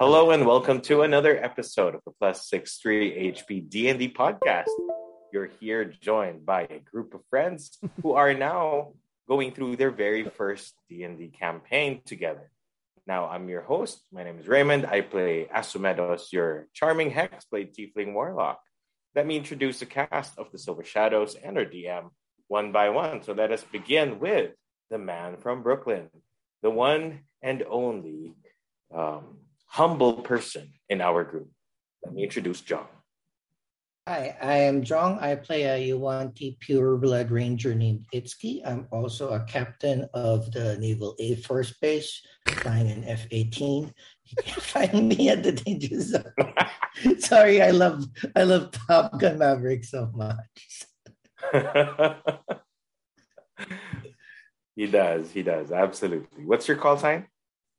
Hello and welcome to another episode of the Plus Six Three HP D&D podcast. You're here joined by a group of friends who are now going through their very first D&D campaign together. Now, I'm your host. My name is Raymond. I play Asumedos, your charming Hexblade Tiefling Warlock. Let me introduce the cast of the Silver Shadows and our DM one by one. So let us begin with the man from Brooklyn, the one and only um, humble person in our group. Let me introduce John. Hi, I am Jong. I play a Yuan-Ti Pure Blood Ranger named Itsuki. I'm also a captain of the Naval Air Force Base, flying an F-18. You can find me at the danger zone. Sorry, I love I love Top Gun Maverick so much. he does, he does, absolutely. What's your call sign?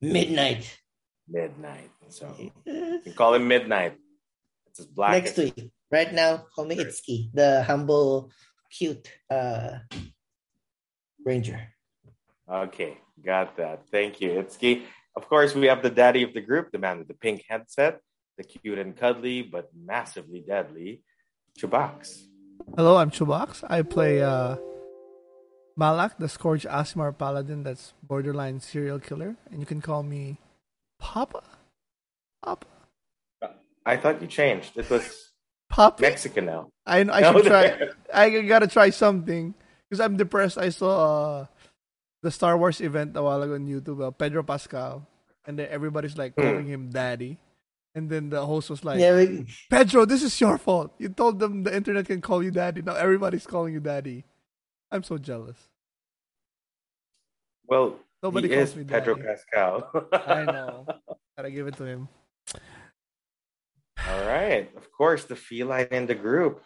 Midnight. Midnight. So you call him Midnight. It's his black. Next week. Right now, call me Itsuki, the humble, cute uh, ranger. Okay, got that. Thank you, Itsuki. Of course, we have the daddy of the group, the man with the pink headset, the cute and cuddly but massively deadly Chubax. Hello, I'm Chubax. I play uh, Malak, the Scourge Aasimar Paladin that's borderline serial killer, and you can call me Papa. Papa. I thought you changed. It was Puppy? Mexican now. I I should try. I gotta try something because I'm depressed. I saw uh, the Star Wars event a while ago on YouTube. Uh, Pedro Pascal, and then everybody's like Hmm. calling him Daddy, and then the host was like, Yeah, we, "Pedro, this is your fault. You told them the internet can call you Daddy. Now everybody's calling you Daddy. I'm so jealous. Well, Nobody he calls is me Pedro daddy. Pascal. I know. Gotta give it to him. All right. Of course, the feline in the group,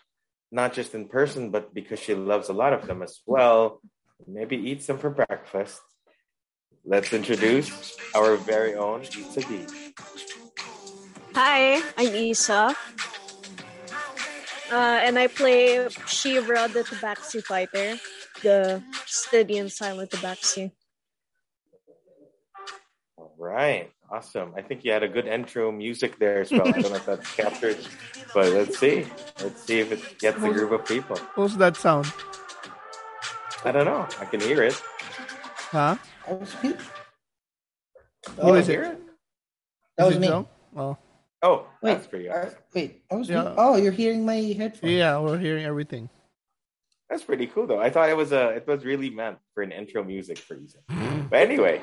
not just in person, but because she loves a lot of them as well. Maybe eats them for breakfast. Let's introduce our very own Isa D. Hi, I'm Isa. Uh, and I play Shivra, the Tabaxi fighter, the steady and silent Tabaxi. All right. Awesome. I think you had a good intro music there as well. I don't know if that's captured, but let's see. Let's see if it gets a group of people. What's that sound? I don't know. I can hear it. Huh? I was cute. Who Oh, is hear it? it? That Is was it me. John? Oh, Oh, Wait, that's pretty uh, wait, I was Yeah. me? Oh, you're hearing my headphones. yeah, we're hearing everything. That's pretty cool though. I thought it was a it was really meant for an intro music for Isa. But anyway,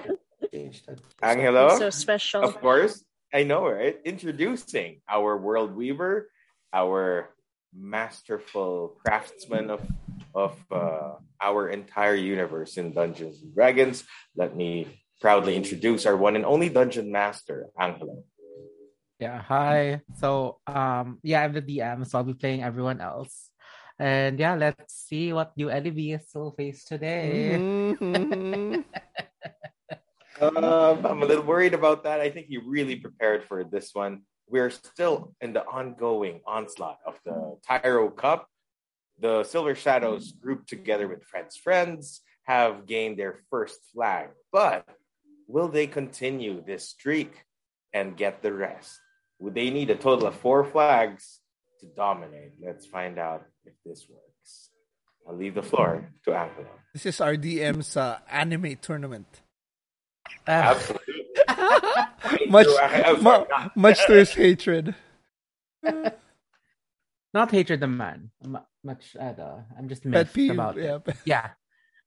Changed that. Angelo. So special. Of course, I know, right? Introducing our world weaver, our masterful craftsman of of uh, our entire universe in Dungeons and Dragons. Let me proudly introduce our one and only dungeon master, Angelo. Yeah, hi. So, um, yeah, I'm the DM, so I'll be playing everyone else. And yeah, let's see what new enemies will face today. Mhm. Um, I'm a little worried about that. I think he really prepared for this one. We're still in the ongoing onslaught of the Tyro Cup. The Silver Shadows, grouped together with Friends Friends, have gained their first flag. But will they continue this streak and get the rest? Would they need a total of four flags to dominate? Let's find out if this works. I'll leave the floor to Angelo. This is our DM's anime tournament. Ah, Absolutely. Much, I'm sorry, mu- much to his hatred. not hatred the man. Mu- Much, uh, I'm just Pet miffed peeve. about it. Yeah. yeah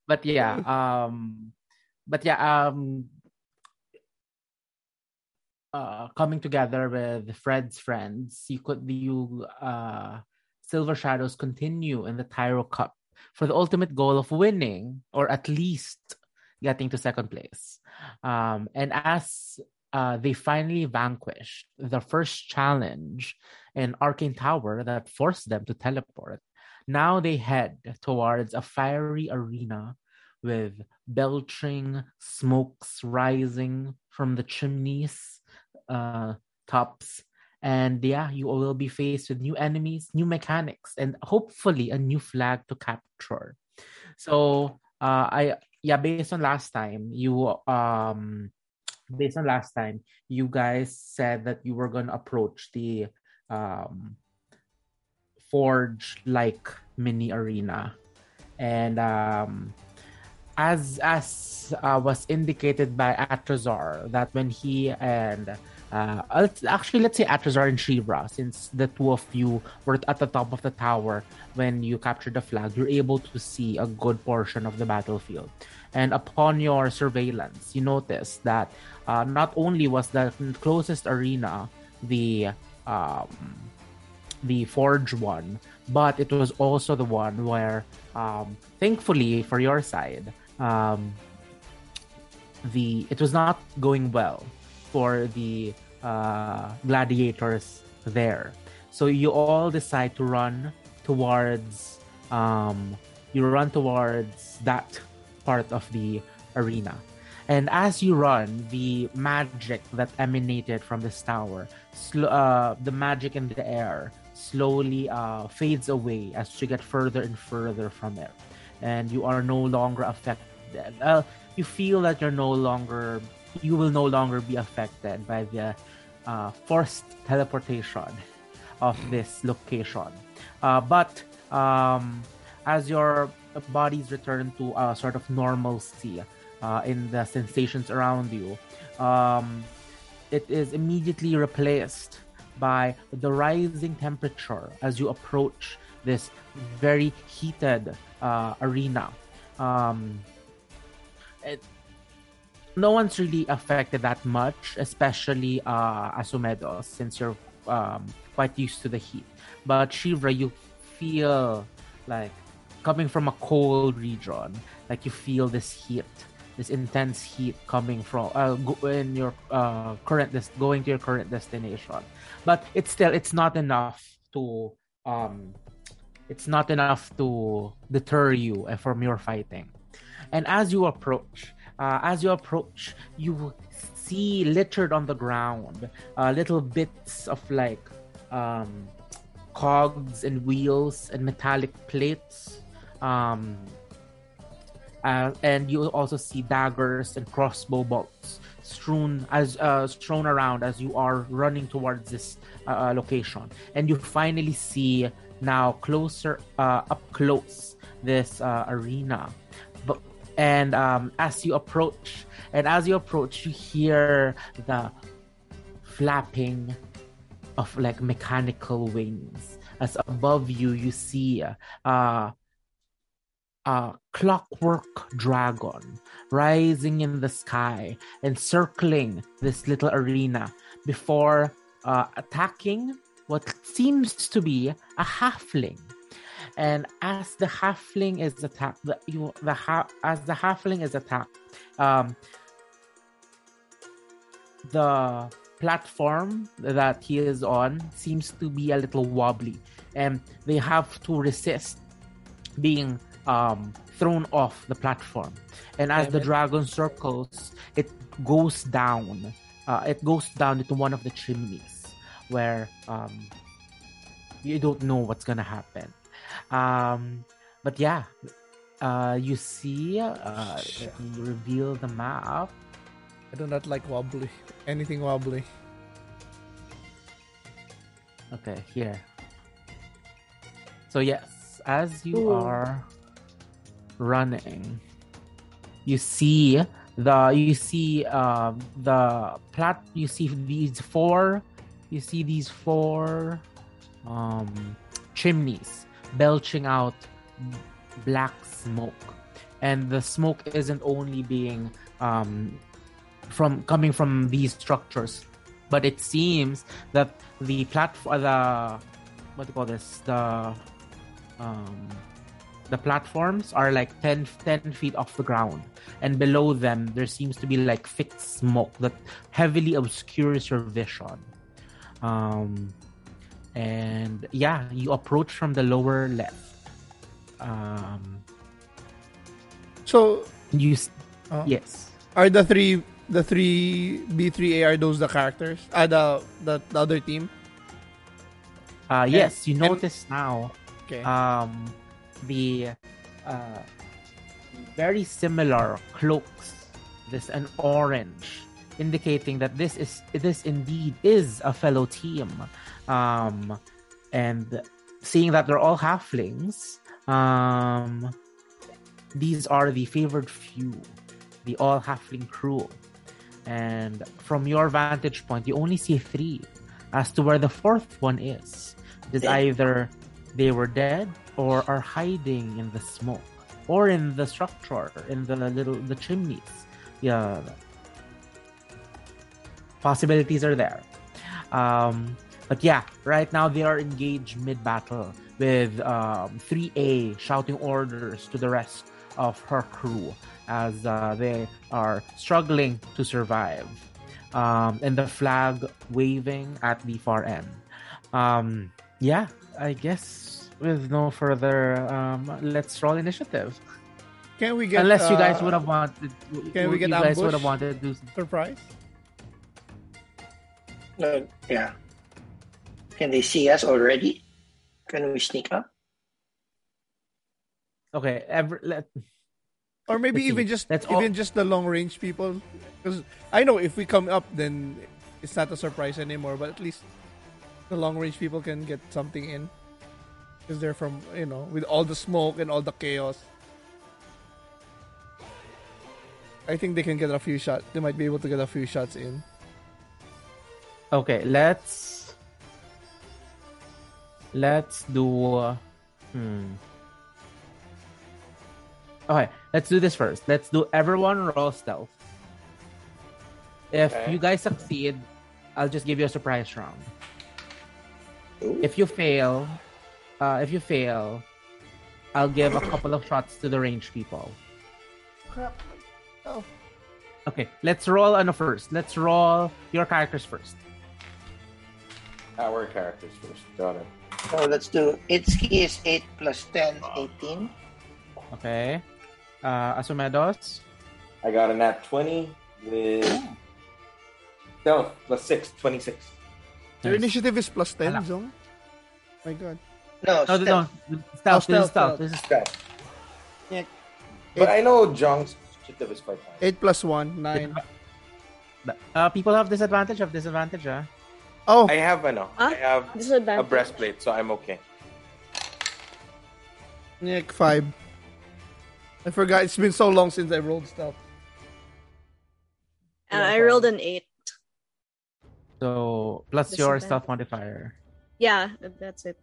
but yeah um but yeah um uh coming together with fred's friends you could you uh silver shadows continue in the tyro cup for the ultimate goal of winning or at least getting to second place um and as uh, they finally vanquished the first challenge in Arcane Tower that forced them to teleport. Now they head towards a fiery arena with belching smokes rising from the chimneys uh, tops. And yeah, you will be faced with new enemies, new mechanics, and hopefully a new flag to capture. So uh, I yeah, based on last time, you um based on last time, you guys said that you were to approach the um, forge like mini arena. And um, as as uh, was indicated by Atrazar, that when he and uh, actually let's say Atrazar and Shivra, since the two of you were at the top of the tower when you captured the flag, you're able to see a good portion of the battlefield. And upon your surveillance, you notice that uh, not only was the closest arena the um, the forge one, but it was also the one where, um, thankfully for your side, um, the it was not going well for the uh, gladiators there. So you all decide to run towards um, you run towards that part of the arena. And as you run, the magic that emanated from this tower, sl- uh, the magic in the air, slowly uh, fades away as you get further and further from it. And you are no longer affected. Uh, you feel that you're no longer, you will no longer be affected by the uh, forced teleportation of this location. Uh, but um, as your bodies return to a sort of normalcy uh, in the sensations around you, um, it is immediately replaced by the rising temperature as you approach this very heated uh, arena. Um, it, no one's really affected that much, especially uh, Asumedos, since you're um, quite used to the heat. But Shivra, you feel like coming from a cold region, like you feel this heat, this intense heat coming from uh, in your uh, current des- going to your current destination. But it's still it's not enough to um, it's not enough to deter you uh, from your fighting. And as you approach, uh, as you approach, you see littered on the ground uh, little bits of like um, cogs and wheels and metallic plates. Um, uh, and you also see daggers and crossbow bolts strewn as uh, strewn around as you are running towards this uh, uh, location. And you finally see now closer uh, up close this uh, arena. And um, as you approach, and as you approach, you hear the flapping of like mechanical wings. As above you, you see uh, a clockwork dragon rising in the sky and circling this little arena before uh, attacking what seems to be a halfling. And as the halfling is attacked, the, you, the ha- as the halfling is attacked, um, the platform that he is on seems to be a little wobbly, and they have to resist being um, thrown off the platform. And as the dragon circles, it goes down. Uh, it goes down into one of the chimneys where um, you don't know what's gonna happen. Um, but yeah, uh, you see, uh, me reveal the map. I do not like wobbly. Anything wobbly. Okay, here. So yes, as you Ooh. are running, you see the you see um the plat you see these four you see these four um chimneys belching out black smoke. And the smoke isn't only being um from coming from these structures but it seems that the platform the what do you call this? The um the platforms are like 10, 10 feet off the ground. And below them there seems to be like thick smoke that heavily obscures your vision. Um and yeah you approach from the lower left um So, you uh, yes are the three the three B3A are those the characters? Ah, the the, the other team. uh yes you and- notice now Okay. um the uh very similar cloaks this an orange indicating that this is this indeed is a fellow team. Um, and seeing that they're all halflings, um, these are the favored few, the all halfling crew. And from your vantage point, you only see three. As to where the fourth one is, is either they were dead or are hiding in the smoke or in the structure, in the little the chimneys. Yeah, possibilities are there. Um, but yeah, right now they are engaged mid battle with um, 3A shouting orders to the rest of her crew as uh, they are struggling to survive. Um, and the flag waving at the far end. Um, yeah, I guess with no further, um, let's roll initiative. Can we get Unless you guys uh, would have wanted, can we you get guys would ambush? have wanted to do surprise? Uh, yeah. Can they see us already? Can we sneak up? Okay, ever let Or maybe Let's see. even just Let's all- even just the long range people. Because I know if we come up, then it's not a surprise anymore. But at least the long range people can get something in because they're from you know with all the smoke and all the chaos. I think they can get a few shots. They might be able to get a few shots in. Okay, let's let's do. uh, Hmm. Okay, let's do this first. Let's do everyone roll stealth. If Okay. you guys succeed, I'll just give you a surprise round. Ooh. If you fail, uh, if you fail, I'll give a couple of shots to the range people. Crap. Oh. Okay, let's roll on the first. Let's roll your characters first. Our characters first. Got it. So let's do Itsuki is 8 plus 10, 18. Okay. Uh, Asumedos. I got a nat 20 with stealth plus 6, 26. Your initiative is plus ten, Ala. Zong. My God. No, No, no, stealth. no. Stealth, stealth, this is stealth. stealth. This is Okay. But I know Jong's initiative is quite high. Eight plus one, nine. uh, people have disadvantage of disadvantage, ah. Oh, I have ano, Huh? I have a Disadvantage. breastplate, so I'm okay. Nick five. I forgot. It's been so long since I rolled stealth. Uh, I rolled an 8. So plus your Disadvantage. stealth modifier. Yeah, that's it.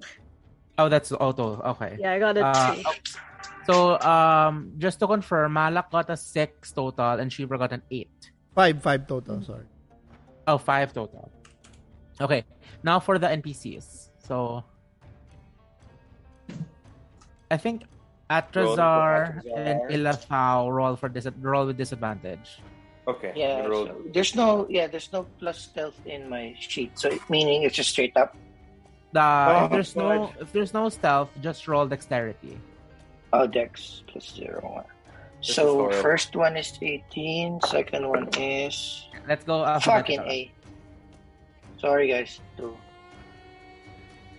Oh, that's auto. Okay. Yeah, I got a Uh, 3. So um, just to confirm, Malak got a six total and Shivra got an eight. Five, five total. Sorry. Oh, five total. Okay. Now for the NPCs. So I think Atrazar Atrazar. and Ilathau roll for dis- roll with disadvantage. Okay. Yeah, I so there's no yeah, there's no plus stealth in my sheet. So meaning it's just straight up. The, Oh, if there's no if there's no stealth, just roll dexterity. Oh, dex plus zero one. This So first one is 18, second one is Let's go uh, fucking. A. Sorry guys. Two.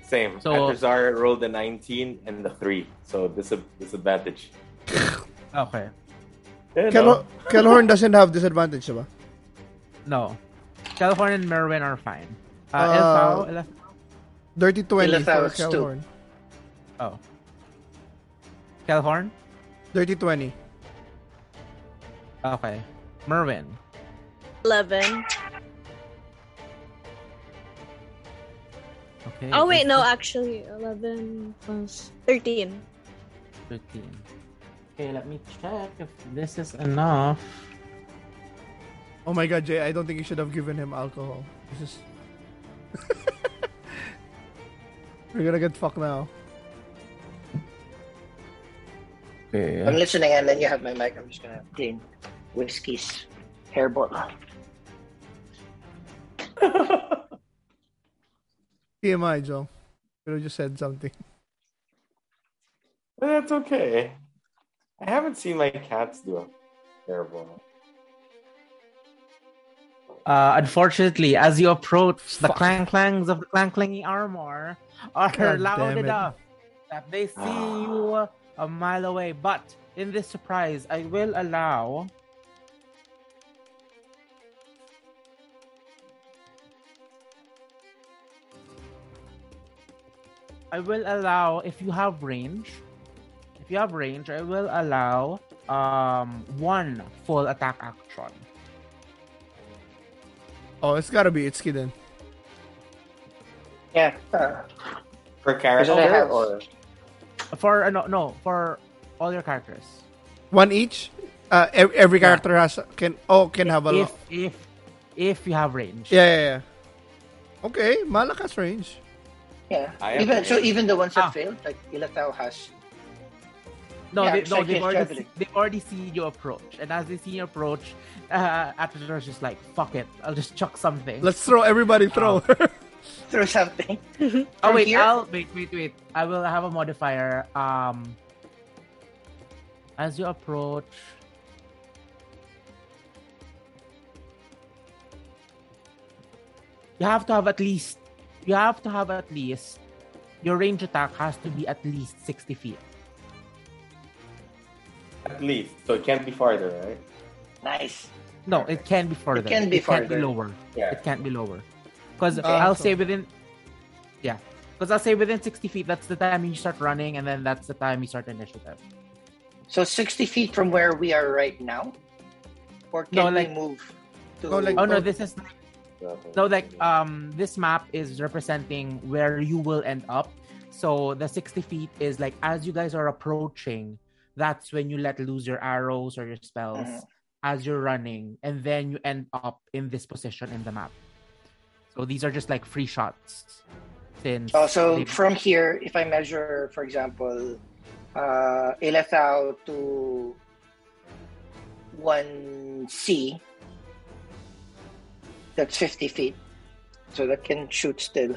Same. So- Atrazar rolled a 19 and the 3. So dis- disadvantage. Okay. No. Kel- Kelhorn doesn't have disadvantage, diba? No. California and Merwin are fine. Uh, Uh, Ilfao, Ilaf- Dirty 20 Ilathao, for it's two. Kelhorn. oh. Calhorn? Dirty 20. Okay. Merwin. 11. Okay. Oh, wait, no, actually, 11 plus 13. 13. Okay, let me check if this is enough. Oh my god, Jay, I don't think you should have given him alcohol. This is. We're gonna get fucked now. Okay. I'm listening and then you have my mic. I'm just gonna clean whiskey's hair bottle. TMI, Joe. Could have just said something. But That's okay. I haven't seen my cats do a terrible. Uh, unfortunately, as you approach, the Fuck. clang clangs of the clang clanging armor are God loud enough that they see you a mile away. But in this surprise, I will allow I will allow if you have range. If you have range, I will allow um one full attack action. Oh, it's gotta be Itsuki then. Yeah. Uh, Per Because character have- or For uh, no no for all your characters. One each. Uh, ev- every Yeah. character has can oh can have a If lot. if if you have range. Yeah, yeah, yeah. Okay, malakas range. Yeah. Even so, even the ones that Ah. failed, like Ilatao has. No, Yeah, they, no, like they've already, javelin. they've already seen you approach, and as they see your approach, uh, Atreus just like, "Fuck it, I'll just chuck something." Let's throw everybody throw. Throw something. oh wait, here? I'll wait, wait, wait. I will have a modifier. Um, as you approach, you have to have at least, you have to have at least, your range attack has to be at least sixty feet. at least. So it can't be farther, right? Nice. No, it can be further. It can be farther. It Can't be lower. Yeah. It can't be lower. Because Okay. I'll So- say within, yeah. Because I'll say within sixty feet. That's the time you start running, and then that's the time you start initiative. So 60 feet from where we are right now? Or can No, we like- move to... No, like- Oh no, this is no like um this map is representing where you will end up. So the sixty feet is like as you guys are approaching, that's when you let loose your arrows or your spells Mhm. as you're running, and then you end up in this position in the map. So these are just like free shots. Since Oh, so they- from here, if I measure, for example, uh, to 1C, that's 50 feet. So that can shoot still.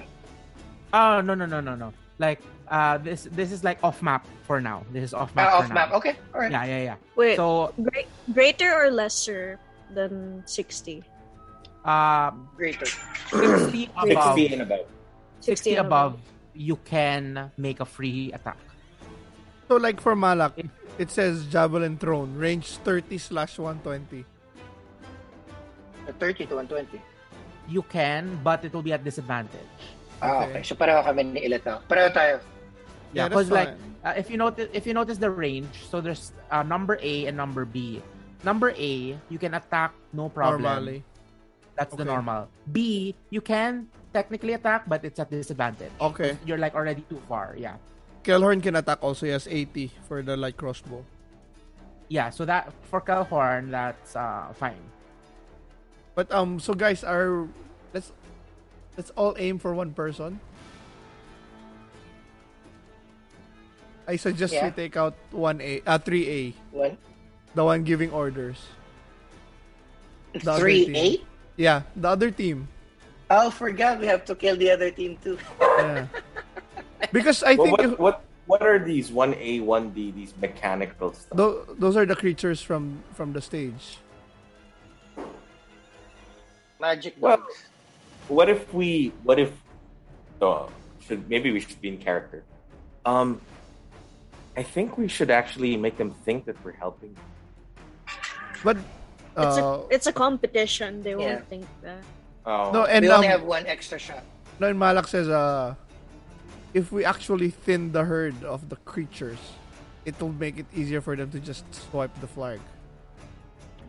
Oh no no no no no! Like uh, this this is like off map for now. This is off map. For off map. now. Okay, all right. Yeah yeah yeah. Wait, So great, greater or lesser than 60? um, Greater. sixty above, 60 and above. sixty and above, you can make a free attack. so like for Malak, it says javelin thrown, range 30 slash 120. 30 to 120. You can, but it will be at disadvantage. Ah, Okay. okay. So pareho kami ni Ilatao. Pareho tayo. Yeah, Yeah, because like uh, if you notice if you notice the range, so there's uh, number A and number B. Number A, you can attack no problem. Normally. That's the normal. B, you can technically attack, but it's at disadvantage. Okay. You're like already too far. Yeah. Kelhorn can attack also. He has 80 for the light crossbow. Yeah. So that for Calhorn, that's uh fine. But um, so guys, are let's let's all aim for one person. I suggest we take out one A, uh, three A, One, the one giving orders. The three, team. eight. Yeah, the other team. Oh, forgot we have to kill the other team too. Yeah. because I Well, think what, if- what what are these 1A, 1B, these mechanical stuff? tho- those are the creatures from from the stage. Magic Well- dogs. What if we what if oh should maybe we should be in character. Um I think we should actually make them think that we're helping. But It's, uh, a, it's a competition. They Yeah. won't think that. Oh no, and we um, only have one extra shot. no, and Malak says uh, if we actually thin the herd of the creatures, it will make it easier for them to just swipe the flag.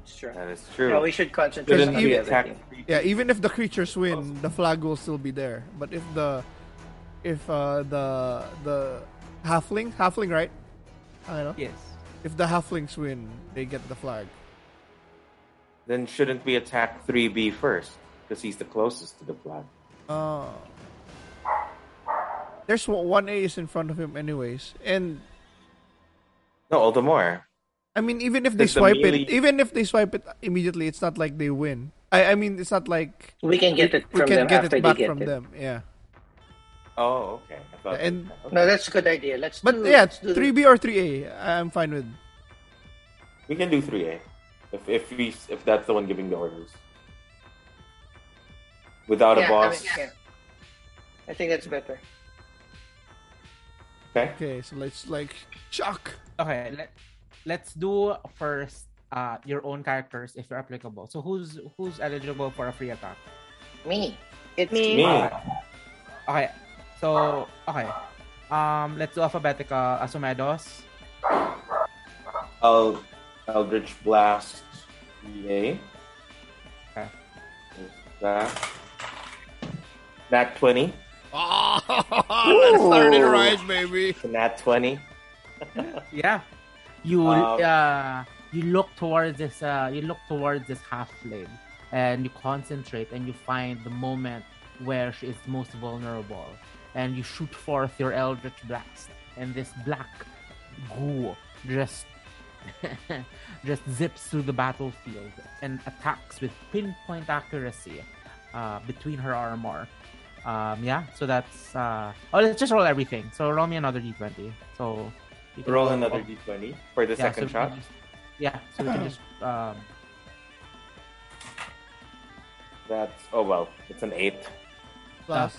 It's true. that is true. No, we should concentrate on we the other team. Yeah, even if the creatures win, the flag will still be there. But if the if uh, the the halfling halfling right, I don't know. Yes. If the halflings win, they get the flag. Then shouldn't we attack 3B first? Because he's the closest to the flag. Uh, there's one one A is in front of him anyways, and No, all the more. I mean even if they Does the swipe melee- it, even if they swipe it immediately, it's not like they win. I I mean it's not like We can get it we from can them get after it back get from it. them. Yeah, Oh, okay. And- okay. No, that's a good idea. Let's but do, yeah, three B or three A, I'm fine with. we can do 3A. If if we if that's the one giving the orders. Without yeah, a boss. I, mean, yeah. I think that's better. Okay. Okay, so let's like shock. Okay. Let Let's do first uh your own characters if you're applicable. So who's who's eligible for a free attack? Me. It's Me. Me. Okay. Okay. So okay. Um, let's do alphabetical. Asumedos. El- Eldritch Blast EA. Okay. There's that. Nat 20. Oh, let's start it right, baby. Nat 20. Yeah. You Um, uh you look towards this uh you look towards this halfling and you concentrate and you find the moment where she is most vulnerable and you shoot forth your eldritch blast and this black ghoul just just zips through the battlefield and attacks with pinpoint accuracy uh, between her armor. Um, yeah, so that's uh oh let's just roll everything. So roll me another d20. So Roll another d20 for the yeah, second so shot. just- yeah, so we can just um That's, oh well, it's an 8. Plus.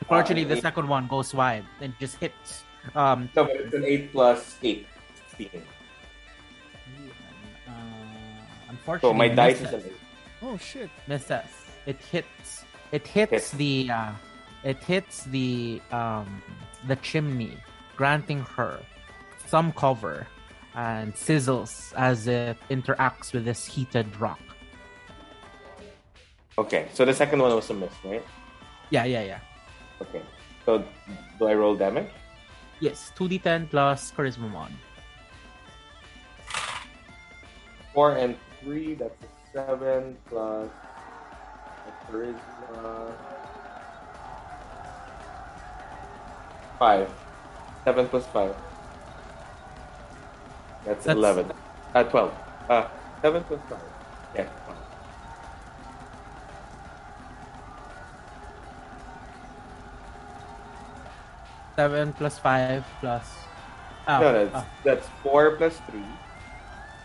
Unfortunately, the eight. second one goes wide and just hits. Um, No, but it's an 8 plus 8. 16. uh, unfortunately, So my dice is misses, an 8. Oh shit. misses. It hits. It hits Hits. the. Uh, it hits the um the chimney, granting her some cover, and sizzles as it interacts with this heated rock. Okay, so the second one was a miss, right? Yeah, yeah, yeah. Okay. So do I roll damage? Yes, two d10 plus charisma mod. 4 and 3, that's a 7 plus a charisma. 5. 7 plus 5. That's, That's- 11. Uh, 12. Uh, 7 plus 5. Yeah. Seven plus five plus. Oh, no, that's, oh, that's 4 plus 3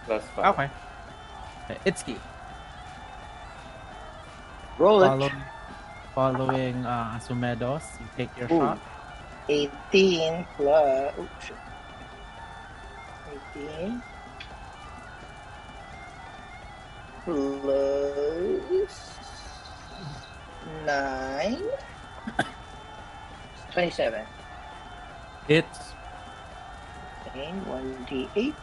plus 5. okay. Itsuki. Roll it. Follow, following uh, Asumedos, you take your Ooh. shot. 18 plus. Oh, 18 plus 9. 27. Hits. And 1d8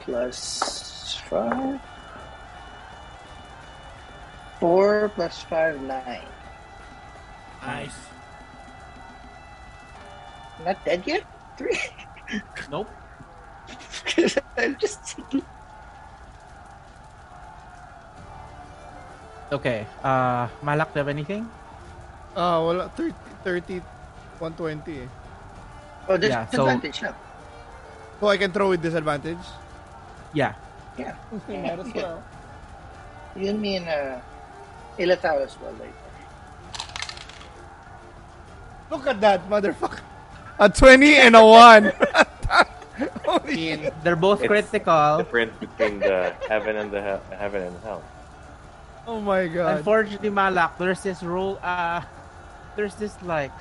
plus 5. 4 plus 5, 9. Nice. Not dead yet? 3? Nope. I'm just. Okay. Uh, Malak, do you have anything? Ah, wala 30, 30 120 eh. Oh, there's Yeah, so- advantage now. So I can throw with disadvantage? Yeah. Yeah. Might as well. You and me and uh, Ilatao as well later. Look at that, motherfucker. A 20 and a 1. Holy shit. They're both It's- critical. Difference between the heaven and the he- heaven and hell. Oh my god. Unfortunately, Malak, there's this roll. Uh, there's this like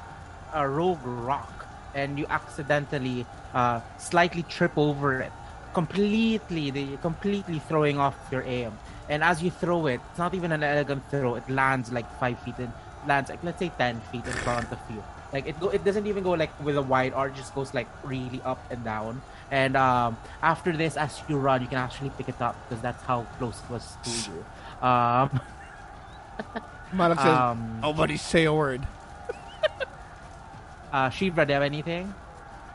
a rogue rock, and you accidentally uh slightly trip over it, completely, the completely throwing off your aim. And as you throw it, it's not even an elegant throw. It lands like five feet in, lands like let's say ten feet in front of you. Like it go, it doesn't even go like with a wide arc. It just goes like really up and down. And um, after this, as you run, you can actually pick it up because that's how close it was to you. Um, Malak says, um, nobody say a word. uh, Shivra, do you have anything?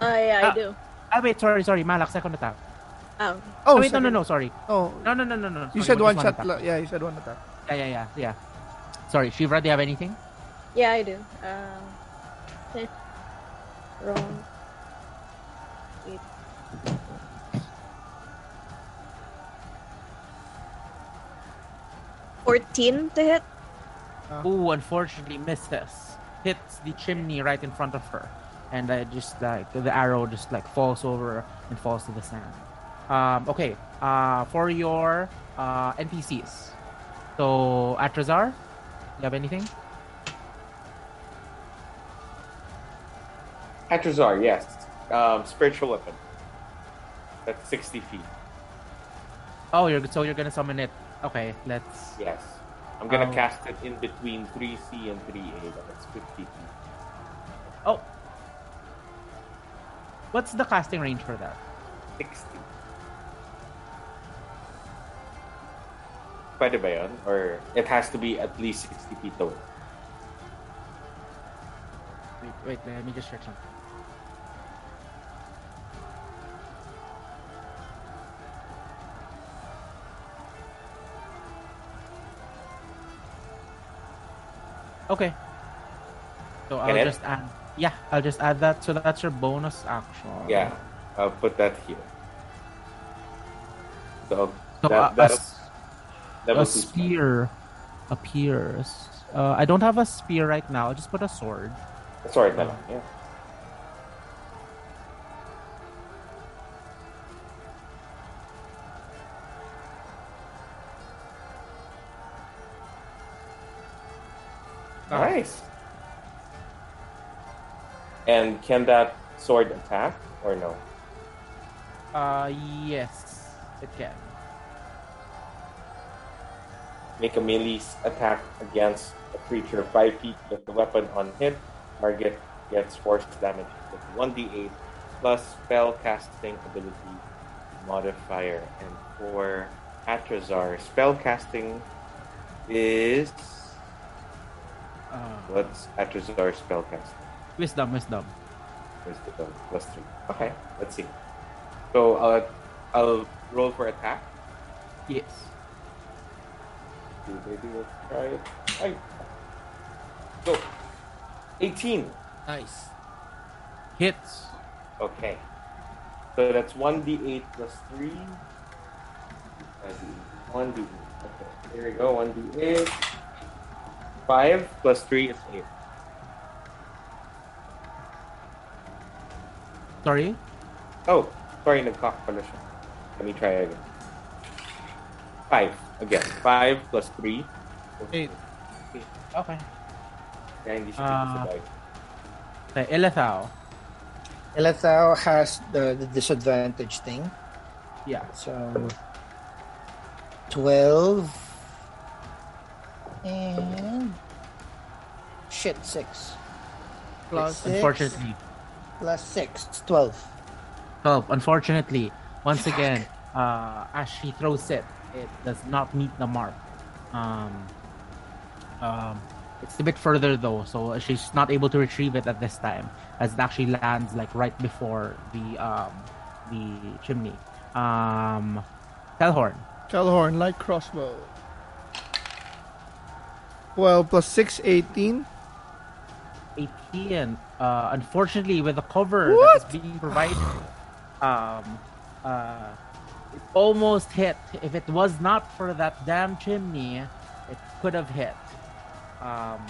Uh, yeah, I Ah. do. Ah, wait, sorry, sorry. Malak, second attack. Oh, Oh, Oh, wait, no, no, no, sorry. Oh, No, no, no, no, no. you said just one shot. attack. yeah, you said one attack. Yeah, yeah, yeah, yeah. Sorry, Shivra, do you have anything? yeah, I do. Um, okay. Wrong. Wait. Fourteen to hit. Ooh, unfortunately misses. Hits the chimney right in front of her. And uh, just like the arrow just like falls over and falls to the sand. Um, okay, uh, for your uh, NPCs. So, Atrazar, you have anything? Atrazar, yes. Um, spiritual weapon. That's 60 feet. Oh, you're so you're gonna summon it. Okay, let's. Yes. I'm gonna Oh. cast it in between 3C and 3A. That's 50 feet. Oh. What's the casting range for that? 60. Pwede ba yun? Or it has to be at least 60 feet away? Wait, wait, let me just check something. Okay. So I'll Can just add. Yeah, I'll just add that. So that's your bonus action. Yeah, I'll put that here. So, So that, a- a, level a spear appears. Uh, I don't have a spear right now. I'll just put a sword. Sorry, na lang. Yeah. Nice. And can that sword attack or no? Uh, yes, it can. Make a melee attack against a creature 5 feet with the weapon on hit. Target gets force damage with 1d8 plus spell casting ability modifier. And for Atrazar, spell casting is. Uh, What's Atrazar spell casting? wisdom, wisdom. Where's oh, plus 3? Okay, let's see. So uh, I'll roll for attack. Yes. See, Maybe let's try it. Right. Go. 18. Nice. Hits. Okay. So that's 1d8 plus 3. 1d8. Okay. Here we go. 1d8. 5 plus 3 is 8. Sorry. Oh, sorry, nag-cock pala siya. Let me try again. 5. Again. 5 plus 3. Eight. Okay. Kaya hindi siya Ah. survive. Okay, Elethao. Elethao has the, the disadvantage thing. Yeah. So 12 and shit 6 Plus. Six. Unfortunately. plus 6 12 12. Unfortunately, once again, uh, as she throws it, it does not meet the mark. Um, um, it's a bit further though, so she's not able to retrieve it at this time, as it actually lands like right before the um, the chimney. Um, Telhorn. Calhorn, light crossbow. 12 plus 6, 18. 18. Uh, unfortunately, with the cover What? that is being provided, um, uh, it almost hit. If it was not for that damn chimney, it could have hit. Um,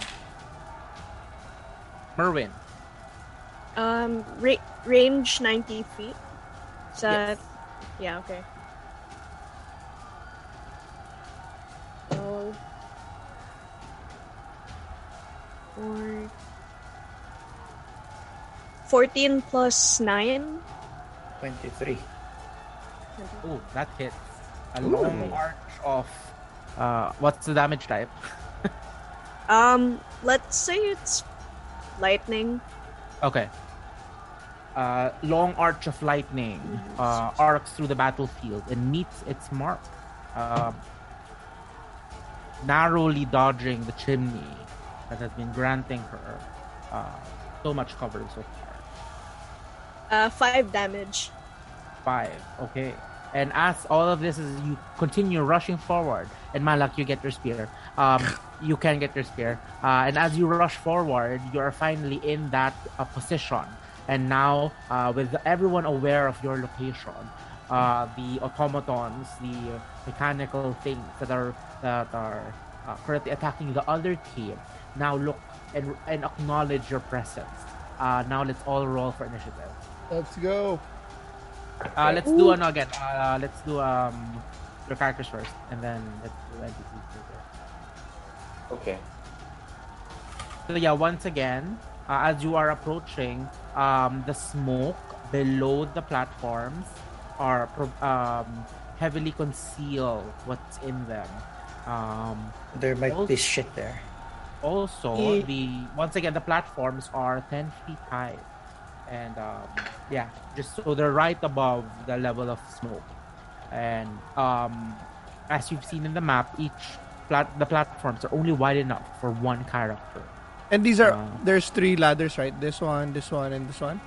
Merwin. Um, ra- range 90 feet. Is that... Yes. Yeah, okay. Four... 14 plus 9? 23 Oh, that hits. A long arch of. Uh, what's the damage type? Um, let's say it's lightning. Okay. Uh, long arch of lightning uh, arcs through the battlefield and meets its mark, um, narrowly dodging the chimney that has been granting her uh, so much cover so far. Uh, 5 damage. Five. Okay. And as all of this is, you continue rushing forward, and Malak, you get your spear. Um, you can get your spear. Uh, and as you rush forward, you are finally in that uh, position. And now, uh, with everyone aware of your location, uh, the automatons, the mechanical things that are that are uh, currently attacking the other team, now look and and acknowledge your presence. Uh, now let's all roll for initiative. Let's go. Uh, let's do ano again. Uh, let's do um your characters first, and then let's do entities later. Okay. So yeah, once again, uh, as you are approaching, um, the smoke below the platforms are pro- um heavily conceal what's in them. Um, there might Also- be shit there also Eh. the once again the platforms are 10 feet high and um, yeah just so they're right above the level of smoke and um, as you've seen in the map each plat- the platforms are only wide enough for one character And these are Uh, there's three ladders, right? This one, this one, and this one,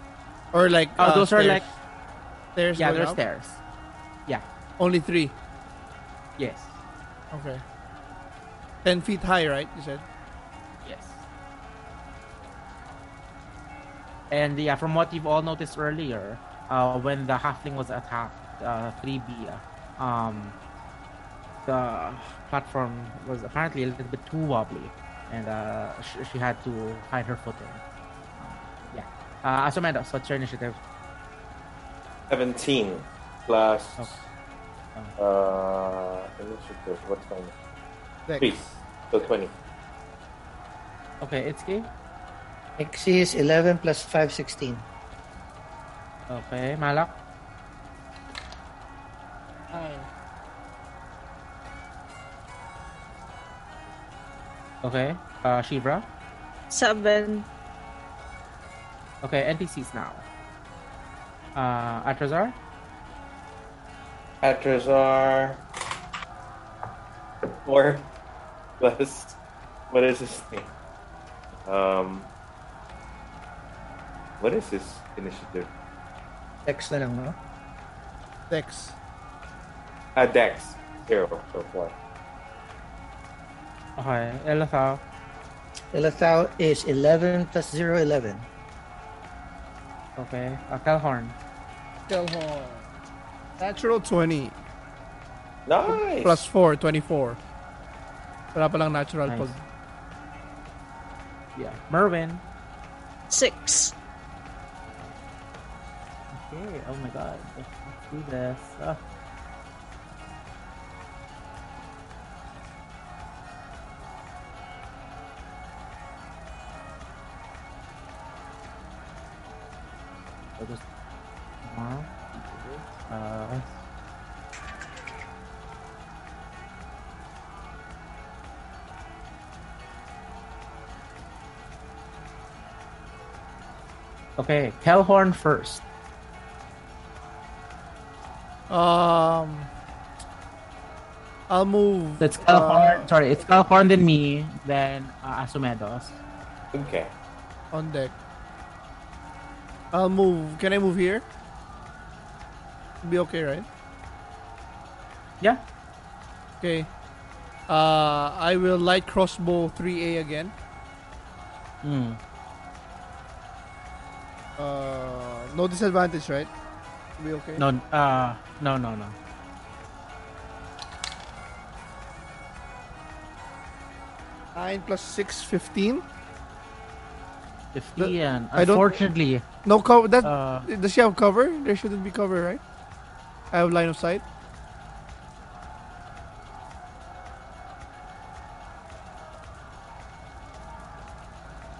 or like Uh, uh, those are like- stairs. yeah there's stairs Only three. yes Okay. Ten feet high, right? You said. And yeah from what you've all noticed earlier uh, when the halfling was attacked uh, 3b um, the platform was apparently a little bit too wobbly and uh, sh- she had to find her footing um, yeah uh, Asomedos, what's your initiative 17 plus Okay. uh initiative. What's my Dex. Please. so 20. okay it's game XC is 11 plus 5, 16. okay Malak okay uh, Shivra Seven. okay NPCs now uh, Atrazar Atrazar. 4 plus. What is his name? Um. What is his initiative? X na lang, no? Dex. Uh, Dex. Zero so far. okay Elathal Elathau is 11 plus 0, 11. okay uh, Calhorn Telhorn. Natural 20. Nice. Plus 4, 24. Wala palang natural Nice. pag... yeah Merwin Six. Okay, oh my god. Let's, do this. Ah. So just one, uh, Okay, Kelhorn first. Um... I'll move... So it's uh, Calhorn. sorry, it's Calhorn than me, then uh, Asumedos. Okay. on deck. I'll move. Can I move here? Be okay, right? Yeah. Okay. Uh, I will light crossbow 3A again. Mm. Uh, no disadvantage, right? Be okay. No, uh, no, no, no. Nine plus six, 15. 50 and I unfortunately, No cover. That uh, does she have cover? There shouldn't be cover, right? I have line of sight.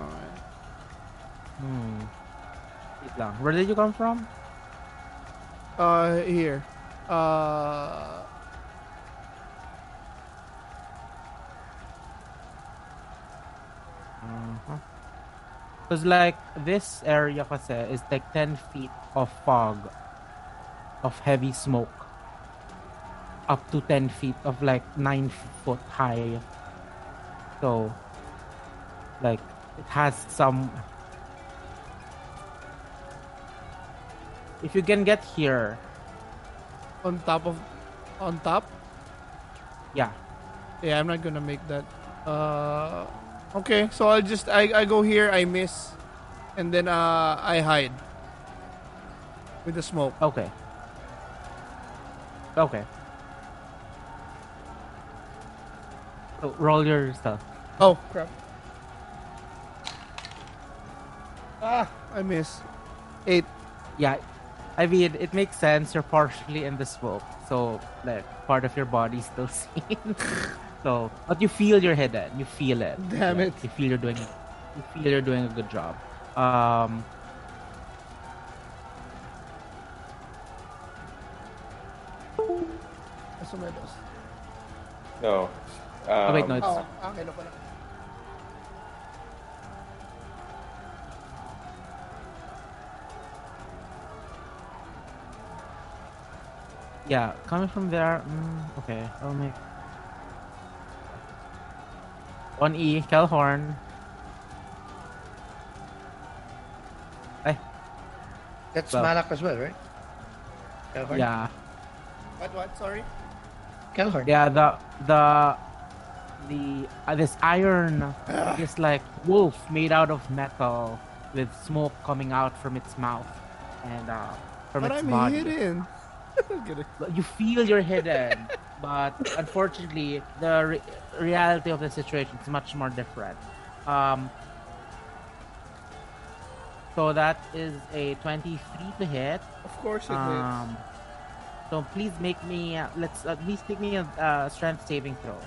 Alright. hmm. Wait lang. Where did you come from? Uh, here. Uh, Because like this area kasi is like 10 feet of fog of heavy smoke. Up to 10 feet of like 9 foot high. So like it has some if you can get here on top of, on top. yeah Yeah, I'm not gonna make that. Uh, okay, so I'll just I, I go here, I miss, and then uh I hide with the smoke. okay okay so roll your stuff Oh crap! Ah, I miss. Eight. yeah i mean it makes sense you're partially in the smoke so like part of your body's still seen so but you feel your head hidden you feel it Damn Like, it. you feel you're doing you feel you're doing a good job um Asumedos. No. Um, oh wait no it's Oh, okay na pala. Yeah, coming from there. Mm, okay, I'll make one E. Kelhorn. Hey. That's Well- Malak as well, right? Kelhorn? Yeah, What? What? Sorry. Kelhorn. yeah. The the the uh, this iron, this like wolf made out of metal with smoke coming out from its mouth and uh, from But its I'm body. hidden. You feel you're hidden, but unfortunately, the re- reality of the situation is much more different. Um, so that is a 23 to hit. Of course it is. Um, so please make me uh, let's at least make me a uh, strength saving throw.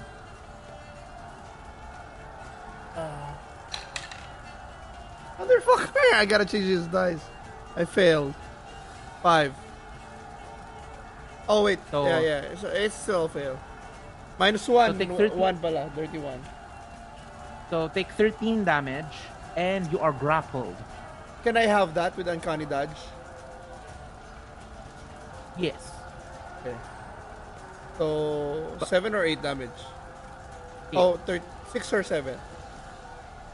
Motherfucker! I gotta change these dice. I failed. Five. Oh wait. So- yeah, yeah. So it's still a fail. Minus one. take w- 13. one pala. Dirty one. So take 13 damage, and you are grappled. Can I have that with uncanny dodge? Yes. Okay. So seven or eight damage. Eight. Oh, thir- six or seven.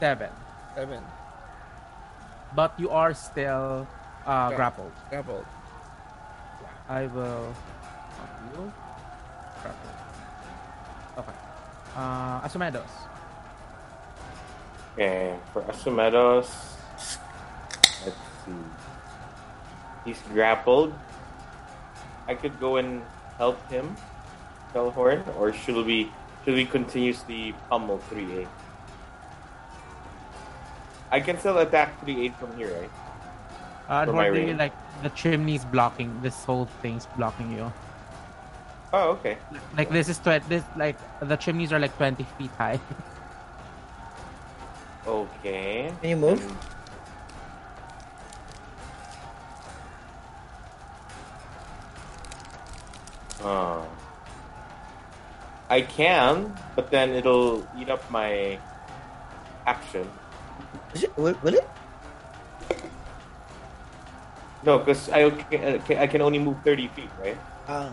Seven. Seven. But you are still uh, grappled. Grappled. I will. You. Grappled. Okay. Uh, Asumedos. Okay, for Asumedos, let's see. He's grappled. I could go and help him, Telhorn, or should we should we continuously pummel 3A? I can still attack 3A from here, right? Uh, For my unfortunately, like the chimney's blocking. This whole thing's blocking you. Oh, okay. Like this is tw- this like the chimneys are like 20 feet high. Okay. Can you move? And- Uh, I can, but then it'll eat up my action. Is it, will, will it? No, because I can, I can only move 30 feet, right? Ah,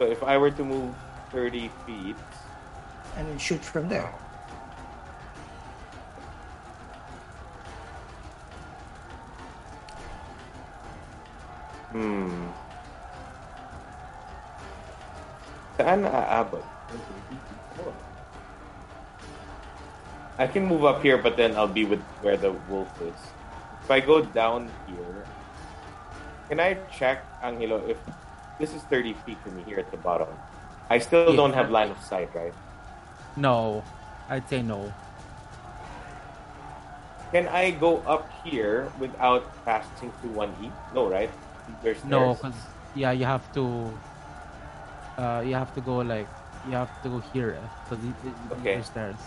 So if I were to move 30 feet, and then shoot from there. hmm. Saan aabot? I can move up here, but then I'll be with where the wolf is. If I go down here, can I check, Angelo, if this is 30 feet from me here at the bottom? I still Yeah. don't have line of sight, right? no, I'd say no. Can I go up here without passing through 1E? No, right? There's No, because yeah, you have to. Uh, you have to go like you have to go here because Okay. there's stairs.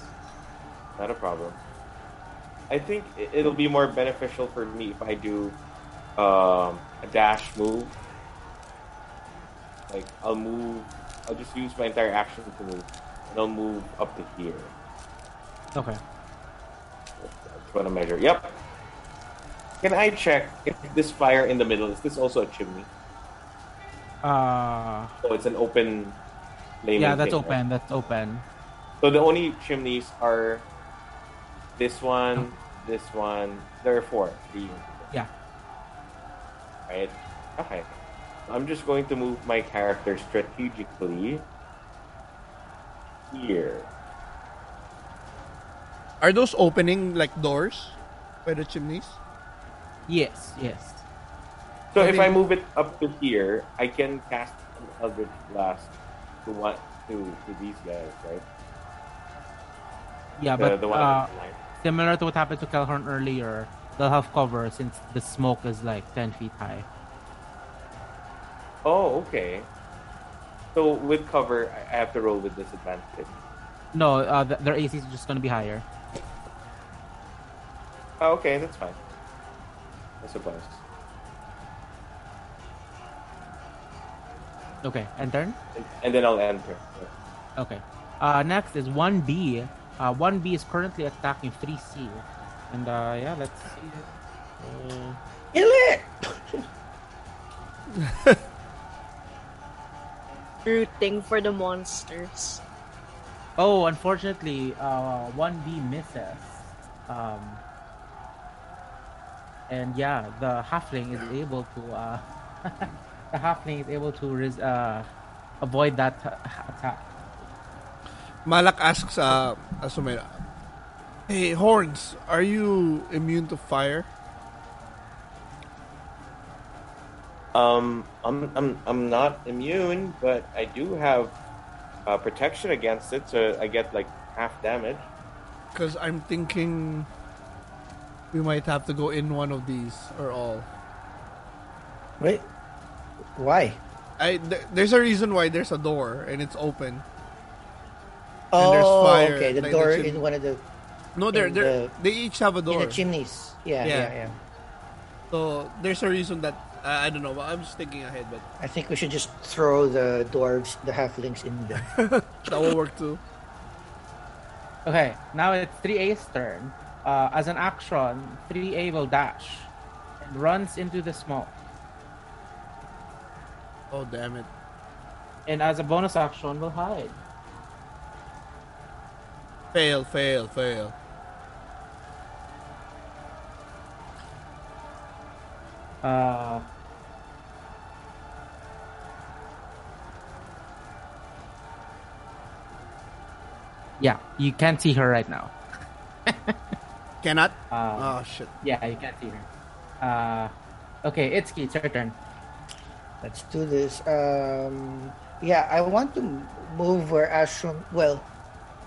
Not a problem. I think it'll be more beneficial for me if I do um, a dash move. Like I'll move. I'll just use my entire action to move, and I'll move up to here. Okay. That's what I measure. Yep. Can I check if this fire in the middle is this also a chimney? Uh, So it's an open. yeah, that's thing, right? open. That's open. So the only chimneys are this one, this one. There are four. Three. Yeah. Right. Okay. I'm just going to move my character strategically here. Are those opening like doors by the chimneys? Yes, yes. So I if mean- I move it up to here, I can cast an Eldritch Blast to what to to these guys, right? Yeah, The, but the one uh, on the line. similar to what happened to Kelhorn earlier, they'll have cover since the smoke is like 10 feet high. Oh, okay. So with cover, I I have to roll with disadvantage. No, uh, th- their AC is just gonna be higher. Oh, okay, that's fine. I suppose. Okay, and turn? And then I'll enter. Okay. Uh, next is 1B. Uh, 1B is currently attacking 3C. And uh, yeah, let's see. Uh, Kill it! rooting for the monsters. Oh, unfortunately, uh, 1B misses. Um, and yeah, the halfling is able to. Uh, the halfling is able to res- uh, avoid that attack. Malak asks uh, Asumera, Hey, Horns, are you immune to fire? Um, I'm I'm I'm not immune, but I do have uh, protection against it, so I get like half damage. Because I'm thinking we might have to go in one of these or all. Wait, why? I th- there's a reason why there's a door and it's open. Oh, there's fire, okay. The like the door chim- in one of the No, they're, they're, the- they each have a door. in the chimneys. Yeah, Yeah. yeah, yeah. So there's a reason that uh, I don't know. I'm just thinking ahead, but I think we should just throw the dwarves, the halflings in there. that will work too. Okay, now it's 3A's turn. Uh, as an action, 3A will dash and runs into the smoke. Oh damn it! And as a bonus action, will hide. Fail, fail, fail. Uh, yeah, you can't see her right now. Cannot. Uh, oh shit. yeah, you can't see her. Uh, okay, Itsuki, it's your turn. Let's do this. Um, yeah, I want to move where Ashram. Well,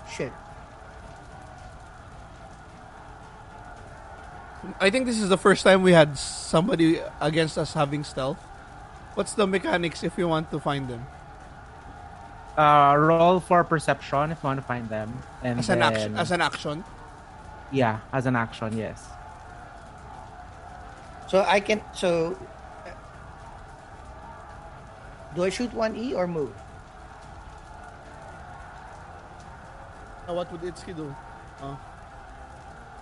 shit. I think this is the first time we had somebody against us having stealth. What's the mechanics if you want to find them? Uh, roll for perception if you want to find them. And As an then, action, as an action. yeah, as an action, yes. So I can. So. uh, Do I shoot one E or move? Now what would Itsuki do? Oh.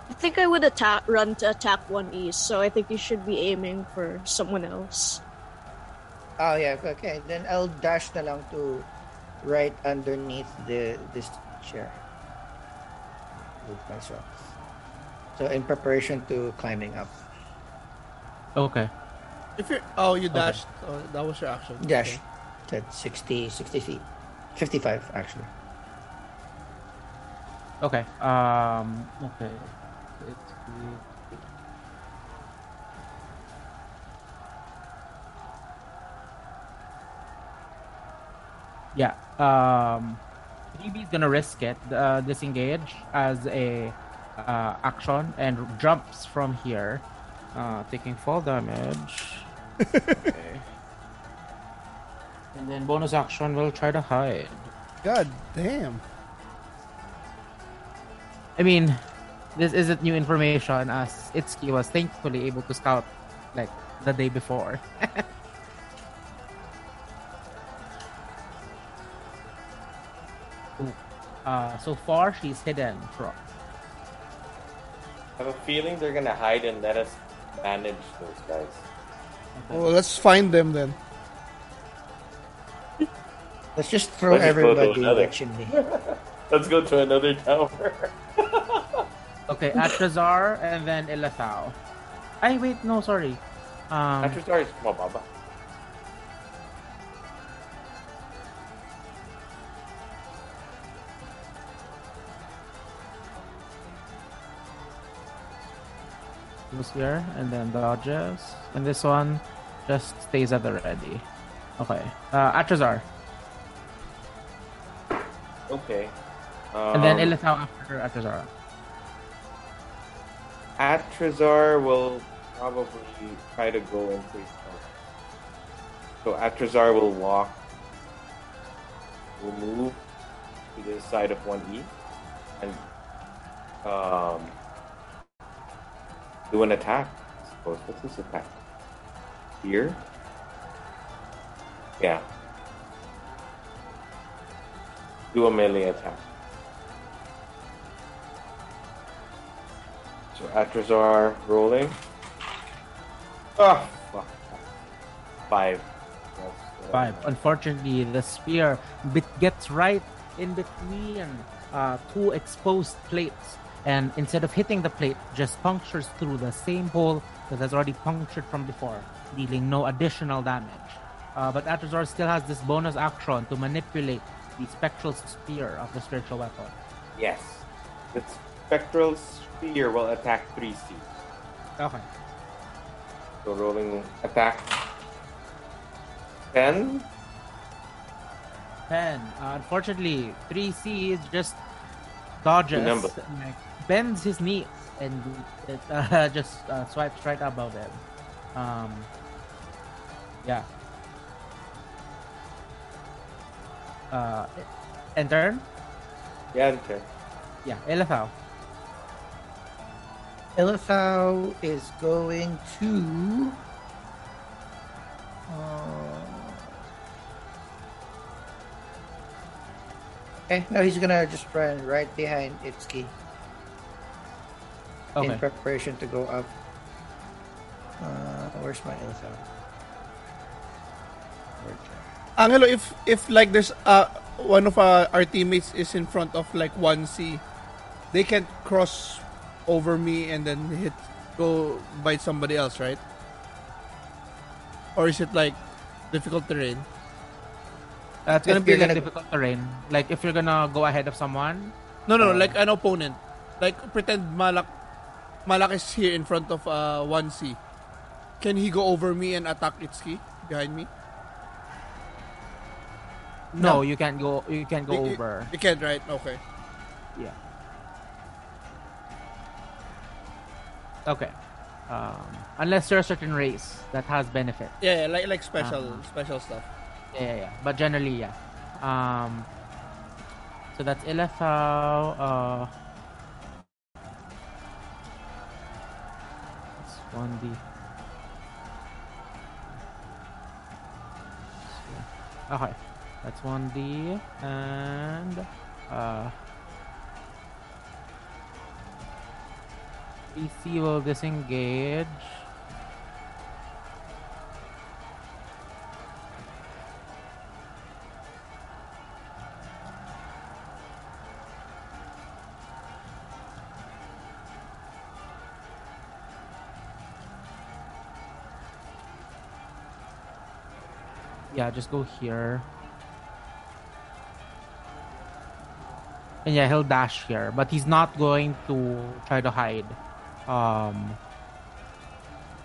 I think I would attack, run to attack one E. so I think you should be aiming for someone else. Oh yeah. Okay. Then I'll dash na lang to right underneath the this chair. Move myself. So in preparation to climbing up. Okay. If you oh you dashed, oh, that was your action. Dash. That's 60, 60 feet. 55 actually. Okay. Um. Okay. It's yeah. Um. is gonna risk it. Uh, disengage as a uh, action and jumps from here, uh, taking fall damage. okay. And then bonus action will try to hide. God damn. I mean, this isn't new information as Itsuki was thankfully able to scout like the day before. uh, so far, she's hidden from. I have a feeling they're gonna hide and let us manage those guys. Well, let's find them then. Let's just throw Let's just go everybody in another. the chimney. Let's go to another tower. Okay, Atrazar and then Ilathao. I wait, no, sorry. Um, Atrazar is mababa. Goes here and then the dodges. And this one just stays at the ready. Okay. Uh, Atrazar. Okay. And then Um, Ilathao after Atrazar. Atrazar will probably try to go his tower. So Atrazar will walk, will move to the side of 1E and um, do an attack. I suppose. What's this attack? Here? Yeah. Do a melee attack. So Atrazar rolling. Oh, fuck. Five. Five. Unfortunately, the spear bit gets right in between uh, two exposed plates, and instead of hitting the plate, just punctures through the same hole that has already punctured from before, dealing no additional damage. Uh, but Atrazar still has this bonus action to manipulate the spectral spear of the spiritual weapon. Yes. The spectral spear will attack 3C. Okay. So rolling attack 10. 10. Uh, unfortunately, 3C is just dodges, Number. like, bends his knees, and it uh, just uh, swipes right above him. Um, yeah. Uh, and turn? Yeah, okay. Yeah, Elithau. Elithau is going to. Uh, okay, no, he's gonna just run right behind Itsuki Okay. in preparation to go up. Uh, where's my Elithau? Where's- Angelo, if if like there's uh one of uh, our teammates is in front of like one C, they can't cross over me and then hit go by somebody else, right? Or is it like difficult terrain? Uh, it's gonna If be like gonna- difficult terrain. Like if you're gonna go ahead of someone. No, no, no, Uh, like an opponent. Like pretend Malak Malak is here in front of uh one C. Can he go over me and attack Itsuki behind me? No, No. you can't go. You can't go You- over. You can't, right? Okay. Yeah. Okay. Um, unless you're a certain race that has benefit. Yeah, yeah like like special Uh-huh. special stuff. Yeah, yeah, yeah. But generally, yeah. Um, so that's Elethau. Uh, it's 1D. Okay. That's 1D. And. Uh, PC will disengage. Yeah, just go here. And yeah, he'll dash here, but he's not going to try to hide. Um,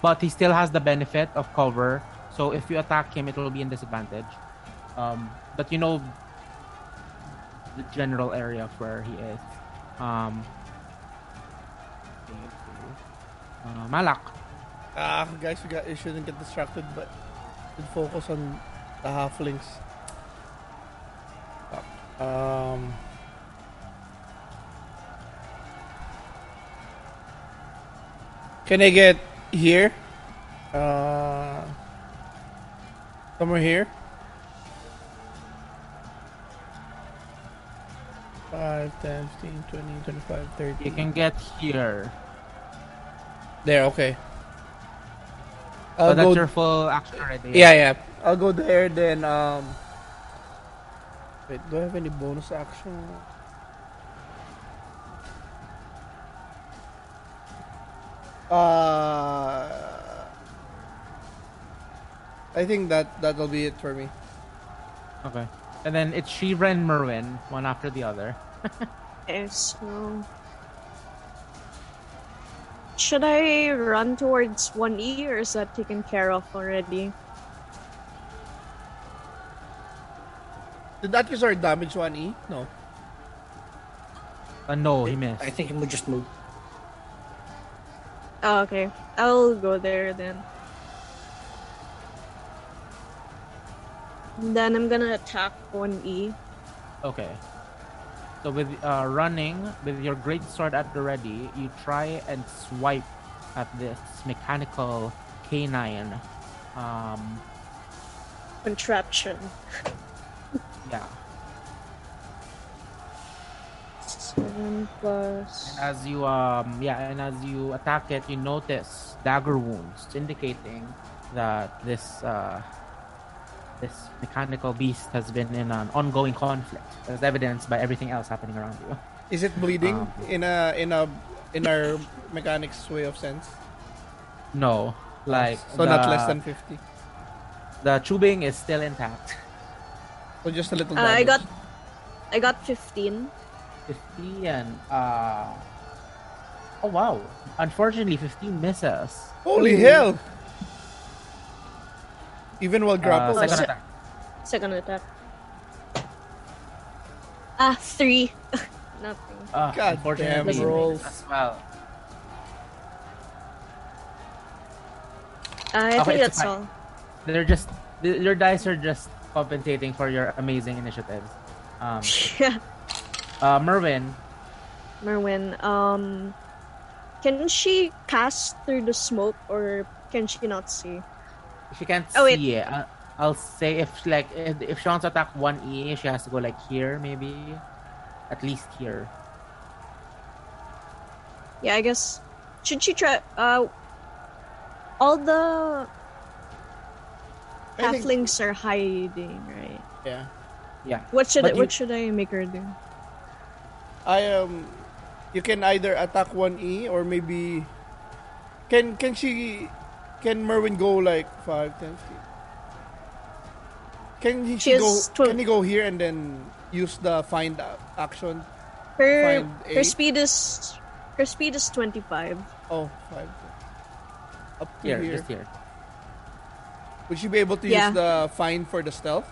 but he still has the benefit of cover. So if you attack him, it will be in disadvantage. Um, but you know the general area of where he is. Um, uh, Malak. Ah, guys, we got you shouldn't get distracted, but focus on the halflings. Um. Can I get here? Uh, somewhere here. Five, 10, 15, 20, 25, 30. You can get here. There, okay. So I'll that's go your full action already. Yeah, yeah. I'll go there then um Wait, do I have any bonus action? Uh I think that that'll be it for me. Okay. And then it's Shivra and Merwin, one after the other. Okay, so should I run towards 1E or is that taken care of already? Did that resort damage 1E? No. Uh, no, he missed. I think he would just move. Oh, okay. I'll go there then. Then I'm gonna attack E. 1E. Okay. So with uh, running with your great sword at the ready, you try and swipe at this mechanical canine. Um, Contraption. yeah. Seven plus. And as you um yeah, and as you attack it, you notice dagger wounds, indicating that this uh this mechanical beast has been in an ongoing conflict, as evidenced by everything else happening around you. Is it bleeding Um, in a in a in our mechanics way of sense? No, like so not less than fifty. the tubing is still intact. So just a little. Uh, I got, I got fifteen. Fifteen. and uh oh wow unfortunately 15 misses Holy hell! Even while uh, second attack Second attack. Ah, three. Nothing. uh, God unfortunately damn rolls. as well Uh, I Okay, think that's fine. all. they're just th- your dice are just compensating for your amazing initiatives um yeah. uh merwin Merwin, um, can she cast through the smoke or can she not see? She can't Oh, wait. see it uh, i'll say if like if, if she wants to attack 1e she has to go like here maybe at least here Yeah, I guess. Should she try? Uh, all the I think- halflings are hiding, right? Yeah. yeah What should But I, you- what should I make her do? I um, you can either attack one E or maybe can can she can Merwin go like five ten feet? Can he She go? tw- can he go here and then use the find action? Her Find her speed is her speed is twenty five. Oh, five. Up to here here. just here Would she be able to Yeah. use the find for the stealth?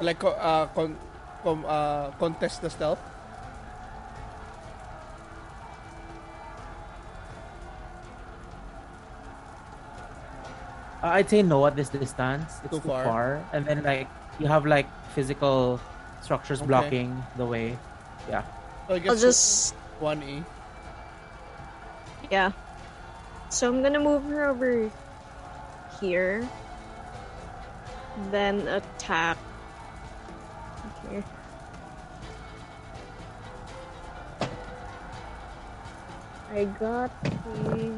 Like uh, con- com- uh, contest the stealth? I'd say no at this distance. It's Too too, far. far. And then like you have like physical structures Okay. blocking the way. Yeah. So I guess I'll just one E. yeah. So I'm gonna move her over here. Then attack. Okay. I got a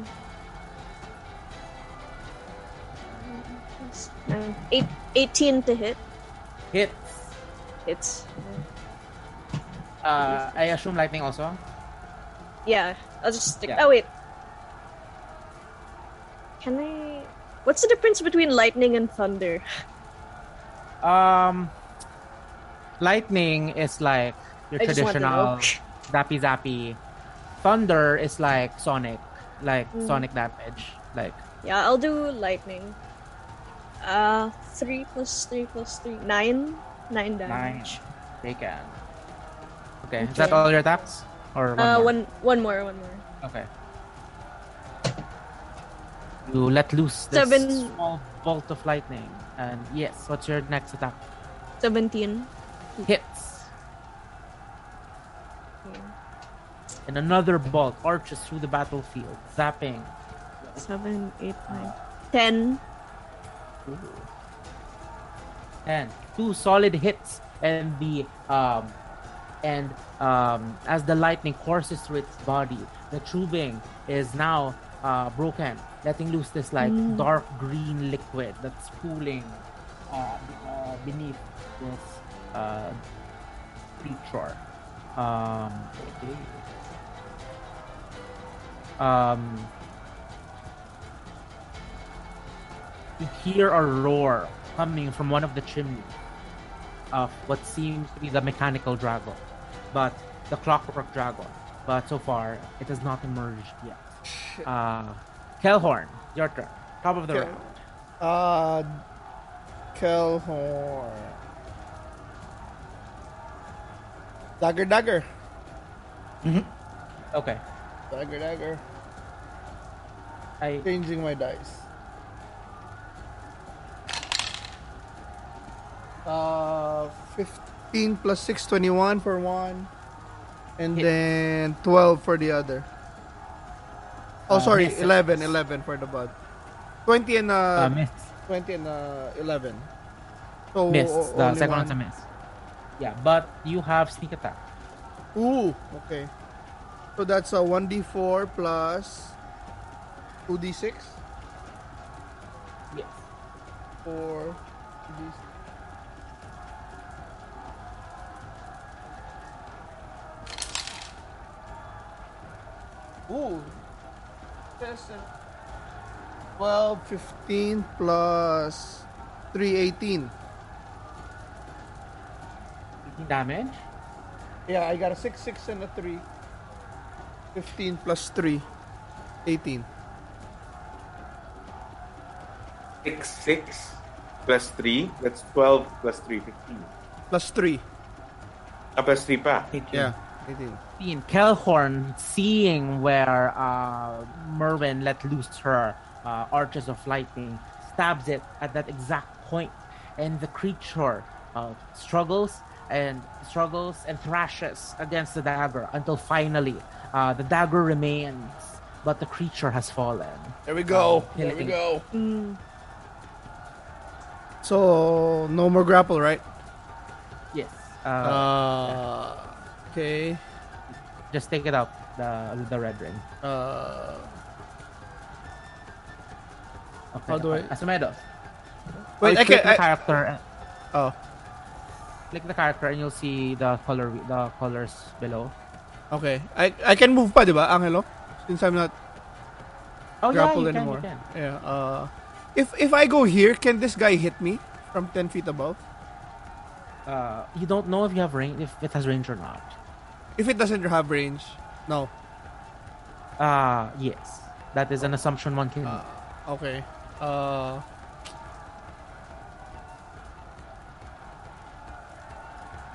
uh, eight, 18 to hit. Hits. It's Uh, I assume lightning also. yeah. I'll just stick. Yeah. Oh wait. Can I? What's the difference between lightning and thunder? Um, lightning is like your I just want to traditional zappy zappy. Thunder is like sonic, like Mm. sonic damage. Like Yeah, I'll do lightning. Uh, 3 plus 3 plus 3. 9. 9 damage. 9. Okay. okay. Is that all your attacks? Or one uh, more? One, one more, one more. Okay. You let loose this Seven. small bolt of lightning. And yes, what's your next attack? 17. Hits. Okay. And another bolt arches through the battlefield, zapping. 7, 8, 9, uh, 10 Ooh. And two solid hits, and the um, and um, as the lightning courses through its body, the tubing is now uh, broken, letting loose this like mm. dark green liquid that's pooling uh, uh, beneath this uh, creature. Um, um, you hear a roar coming from one of the chimneys of what seems to be the mechanical dragon, but the clockwork dragon. But so far, it has not emerged yet. Uh, Kelhorn, your turn. Top of the Okay. round. Uh, Kelhorn. Dagger, dagger. Okay. Dagger, dagger. I Changing my dice. uh, 15 plus 6, 21 for one. And Hit. then 12 for the other. Oh, uh, sorry, miss. 11, 11 for the bud. 20 and uh, uh 20 and uh, 11. So miss. The second one's a miss. Yeah, but you have sneak attack. Ooh, okay. So that's a 1d4 plus 2d6? Yes. 4, Ooh. Yes, uh, 12, 15 plus 3, 18. 18 damage. Yeah, I got a 6, 6, and a 3. 15 plus 3, 18. Six six plus three. That's twelve plus three. Fifteen. Plus 3. Ah, plus three pa. Yeah, 18. In Kelhorn, seeing where uh, Merwin let loose her uh, arches of lightning, stabs it at that exact point, and the creature uh, struggles and struggles and thrashes against the dagger until finally uh, the dagger remains, but the creature has fallen. There we go. Oh, there we go. Mm, So, no more grapple, right? Yes. Uh, Uh, okay. just take it out, the the red ring. Uh, Okay, How do I- Asomedos. wait, Oh, I click can. I, character. and- oh, Click the character and you'll see the color the colors below. okay. I I can move pa, di ba, Angelo? Since I'm not Oh grappled yeah, anymore. Can, can. Yeah. Uh, if if I go here, can this guy hit me from ten feet above? Uh, you don't know if you have range, if it has range or not. If it doesn't have range, no. Uh yes, that is an assumption one can. Uh, okay. Uh.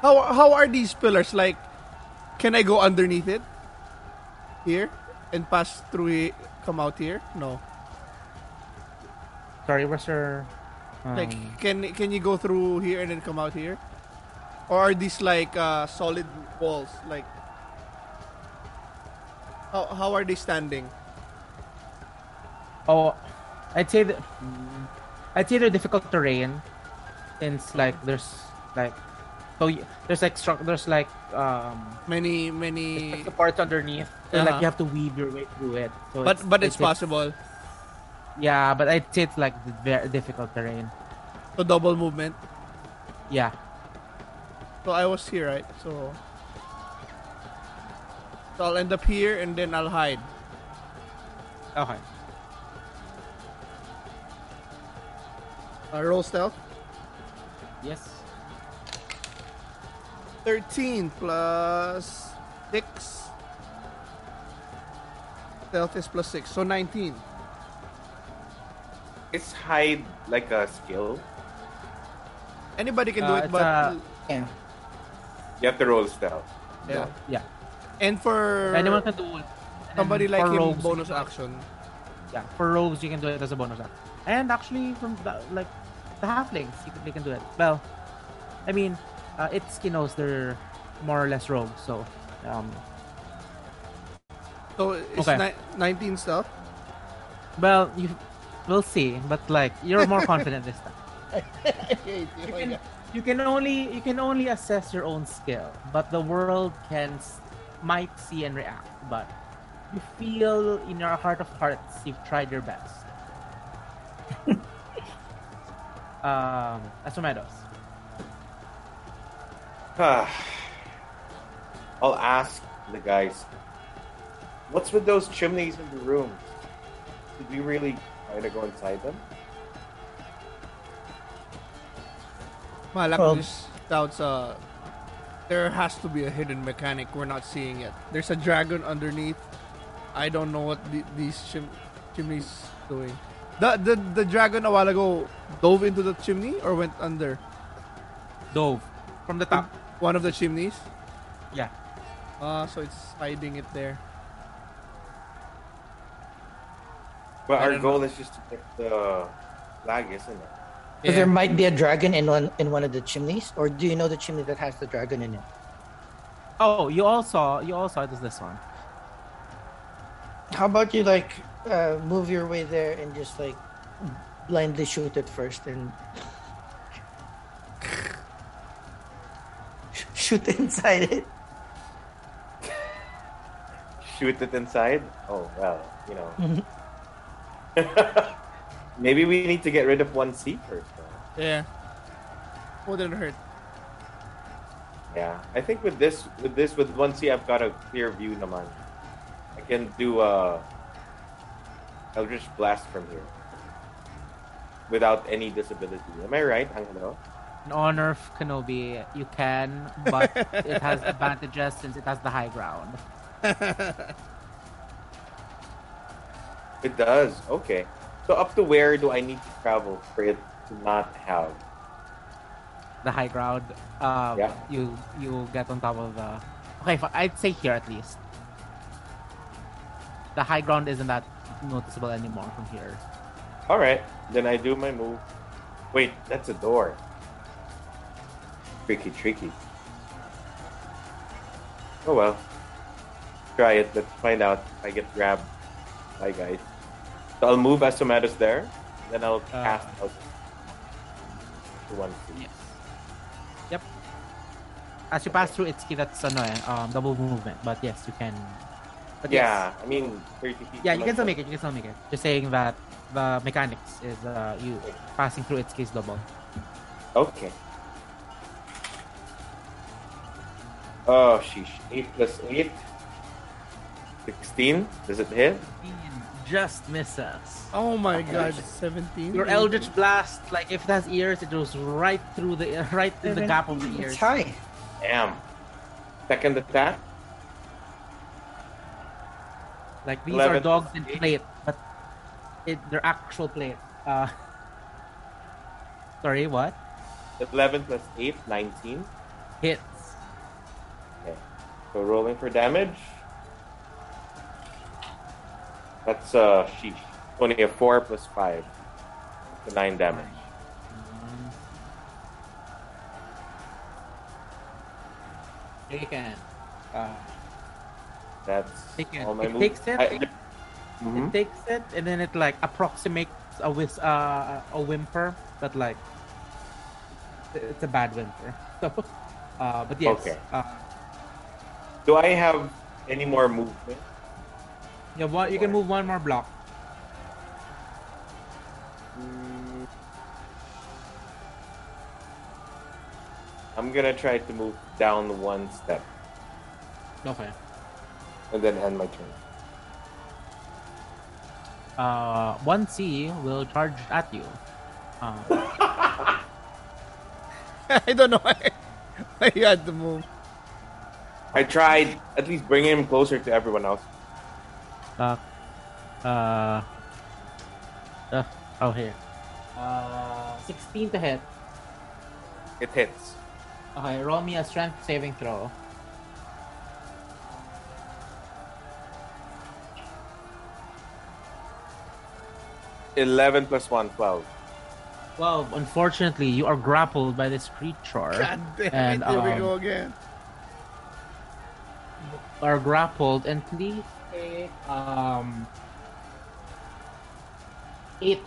How how are these pillars? Like, can I go underneath it? Here, and pass through it, come out here? No. Sorry, where's your? Um, Like, can can you go through here and then come out here? Or are these like uh, solid walls? Like, how how are they standing? oh, I'd say that. I'd say they're difficult terrain, since like there's like, so there's like stru- there's like um Many many, supports underneath. So like Uh-huh. you have to weave your way through it. So but but it's it's- possible. Yeah, but I'd say it's like very difficult terrain. So double movement. Yeah. So I was here, right? So, so I'll end up here and then I'll hide. Okay. Uh, roll stealth. Yes. 13 plus 6. Stealth is plus 6. So 19. Is hide like a skill? Anybody can do Uh, it, but. a- Yeah. You have to roll stealth. yeah. Yeah. And for Anyone can do it. And somebody for like him, rogues, bonus action. Yeah, for rogues you can do it as a bonus action. And actually, from the, like the halflings, you can, they can do it. Well, I mean, uh, it's knows they're more or less rogues, so um, So it's Okay. ni- 19 stuff. well, you we'll see. But like, you're more confident this time. You can, you can only you can only assess your own skill, but the world can might see and react. But you feel in your heart of hearts you've tried your best. um, Asomedos. I'll ask the guys, what's with those chimneys in the rooms? Did we really try to go inside them? Malak Well- just doubts uh there has to be a hidden mechanic we're not seeing it. There's a dragon underneath. I don't know what the, these chim- chimneys doing. The, the the dragon a while ago dove into the chimney or went under Dove from the top. one of the chimneys. Yeah. Uh so it's hiding it there. But I our don't goal is just to get the flag, isn't it? So there might be a dragon in one in one of the chimneys, or do you know the chimney that has the dragon in it? Oh, you all saw. You all saw it as this one. How about you like uh, move your way there and just like blindly shoot it first and shoot inside it? Shoot it inside? Oh, well, you know. Mhm. Maybe we need to get rid of one seat first. though. Yeah. Wouldn't hurt. Yeah, I think with this, with this, with one C, I've got a clear view naman. I can do a Eldritch Blast from here without any disability. Am I right, Angelo? In honor of Kenobi, you can, but it has advantages since it has the high ground. It does. Okay. So up to where do I need to travel for it to not have? The high ground, uh, Yeah. you you get on top of the. Okay, I'd say here at least. The high ground isn't that noticeable anymore from here. All right. Then I do my move. Wait, that's a door. Tricky, tricky. Oh well. Try it. Let's find out if I get grabbed. Bye, guys. So I'll move as Somato's there. Then I'll Uh, cast out to one C. Yes. Yep. As you pass through Itsuki, that's ano eh, um, double movement. But yes, you can. But yes. Yeah, I mean, 30 feet. Yeah, you can still make it. You can still make it. Just saying that the mechanics is uh, you passing through its case double. Okay. Oh, sheesh. 8 plus 8. 16. Does it hit? Just miss us. Oh my god, 17. Your Eldritch Blast, like if it has ears, it goes right through the right in the gap of the ears. It's high. Damn. Second attack. Like these 11 are dogs in plus eight. plate, but it they're actual plate. Uh, sorry, what? 11 plus 8. 19. Hits. Okay. So rolling for damage. That's uh sheesh. Only a 4 plus 5. So 9 damage. Taken. Uh, That's Taken. all my It moves. takes it? I- Mhm. It takes it and then it like approximates a whis- uh, a whimper, but like it's a bad whimper. So, uh, but yes, Okay. uh, Do I have any more movement? Yeah, one, you can move one more block. I'm gonna try to move down one step Okay. and then end my turn. Uh, one C will charge at you. Uh, I don't know why, why you had to move. I tried at least bringing him closer to everyone else. Uh, uh, uh, oh here. Uh, sixteen to hit. It hits. Okay, roll me a strength saving throw. Eleven plus one, twelve. Well, unfortunately, you are grappled by this creature. God damn And, it, here we um, go again. are grappled and please take um eight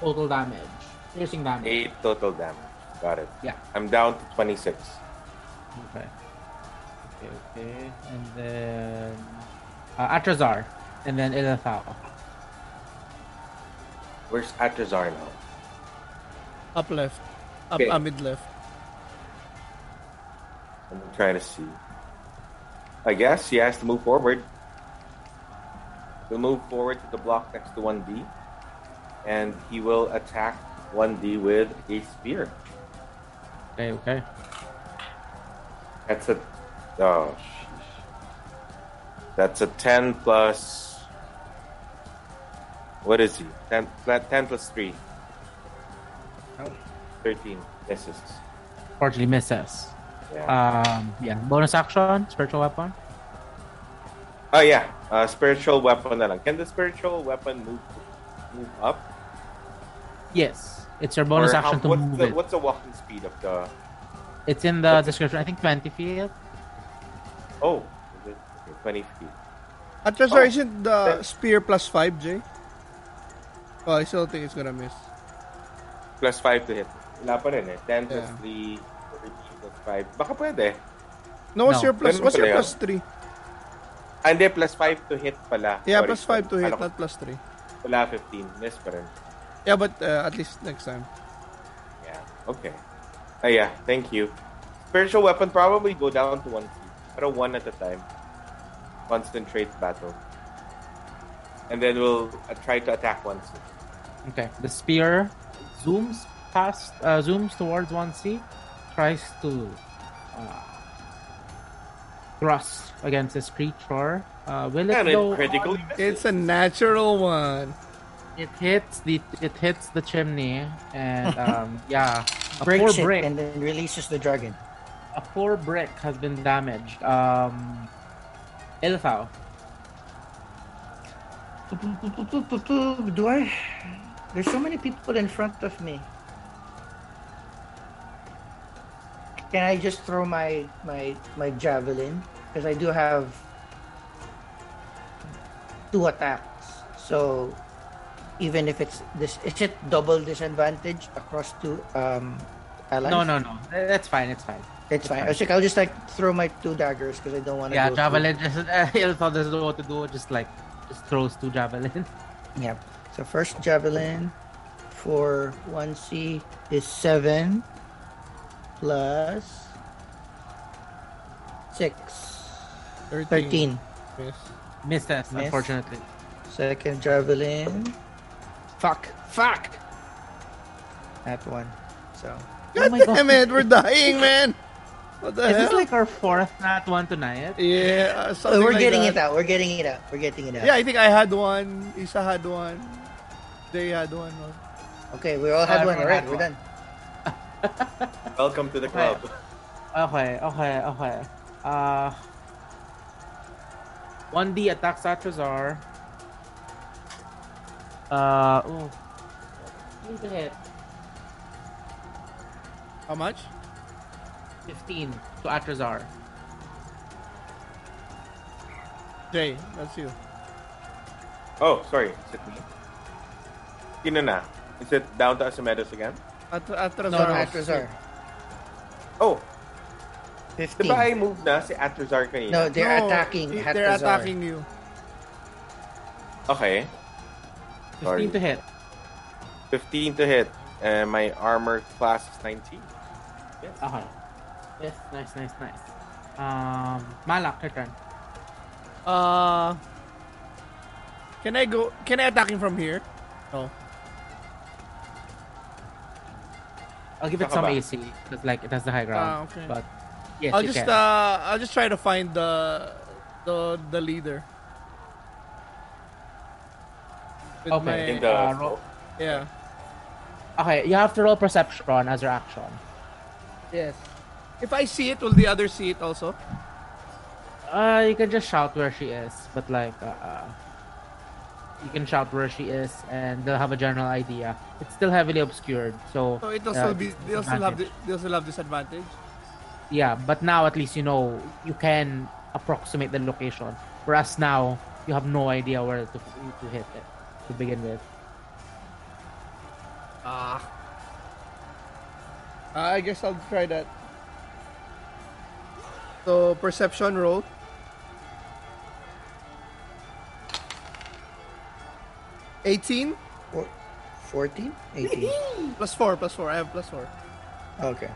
total damage, piercing damage. Eight total damage. Got it. Yeah. I'm down to twenty-six. Okay. Okay. Okay. And then uh, Atrazar, and then Ilithau. Where's Atrazar now? Up left. Up Okay. uh, mid left. I'm trying to see. I guess he has to move forward. He'll move forward to the block next to 1D. And he will attack 1D with a spear. Okay. Okay. That's a. Oh, sheesh. That's a 10 plus. What is he? 10, 10 plus 3. 13 misses. Fortunately, misses. Yeah. Um. Yeah. Bonus action, spiritual weapon. Oh, yeah. Uh, spiritual weapon na lang. Can the spiritual weapon move move up? Yes. It's your bonus Or action how- to what's move the, it. What's the walking speed of the. It's in the description. I think twenty feet. Oh, is it? Okay, 20 feet. Atrazar Oh. isn't the Then- spear plus 5, Jay? Oh, I still think it's gonna miss. Plus 5 to hit. Wala pa rin eh. 10 plus Yeah. 3, 13 plus 5. Baka pwede. No, what's No. your plus? What's your plus 3? Ah, hindi. Plus 5 to hit pala. Yeah, Sorry, plus 5 to hit, Kala not plus 3. Wala 15. Miss pa rin. Yeah, but uh, at least next time. Yeah. Okay. Ah, yeah, thank you. Spiritual weapon probably go down to one C. Pero one at a time. Concentrate battle. And then we'll uh, try to attack one C. Okay. The spear zooms past, uh, zooms towards 1C, tries to uh, thrust against this creature. Uh, will it And go? it critically It's a natural one. It hits the it hits the chimney, and um, yeah, a Breaks poor it brick. and then releases the dragon. A poor brick has been damaged. Um, Ilfao. Do I? There's so many people in front of me. Can I just throw my my my javelin? Because I do have two attacks. So even if it's this, is it double disadvantage across two um allies? No, no, no. That's fine. It's fine. it's fine. fine. I was like, I'll just like throw my two daggers because I don't want to. Yeah, javelin. Just uh, Ilfao doesn't know what to do. Just like just throws two javelin. Yeah. So first javelin for one C is seven plus six. 13. Thirteen. Miss. Misses, Miss. unfortunately. Second javelin. Fuck. Fuck. That one. So Oh my Damn it, we're dying, man. What the Is hell? this like our fourth nat one tonight? yeah, uh, Oh, we're like getting that. it out. We're getting it out. We're getting it out. Yeah, I think I had one. Isa had one. They had one. Okay, we all had Uh, one. All right, we're done. Welcome to the club. Okay, okay, okay. Uh, 1D attacks Atrazar. Uh, ooh. Need to hit. How much? 15 to Atrazar. Jay, that's you. Oh, sorry. Is it me? Sino na? Is it down to Asumedos again? At Atrazar. No, no, Atrazar. Oh, 15. di ba I moved na si Atrazar kanina? No, they're No, attacking i- They're attacking you. Okay. 15 to hit. 15 to hit. And my armor class is 19. Yes. Okay. Yes, nice, nice, nice. Um, Malak, your turn. Uh, can I go? Can I attack him from here? No. I'll give it Saka some ba? AC because like it has the high ground. Ah, okay. But yes, I'll just can. uh, I'll just try to find the the the leader. With Okay. my- In the Uh, roll- yeah. Okay, you have to roll perception as your action. Yes. If I see it, will the other see it also? Uh, you can just shout where she is, but like, uh, uh, you can shout where she is, and they'll have a general idea. It's still heavily obscured, so. So it'll uh, still be they'll still have disadvantage. the, they'll still have disadvantage. Yeah, but now at least you know you can approximate the location. Whereas now you have no idea where to to hit it to begin with. Ah. I guess I'll try that. So perception roll. Eighteen 14? 18. plus four plus four. I have plus four. Okay.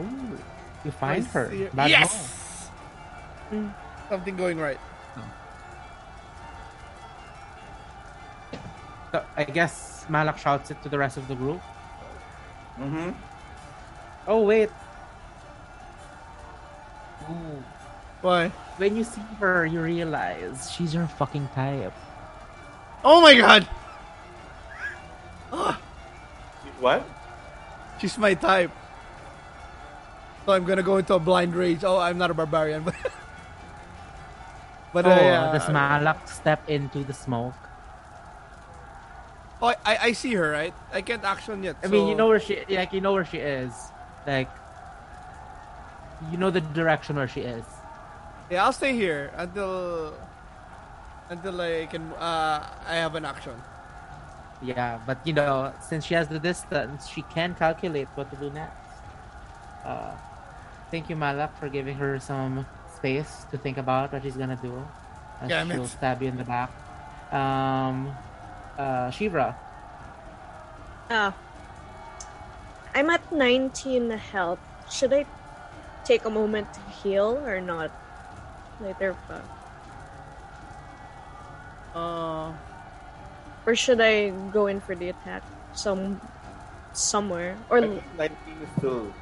Ooh, you find I her. see Bad Yes. Something going right. roll. So I guess Malak shouts it to the rest of the group. Mm-hmm. Oh wait. Ooh. Why? When you see her, you realize she's your fucking type. Oh my god! What? She's my type. So I'm gonna go into a blind rage. Oh, I'm not a barbarian, but. but oh, uh, yeah. does Malak step into the smoke? Oh, I, I see her, right? I can't action yet. I mean, you know where she like you know where she is. Like you know the direction where she is. Yeah, I'll stay here until until I can. Uh, I have an action. Yeah, but you know, since she has the distance, she can calculate what to do next. Uh, thank you, Malak, for giving her some space to think about what she's gonna do. As Damn she'll it. stab you in the back. Um, uh, Shivra. Ah. I'm at 19 health. Should I take a moment to heal or not? Later pa. Uh, Or should I go in for the attack some somewhere? Or I think 19 is still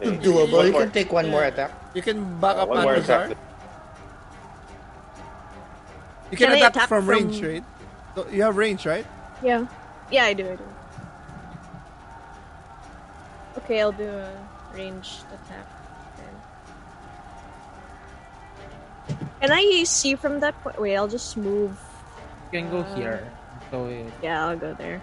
okay. Doable. One You more- can take one more attack. you can back up one more Antizar. attack. You can, Can attack, attack from, from- range, right? So you have range, right? yeah. Yeah, I do, I do. Okay, I'll do a ranged attack. then. Can I see from that point? Wait, I'll just move. You can go Uh, here. So it, Yeah, I'll go there.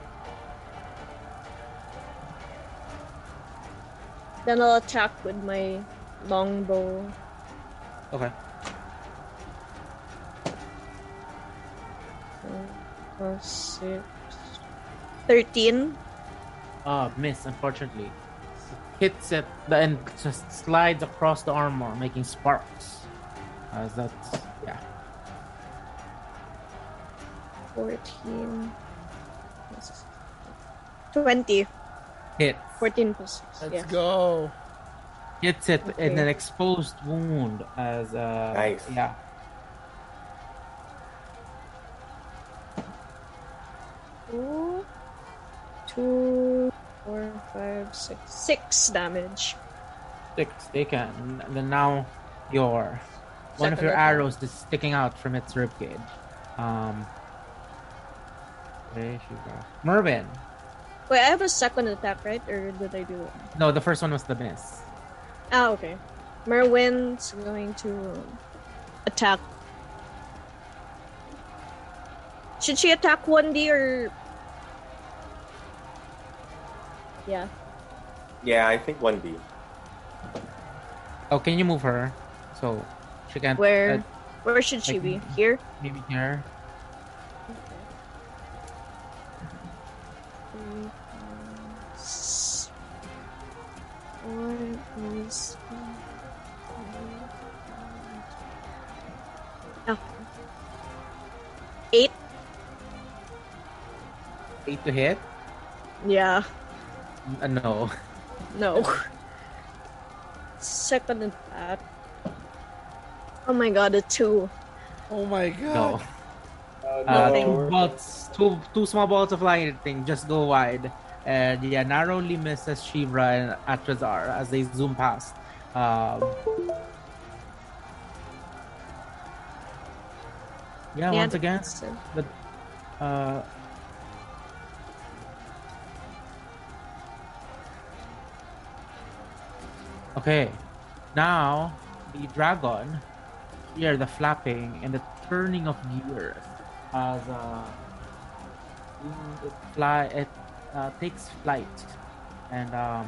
Then I'll attack with my longbow. okay. Uh, plus six. 13. Uh, miss, unfortunately. Hits it and just slides across the armor, making sparks. As that's yeah. 14. plus 20. Hit. 14 plus 6. Let's yeah. go. Hits it in an exposed wound as uh Nice. yeah. Two, two, four, five, six. Six damage. Six taken. And then now your one of your attack. arrows is sticking out from its ribcage. Um there she goes. Mervin. Wait, I have a second attack, right? Or did I do it? No, the first one was the miss. Ah, okay. Merwin's going to attack. Should she attack 1D or. Yeah. Yeah, I think 1D. Oh, can you move her? So she can Where uh, where should she like- be? Here? maybe here. Four is- Oh. Eight? Eight to hit? Yeah. Uh, no. No. Second attack. Oh my god, a two. Oh my god. No. Oh, Uh, no. two bolts, two two small bolts of lightning just go wide, and yeah, narrowly misses Shivra and Atrazar as they zoom past. Um, yeah, Yeah, once again, the uh, okay, now the dragon here the flapping and the turning of gears as uh, it fly it uh, takes flight and um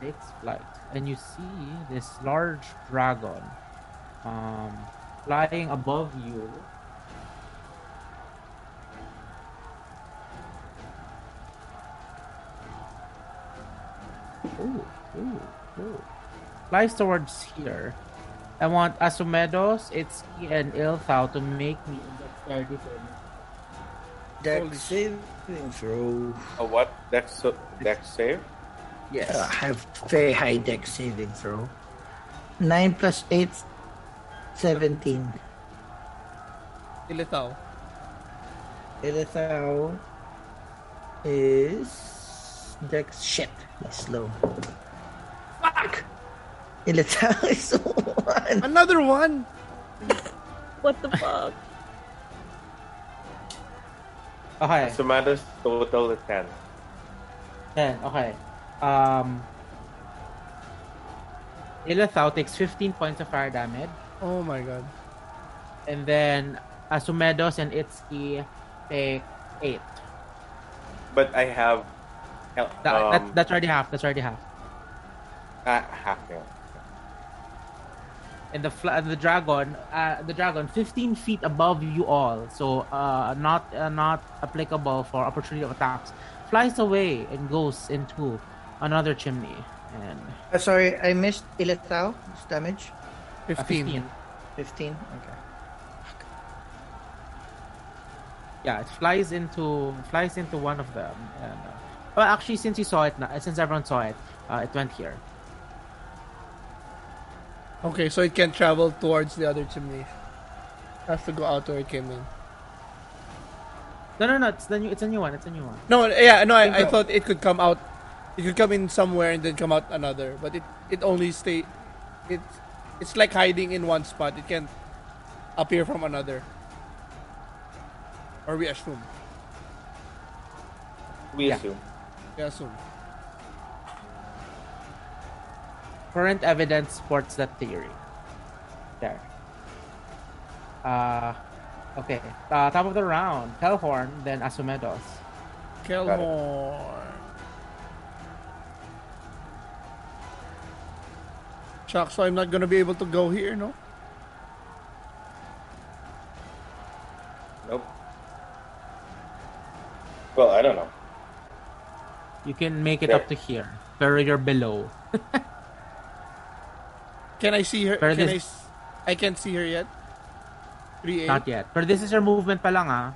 takes flight and you see this large dragon um flying above you ooh, ooh, ooh. flies towards here I want Asumedos, Itsuki, and Ilithau to make me. Dex saving throw. Oh, what? Dex, so, dex save? Yes. Uh, have very high dex saving throw. 9 plus 8, 17. Ilithau. Ilithau is dex shit. He's slow. Fuck! Ilithau is one. Another one. What the fuck? Okay. Sumada's total is 10. 10. Okay. Um. Ilithau takes 15 points of fire damage. Oh my god. And then Asumedos and Itsuki take 8. But I have. hel- That, um, that, that's already half. That's already half. uh, half now. And the fla- the dragon, uh, the dragon, 15 feet above you all, so uh, not uh, not applicable for opportunity of attacks, flies away and goes into another chimney. And Uh, sorry, I missed Ilithau. Damage? uh, 15. 15. 15? Okay. Yeah, it flies into flies into one of them. And, uh, well, actually, since you saw it, since everyone saw it, uh, it went here. Okay, so it can travel towards the other chimney. Has to go out where it came in. No, no, no. It's the new. It's a new one. It's a new one. No, yeah, no, I, I thought it could come out. It could come in somewhere and then come out another, but it it only stay. It it's like hiding in one spot. It can't appear from another. Or we assume. We Yeah. assume. We assume. Current evidence supports that theory. There. Uh, okay. Uh, top of the round, Kelhorn, then Asumedos. Kelhorn. Chuck, so I'm not gonna be able to go here, no? Nope. Well, I don't know. You can make it There. up to here, pero you're below. Can I see her? Pero can I? this- s- I can't see her yet. Three eight. Not yet. Pero this is her movement pa lang ah.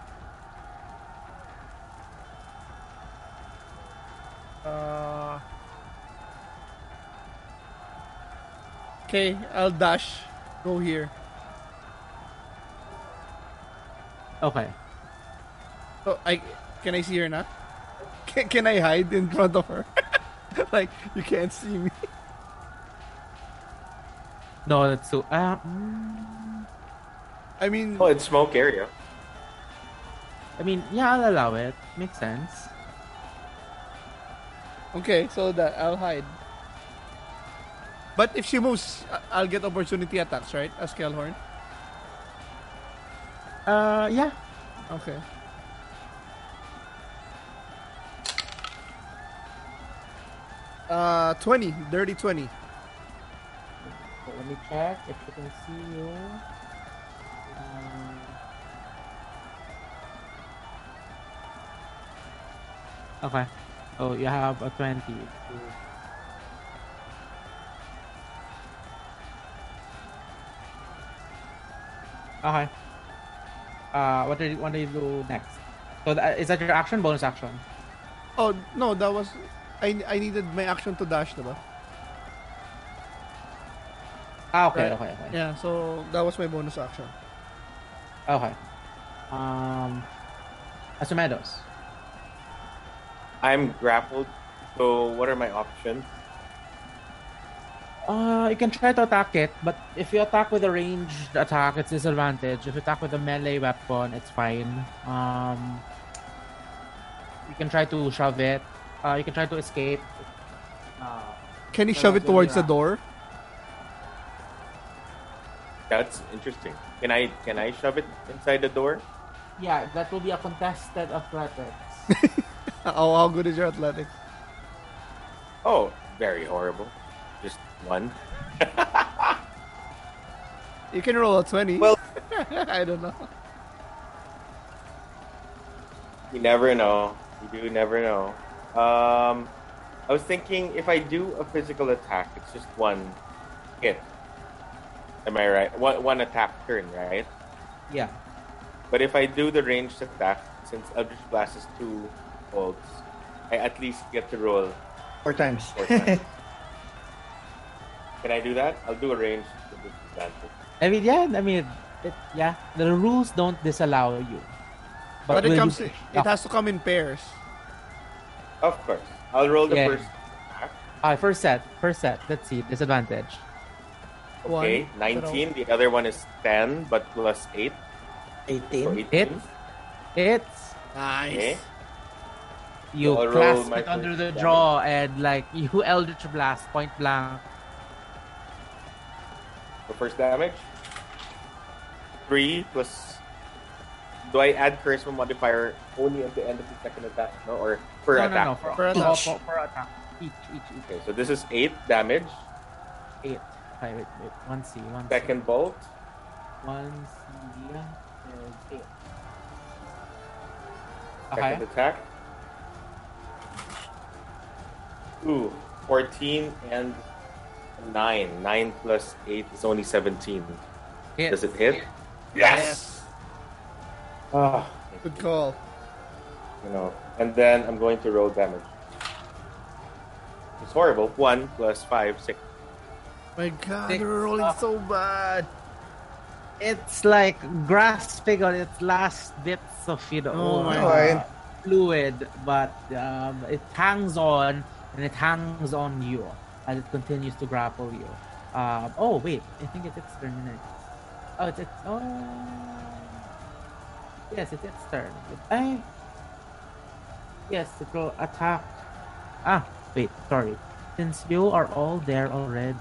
Uh, okay, I'll dash. Go here. Okay. So I can I see her now? Can, can I hide in front of her? like you can't see me. No, that's too. Uh, mm, I mean, Oh, it's smoke area. I mean, yeah, I'll allow it. Makes sense. okay, so that I'll hide. But if she moves, I- I'll get opportunity attacks, right? As Kelhorn. Uh, yeah. Okay. Uh, 20. Dirty 20. So let me check if you can see you. Um, okay. Oh, you have a 20. Okay. Uh, what do you, what do you do next? So that, is that your action? Bonus action? Oh, no, that was... I, I needed my action to dash, diba? Ah, okay, Right. okay, okay. Yeah, so that was my bonus action. Okay. Um, Asumedos. I'm grappled. So what are my options? Uh, you can try to attack it, but if you attack with a ranged attack, it's disadvantage. If you attack with a melee weapon, it's fine. Um, you can try to shove it. Uh, you can try to escape. Uh, Can you shove it towards the yeah. door? That's interesting. Can I can I shove it inside the door? yeah, that will be a contested athletics. Oh, how good is your athletics? Oh, very horrible. Just one. You can roll a 20. Well- I don't know. You never know. You do never know. Um, I was thinking if I do a physical attack, it's just one hit. Am I right? One one attack turn, right? yeah. But if I do the ranged attack, since Eldritch Blast is two bolts, I at least get to roll Four times. four times. Can I do that? I'll do a range with disadvantage. I mean, yeah. I mean, it, yeah. The rules don't disallow you. But, it comes. you- It has to come in pairs. Of course. I'll roll the Yeah. first attack. Ah, first set. First set. Let's see. Disadvantage. Okay, One, 19. The other one is 10, but plus 8. So 18. 18. Hit. It's Nice. Okay. you I'll clasp it under the damage. jaw and like you Eldritch Blast point blank. The first damage. 3 plus. Do I add charisma modifier only at the end of the second attack? No, or per no, attack? no, no, for, Per for, attack. for, for attack. Each, each, each. Okay, so this is 8 damage. Eight. Okay, wait, wait. One C, one Second C. bolt. One C is eight. Second Okay. attack. Ooh, 14 and 9. 9 plus 8 is only 17. Hit. Does it hit? Yes! Ah, Good call. You know, and then I'm going to roll damage. It's horrible. One plus five, six. My God, Six you're rolling so bad. It's like grasping on its last bits of you know Oh my uh, God. fluid, but um, it hangs on and it hangs on you as it continues to grapple you. Um, oh wait, I think it's its turn next. Oh, it's its oh yes, it's its turn. I yes, it will attack. Ah, wait, sorry. Since you are all there already.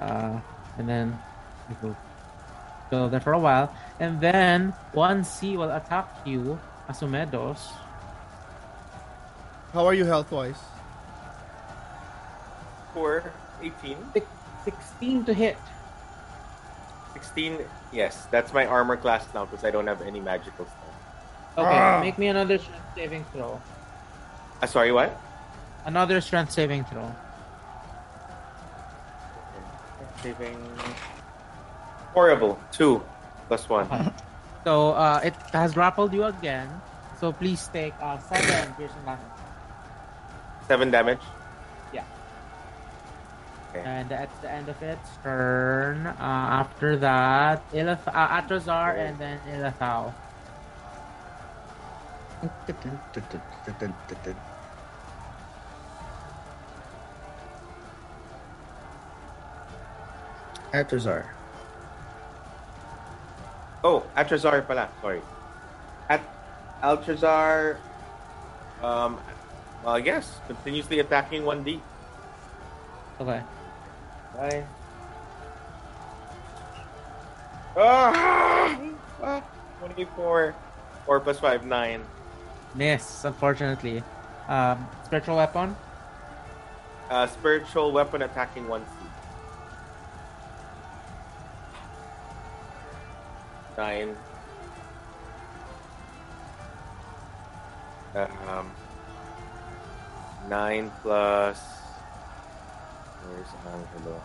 Uh, and then it will go there for a while. And then one C will attack you, Asumedos. How are you health wise? Four, 18, 16 to hit. 16. Yes, that's my armor class now because I don't have any magical stuff. Okay, Ah. make me another strength saving throw. Uh, sorry, what? Another strength saving throw. Saving. Horrible. Two plus one. So uh, it has grappled you again. So please take uh, seven piercing damage. Seven damage. Yeah. Okay. And that's the end of its turn. Uh, after that, Ilith- uh, Atrazar and then Ilithau. Atrazar. Oh, Atrazar pala. Sorry. At Atrazar, um, well, yes, continuously attacking 1D. Okay. Bye. Ah! ah! 24. 4 plus 5, 9. Miss, unfortunately. Um, spiritual weapon? Uh, spiritual weapon attacking 1C. 9. Um, 9 plus. Where's Angelo?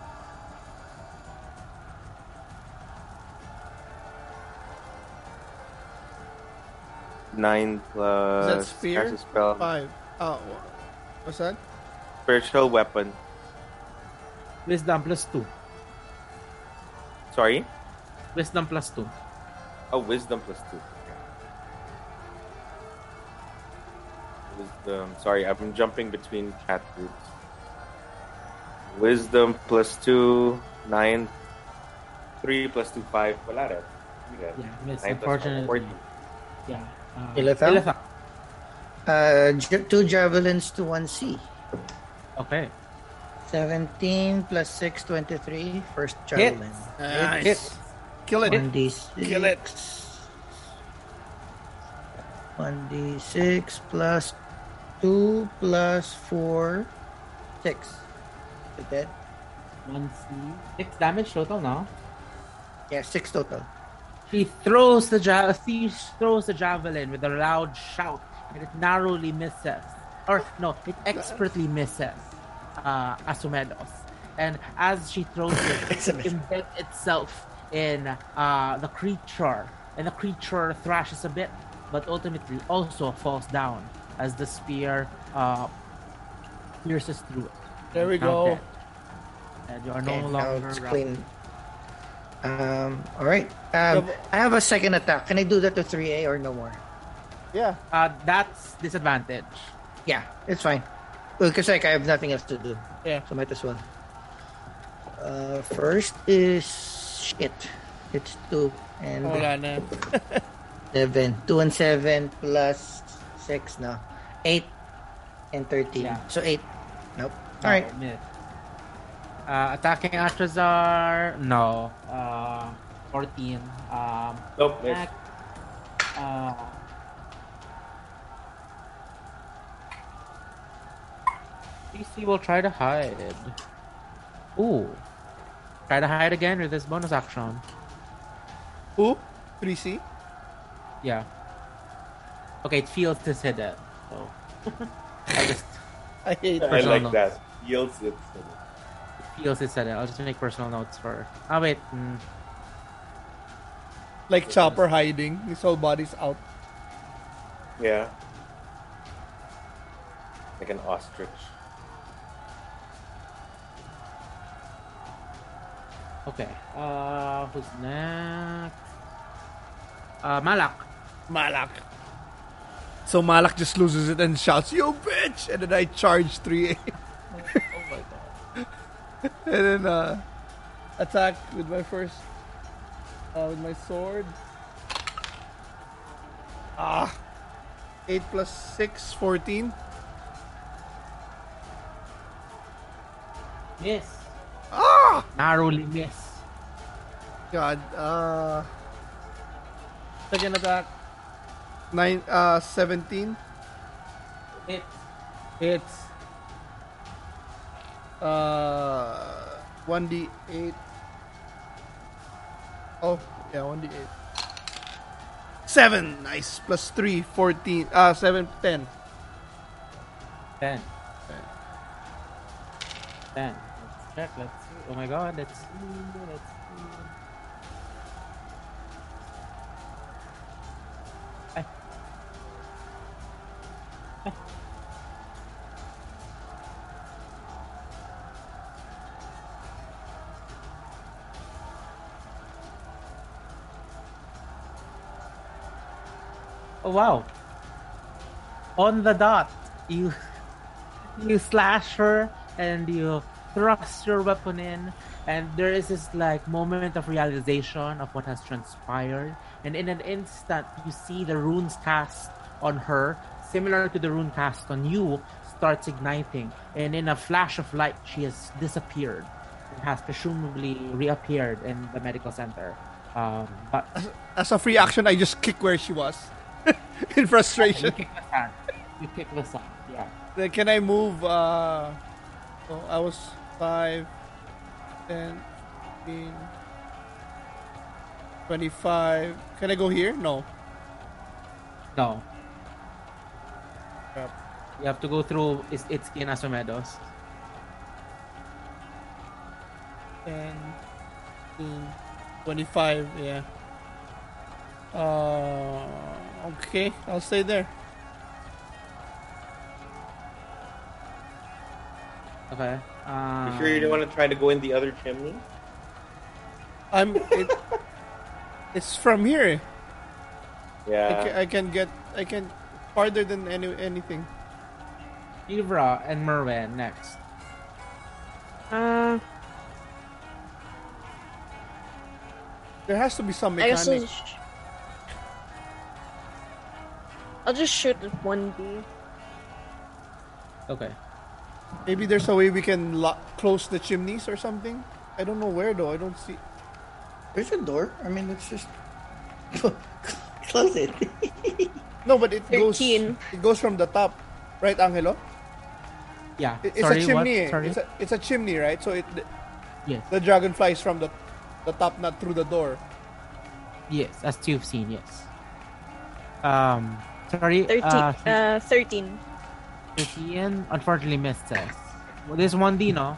Nine plus. Is that spear? cast a spell. Five. Oh, what's that? Spiritual weapon. Wisdom plus 2. Sorry? Wisdom plus 2. Oh, wisdom plus two. Wisdom. Sorry, I've been jumping between cat groups. Wisdom plus two, nine. Three plus two, five. Wala rin. Hindi rin. Yeah, miss, Nine plus four, unfortunately. 14. Yeah. Uh, Ilithau? Ilithau. Uh, j- two javelins to one C. Okay. 17 plus 6, 23. First javelin. Nice. Hit. Kill it. 1d6. Kill it. 1d6 plus 2 plus 4. 6. That? One C. Six damage total now. Yeah, 6 total. She throws the ja- she throws the javelin with a loud shout, and it narrowly misses, or no, it expertly misses uh, Asumedos. And as she throws it, it embeds itself in uh, the creature, and the creature thrashes a bit, but ultimately also falls down as the spear uh, pierces through it. There we go. dead. And you are Okay, no now longer it's clean. Um, alright. Um, I have a second attack. Can I do that to 3A or no more? Yeah. Uh, that's disadvantage. Yeah, it's fine. Well, because like I have nothing else to do. Yeah. So might as well. Uh, first is shit. It's two and Wala na. seven. Two and seven plus six now. Eight and thirteen. Yeah. So eight. Nope. No, All right. miss. Uh, attacking Atrazar, no. Uh, 14. Um, Nope, miss. attack, uh, PC will try to hide. Ooh. Try to hide again with this bonus action. Who? 3C? Yeah. Okay, it feels to say that. So. I just. I hate I like that. Yields it. feels it said it. I'll just make personal notes for. Oh wait. Mm, Like Chopper hiding. His whole body's out. Yeah. Like an ostrich. okay. Uh, who's next? Uh, Malak. Malak. So Malak just loses it and shouts, "You bitch!" And then I charge three A, my god. and then uh, attack with my first, uh, with my sword. Ah, eight plus six, 14. Miss. Ah, Narrowly miss. God. Uh, second attack. Nine, uh, 17. Hit. It's uh 1d8. Oh, yeah, 1d8. 7. Nice. Plus 3, 14. Uh 7, 10. Ten. Ten. Let's check. Let's see. Oh my god. Let's see. Let's see. Wow. On the dot. You you slash her and you thrust your weapon in and there is this like moment of realization of what has transpired and in an instant you see the runes cast on her similar to the rune cast on you starts igniting and in a flash of light she has disappeared and has presumably reappeared in the medical center um, but As a free action, I just kick where she was. In you frustration. kick the sand you kick the sand yeah Then can I move? Uh, so I was 5, 10, 15, 25. Can I go here? No. no Crap. You have to go through it's it's in Asumedos. 10, 15, 25, yeah. Uh, okay, I'll stay there. Okay. Um, You sure you don't want to try to go in the other chimney? I'm. It, it's from here. I, Yeah. can, I can get. I can farther than any anything. Ivra and Merwin next. Uh, There has to be some I guess mechanic. I'll just shoot at 1D. Okay. Maybe there's a way we can lock, close the chimneys or something. I don't know where though. I don't see. There's a door. I mean, let's just close it. No, but it goes. 13. It goes from the top, right, Angelo? Yeah. It- it's Sorry, a chimney. What? eh. Sorry. It's a, it's a chimney, right? So it Yes. the dragon flies from the the top, not through the door. Yes, as you've seen. Yes. Um. Sorry. 13. Uh, Uh, 13. 13 unfortunately misses. Well, this one D, no?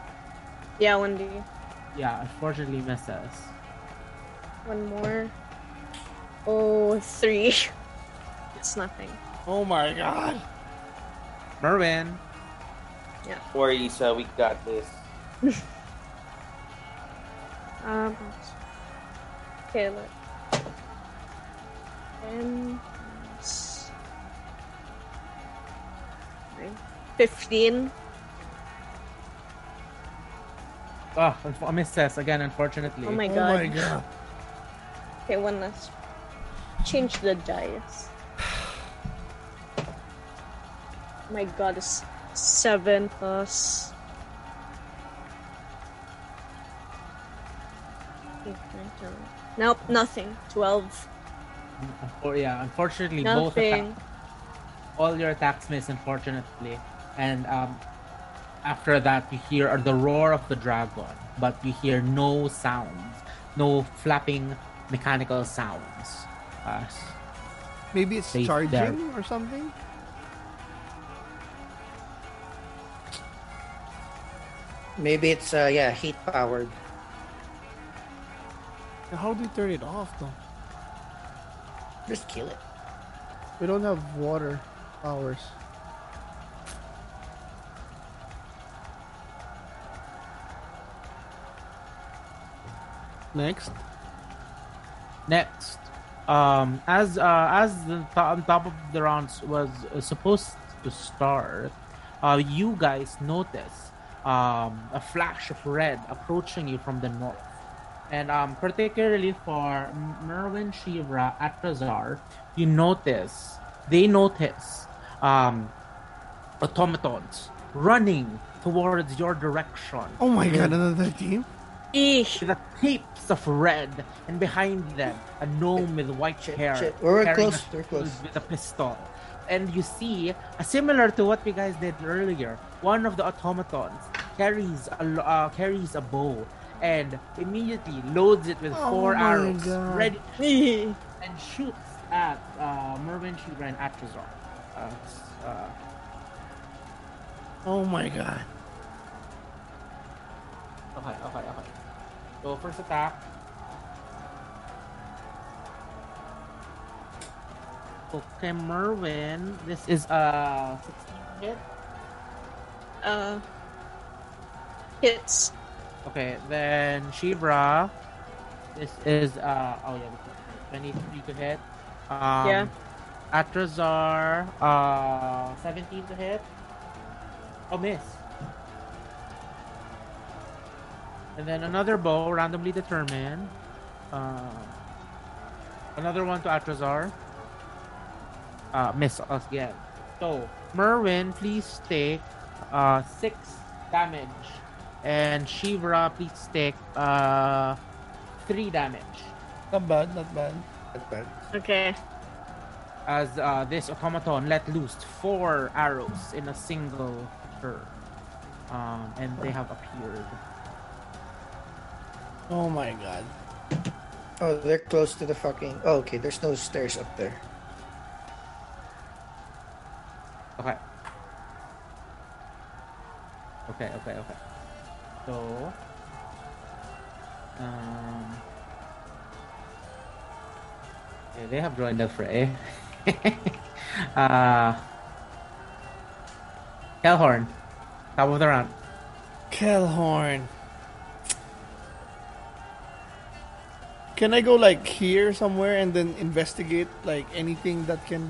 Yeah, 1D. Yeah, unfortunately misses. One more. Oh, three. It's nothing. Oh my god! Merwin. Don't worry, Issa, we got this. Um. Okay, look. Ten. 15. Ah, oh, I missed this again, unfortunately. Oh my oh god. Oh my god. okay, one last. Change the dice. my god, it's 7 plus. Nope, nothing. 12. Oh, yeah, unfortunately, nothing. both. Atta- all your attacks miss, unfortunately and um after that you hear the roar of the dragon but you hear no sounds no flapping mechanical sounds uh, Maybe it's Stay charging there. or something. Maybe it's uh yeah heat powered. How do you turn it off though? Just kill it. We don't have water powers. Next. Next, um, as uh, as the th- top of the rounds was uh, supposed to start, uh, you guys notice um, a flash of red approaching you from the north, and um, particularly for M- Merwin, Shivra, Atrazar, you notice they notice um, automatons running towards your direction. Oh my god, another team? Eesh. The capes of red, and behind them a gnome with white Shit, hair, shit. We're close, a we're close. with a pistol. And you see, uh, similar to what we guys did earlier, one of the automatons carries a lo- uh, carries a bow and immediately loads it with Oh four arrows, God. ready and shoots at uh, Mervin, Shivra, and Atrazar. Uh, s- uh, Oh my god. Okay, okay, okay. So first attack. Okay, Mervin. This is uh 16 hit. Uh, hits. Okay, then Shivra. This is uh oh yeah, this 23 to hit. Um, Yeah. Atrazar, uh 17 to hit. Oh miss. And then another bow, randomly determined. Um, another one to Atrazar. Uh, miss us again. So, Merwin, please take uh, 6 damage. And Shivra, please take uh, 3 damage. Not bad, not bad. Not bad. Okay. As uh, this automaton let loose 4 arrows in a single turn. Um, and they have appeared. Oh my god. Oh, they're close to the fucking. Oh, okay. There's no stairs up there. Okay. Okay, okay, okay. So, um, yeah, they have joined the fray. uh, Hellhorn, top of the round. Kelhorn. Can I go like here somewhere and then investigate like anything that can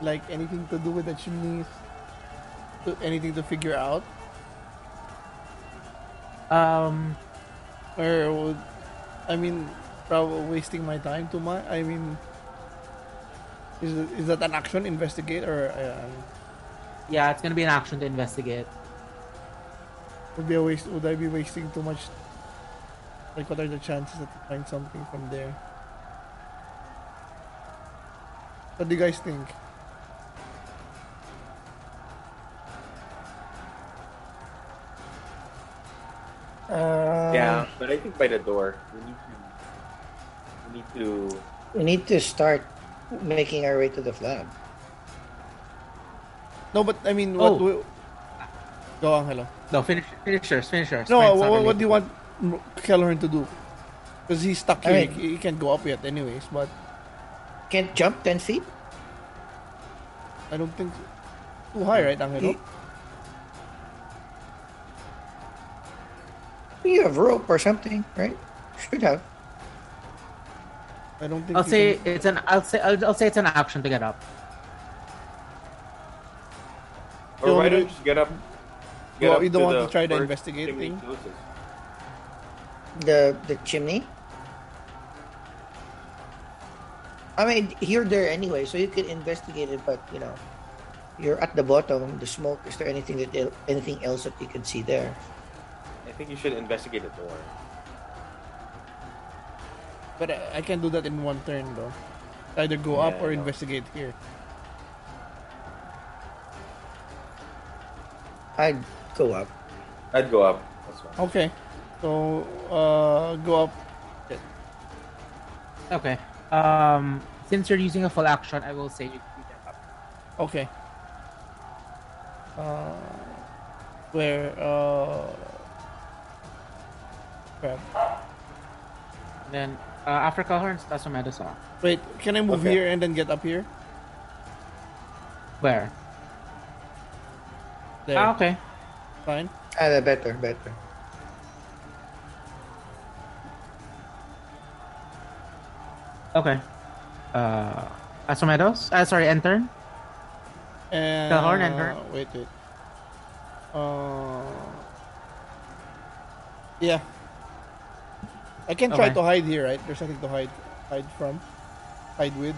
like anything to do with the chimneys? To, anything to figure out? Um, Or would I mean probably wasting my time too much? I mean is it, is that an action investigate or uh, yeah, it's gonna be an action to investigate. would be a waste would I be wasting too much like what are the chances that I find something from there? What do you guys think? Uh, yeah, but I think by the door, we need to. We need to. We need to start making our way to the flag. No, but I mean, what Oh. do we... Go on, hello. No, finish, finish, finishers. No, Mine's what, what do you want M- Kelhorn to do? Because he's stuck I here. mean- he, he can't go up yet, anyways. But Can't jump ten feet. I don't think too high, right, Angelo? You have rope or something, right? Should have. I don't think. I'll say can- it's an. I'll say. I'll, I'll say it's an action to get up. Or why don't you get up? Get Well, up you don't want the to try the first investigate chimney thing? Closest. The the chimney. I mean, you're there anyway, so you can investigate it. But you know, you're at the bottom. The smoke. Is there anything that anything else that you can see there? I think you should investigate the door. But I, I can't do that in one turn, though. Either go up or investigate here. I'd go up. I'd go up. That's fine. Okay. So, uh, go up. Okay. Um, since you're using a full action, I will say you, you get up. Okay. Uh, Where uh crap. Then uh, after Kelhorn's, that's what Meadows are. Wait, can I move Okay. here and then get up here? Where? There. Ah, okay. Fine. Ah, better, better. Okay. Uh, Asumedos? Uh, sorry, enter. And Kelhorn and her. Wait, wait. Uh, yeah. I can try Okay. to hide here, right? There's nothing to hide hide from. Hide with.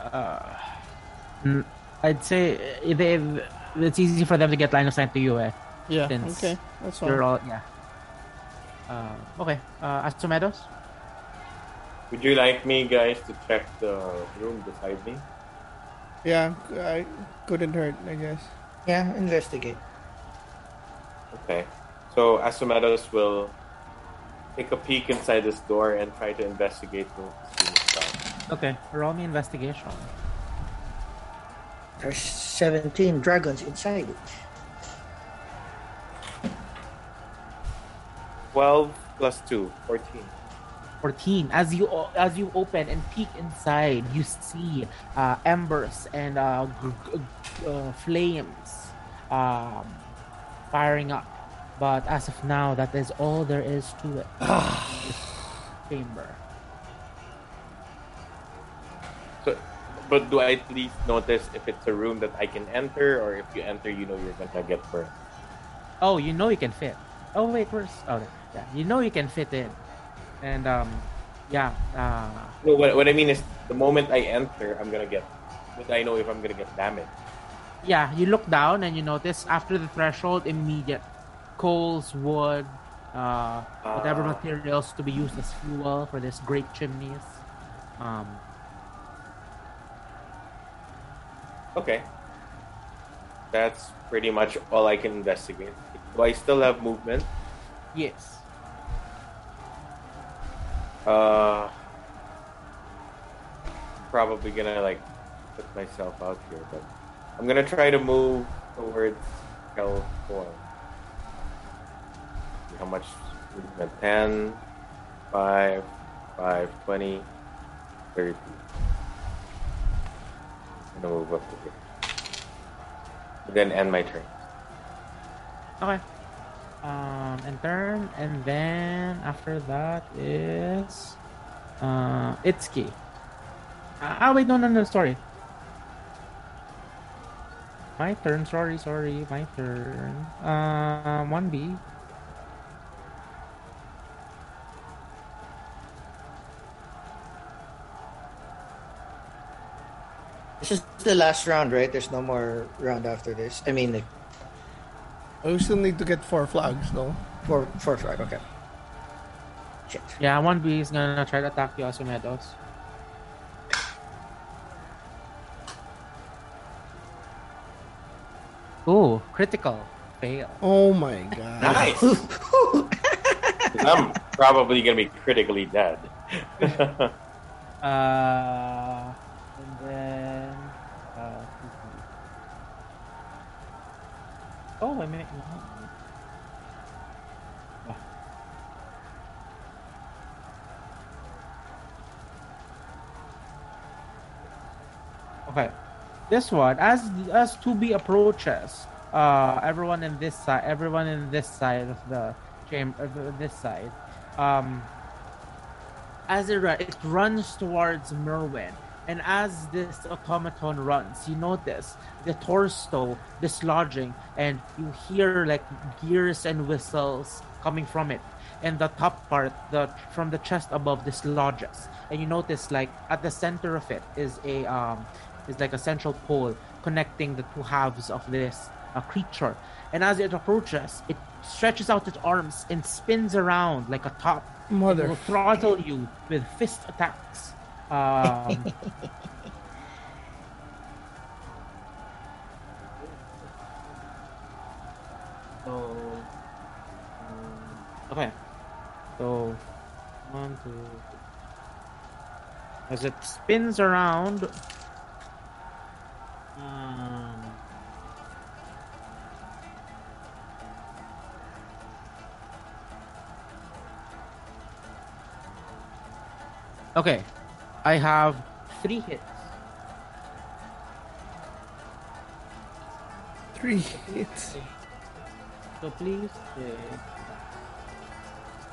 Uh, I'd say uh, they, it's easy for them to get line of sight to you. Eh? Yeah. Okay. That's fine. All yeah. Uh, okay. Uh, Asumedos? Would you like me, guys, to check the room beside me? Yeah, I couldn't hurt, I guess. Yeah, investigate. Okay. So Asumedos will take a peek inside this door and try to investigate the room itself. Okay. Roll me investigation. There's 17 dragons inside it. 12 plus 2, 14. 14 as you as you open and peek inside you see uh, embers and uh, g- g- uh, flames um, firing up. But as of now that is all there is to it. This chamber. So, but do I at least notice if it's a room that I can enter, or if you enter, you know you're gonna get burned? oh you know you can fit. Oh wait where's oh yeah you know you can fit in and um yeah uh, No, what, what I mean is, the moment I enter, I'm gonna get. But I know if I'm gonna get damaged. yeah, you look down and you notice after the threshold, immediate coals, wood, uh, whatever Ah. materials to be used as fuel for this great chimneys. Um, Okay. That's pretty much all I can investigate. Do I still have movement? yes. Uh, probably gonna like put myself out here, but I'm gonna try to move towards Hell Four. How much movement? 10, 5, 5, 20, 30. I'm gonna move up to here. Then end my turn. Okay. Um, and turn, and then after that is uh, Itsuki. Uh, ah, wait, no, no, no, sorry. My turn. Sorry, sorry, my turn. Um, one B. This is the last round, right? There's no more round after this. I mean, like, I still need to get four flags, though. four, four flag. Okay. Shit. Yeah, one B is gonna try to attack you, Asumedos. Ooh, critical. Fail. Oh my god. Nice! I'm probably gonna be critically dead. Uh, and then. Uh, oh, I mean. Okay, this one as as 2B approaches, uh, everyone in this side, everyone in this side of the chamber, of this side, um, as it, run, it runs towards Merwin. And as this automaton runs, you notice the torso dislodging, and you hear like gears and whistles coming from it. And the top part, the from the chest above, dislodges, and you notice like at the center of it is a um, is like a central pole connecting the two halves of this uh, creature. And as it approaches, it stretches out its arms and spins around like a top it Mother. will throttle you with fist attacks. Um, so, um, okay. So, one, two. As it spins around. Um, okay, I have three hits. Three hits. So please. uh,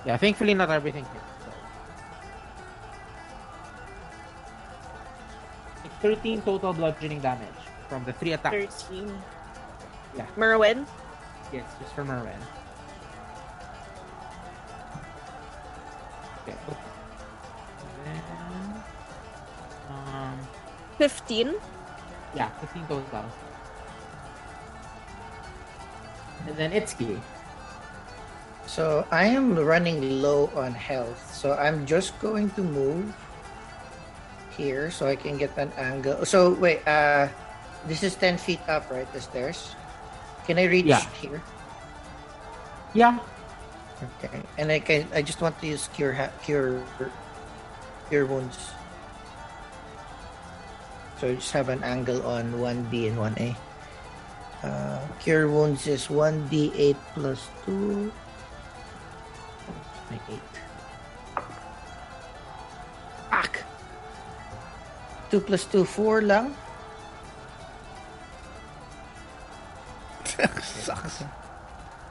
Yeah, thankfully not everything hits. So. It's 13 total bludgeoning damage from the three attacks. 13. Yeah. Merwin? Yes, just for Merwin. Okay. And 15. yeah, 15 goes total. And then Itsuki. So I am running low on health. So I'm just going to move here so I can get an angle. So wait, uh this is 10 feet up, right? The stairs. Can I reach Yeah. here? Yeah. Okay. And I can I just want to use cure ha- cure cure wounds. So just have an angle on 1B and 1A. Uh, cure wounds is 1d8 plus 2. Make 8. Fuck! 2 plus 2, 4 lang. Sucks.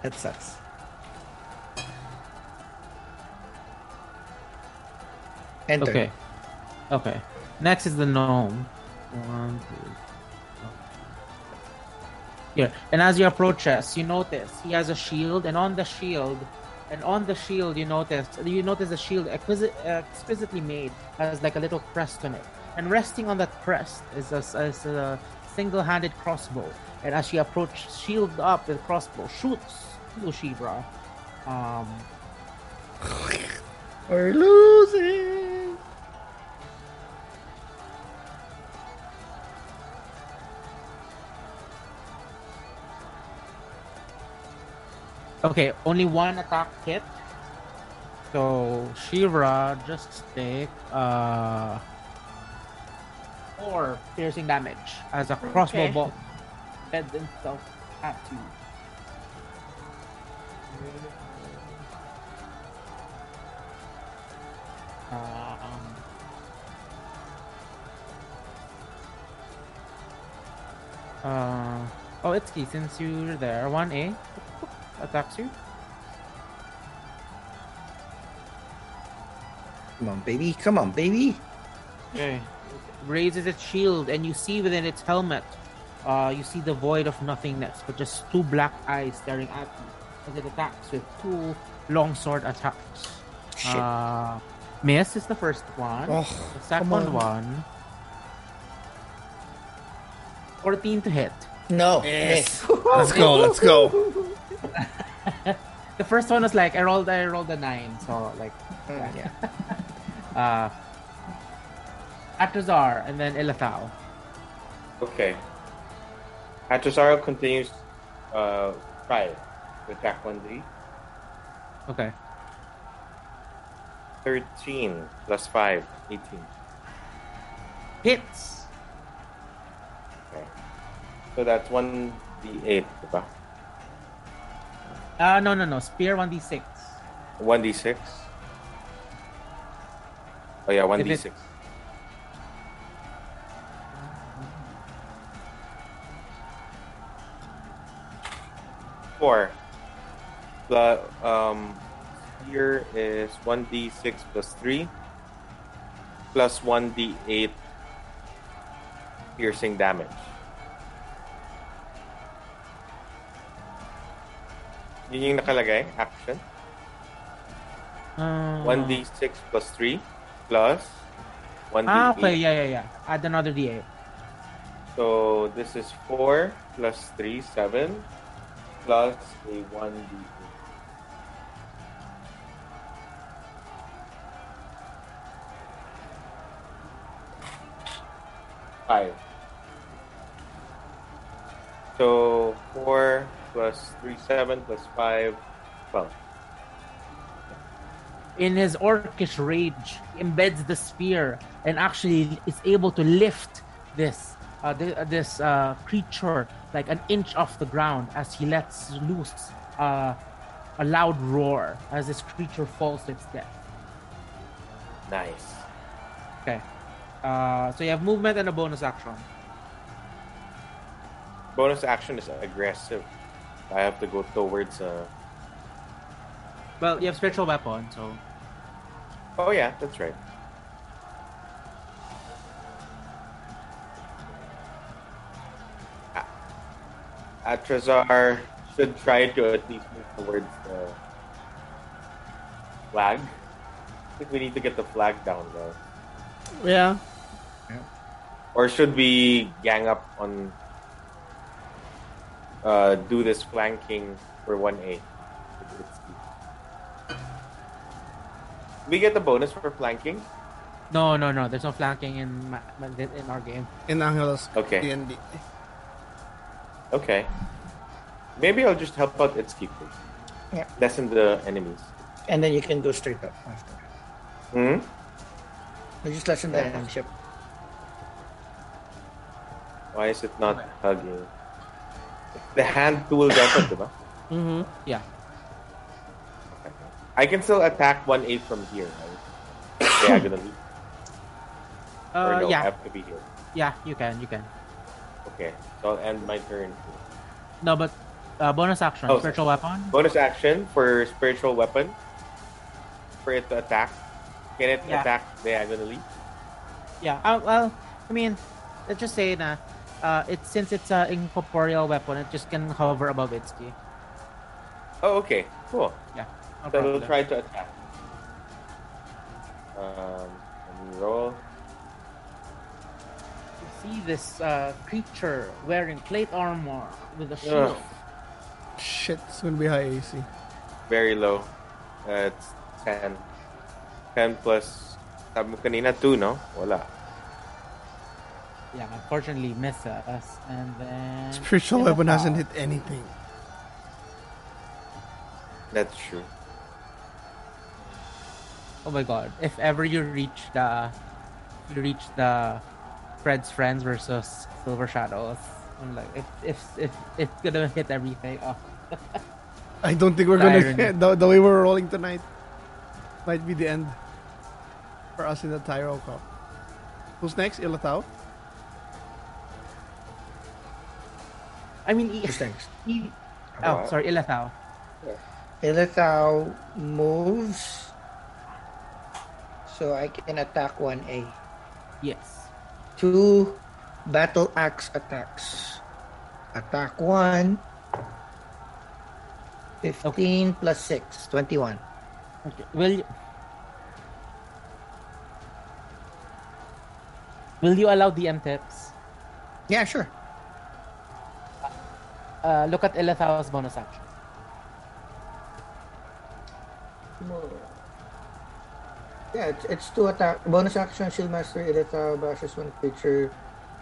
That sucks. Enter. Okay. Okay. Next is the gnome. One, two. Here, and as you approach us, you notice he has a shield, and on the shield, and on the shield, you notice you notice the shield exquisite, exquisitely made has like a little crest on it, and resting on that crest is a, is a single-handed crossbow. And as you approach, shield up with crossbow, shoots Lushibra. Um, We're losing. Okay, only one attack hit. So Shivra just take uh four piercing damage as a crossbow Okay. bolt beds himself at you. Um, uh, oh, Itsuki since you're there, 1A attacks you. Come on, baby. Come on, baby. Okay. Raises its shield, and you see within its helmet, uh, you see the void of nothingness, but just two black eyes staring at you as it attacks with two longsword attacks. Shit. Uh, miss is the first one. Oh, the second on. one. 14 to hit. no. Yes. miss. Let's go. Let's go. The first one was like I rolled I rolled a nine, so like Mm, yeah. uh Atrazar and then Ilithau. Okay. Atrazaro continues uh, five to attack 1D. Okay. 13 plus 5, 18. Hits. Okay. So that's 1d8, diba? Uh no no no. Spear 1d6. 1d6. Oh yeah, 1d6. Four. The um here is 1d6 plus 3 plus 1d8 piercing damage. Yun yung nakalagay, action. Uh, 1d6 plus 3 plus 1d8. Ah, okay, yeah, yeah, yeah. Add another d8. So this is 4 plus 3, 7 plus a 1d8. Five. So 4 plus 3, 7 plus 5, 12. In his orcish rage, he embeds the spear and actually is able to lift this uh, th- uh, this uh, creature like an inch off the ground as he lets loose uh, a loud roar as this creature falls to its death. Nice. Okay. Uh, so you have movement and a bonus action. Bonus action is aggressive. I have to go towards. Uh... Well, you have spiritual weapon, so Oh yeah, that's right. A- Atrazar should try to at least move towards the flag. I think we need to get the flag down though. Yeah. Yeah. Or should we gang up on uh, do this flanking for 1A? We get the bonus for flanking? no, no, no. There's no flanking in ma- ma- in our game. In Angelos Okay. D&D. Okay. Maybe I'll just help out Itsuki first. Yeah. Lessen the enemies. And then you can go straight up after. Hmm? You just lessen the Yeah. enemy ship. Why is it not hugging? The hand tool weapon, diba? Mm-hmm. Yeah. Okay. I can still attack 1A from here, right? Diagonally. Uh, no, I yeah, have to be here. yeah. You can, you can. Okay. So I'll end my turn. No, but uh, bonus action, Oh, spiritual weapon. Bonus action for spiritual weapon. For it to attack. Can it Yeah. attack diagonally? Yeah. Uh, well, I mean, let's just say na, uh, it's since it's an incorporeal weapon, it just can hover above Itsuki. Oh, okay. Cool. Yeah. No So we'll try to attack. Um, let me roll. You see this uh, creature wearing plate armor with a shield. Ugh. Shit, it's gonna be high AC. Very low. Uh, it's 10. 10 plus. Sabi mo kanina 2, no? Wala. Yeah, unfortunately misses, and then Spiritual Yeah. weapon hasn't hit anything. That's true. Oh my god! If ever you reach the, you reach the, Fred's friends versus Silver Shadows. I'm like, if if if it's gonna hit everything. Oh, I don't think we're The gonna irony. the, the way we're rolling tonight might be the end for us in the Tyro Cup. Who's next? Ilithau? I mean, e- Who's e- oh, Wow. sorry, Ilathao. Ilithau moves. So I can attack 1A. Yes. Two battle axe attacks. Attack 1. 15 plus 6, 21. Okay. Will you? Will you allow DM tips? Yeah, sure. Uh, look at Ilithau's bonus action. Yeah, it's, it's two attack. Bonus action, Shield Master Ilithau bashes one creature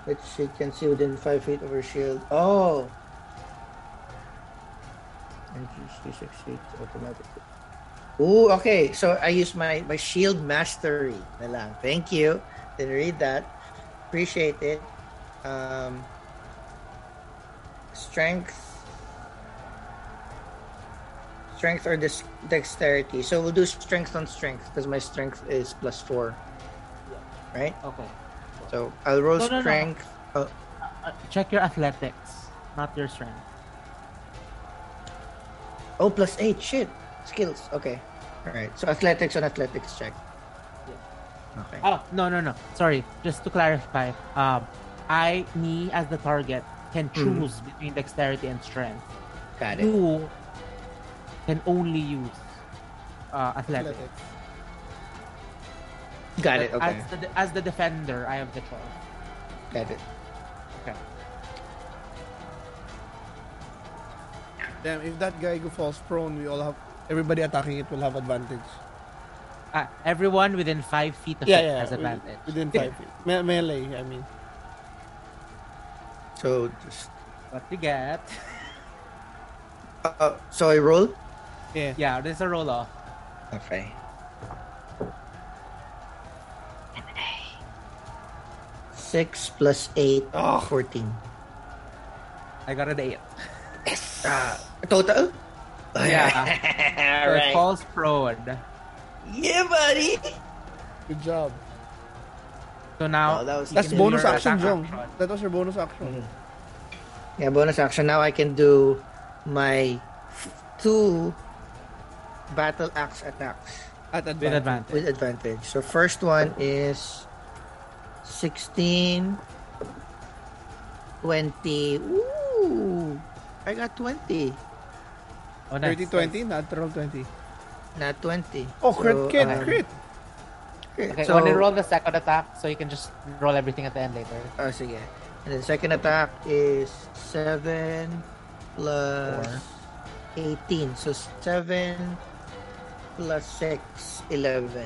which she can see within 5 feet of her shield. Oh! And she succeeds automatically. Ooh, okay. So I use my, my shield mastery. Thank you. Didn't read that. Appreciate it. Um, strength. Strength or dex- dexterity. So we'll do strength on strength because my strength is plus four. Right? Okay. So I'll roll No, no, no. strength. Oh, Uh, check your athletics, not your strength. oh, plus eight. Shit. Skills. Okay. All right. So athletics on athletics check. Okay. Oh no no no! Sorry, just to clarify, um, I me as the target can choose between dexterity and strength. Got it. You can only use uh, athletics. Got it. Okay. As the as the defender, I have the choice. Got it. Okay. Damn, if that guy go falls prone, we all have everybody attacking it will have advantage. Uh, everyone within five feet of Yeah, it yeah, has wi- advantage. within five feet. Me- melee, I mean. So just. What you get? Uh, so I roll. Yeah. Yeah, there's a roll off. Okay. Six plus eight. Oh. 14. I got an eight. Uh, total? Yeah. All So It right. falls prone. Yeah, buddy. Good job. So now Oh, that was- That's bonus action, attack Jong. That was your bonus action. Mhm. Yeah, bonus action. Now I can do my f- two battle axe attacks At With advantage. advantage. with advantage. So first one is 16, 20. Ooh, I got 20. Oh, nice. 30 20, natural 20. Not 20. Oh, crit, So, kid, um, crit. Okay, so, only roll the second attack, so you can just roll everything at the end later. Oh, sige. And the second attack is 7 plus 18. So 7 plus 6, 11.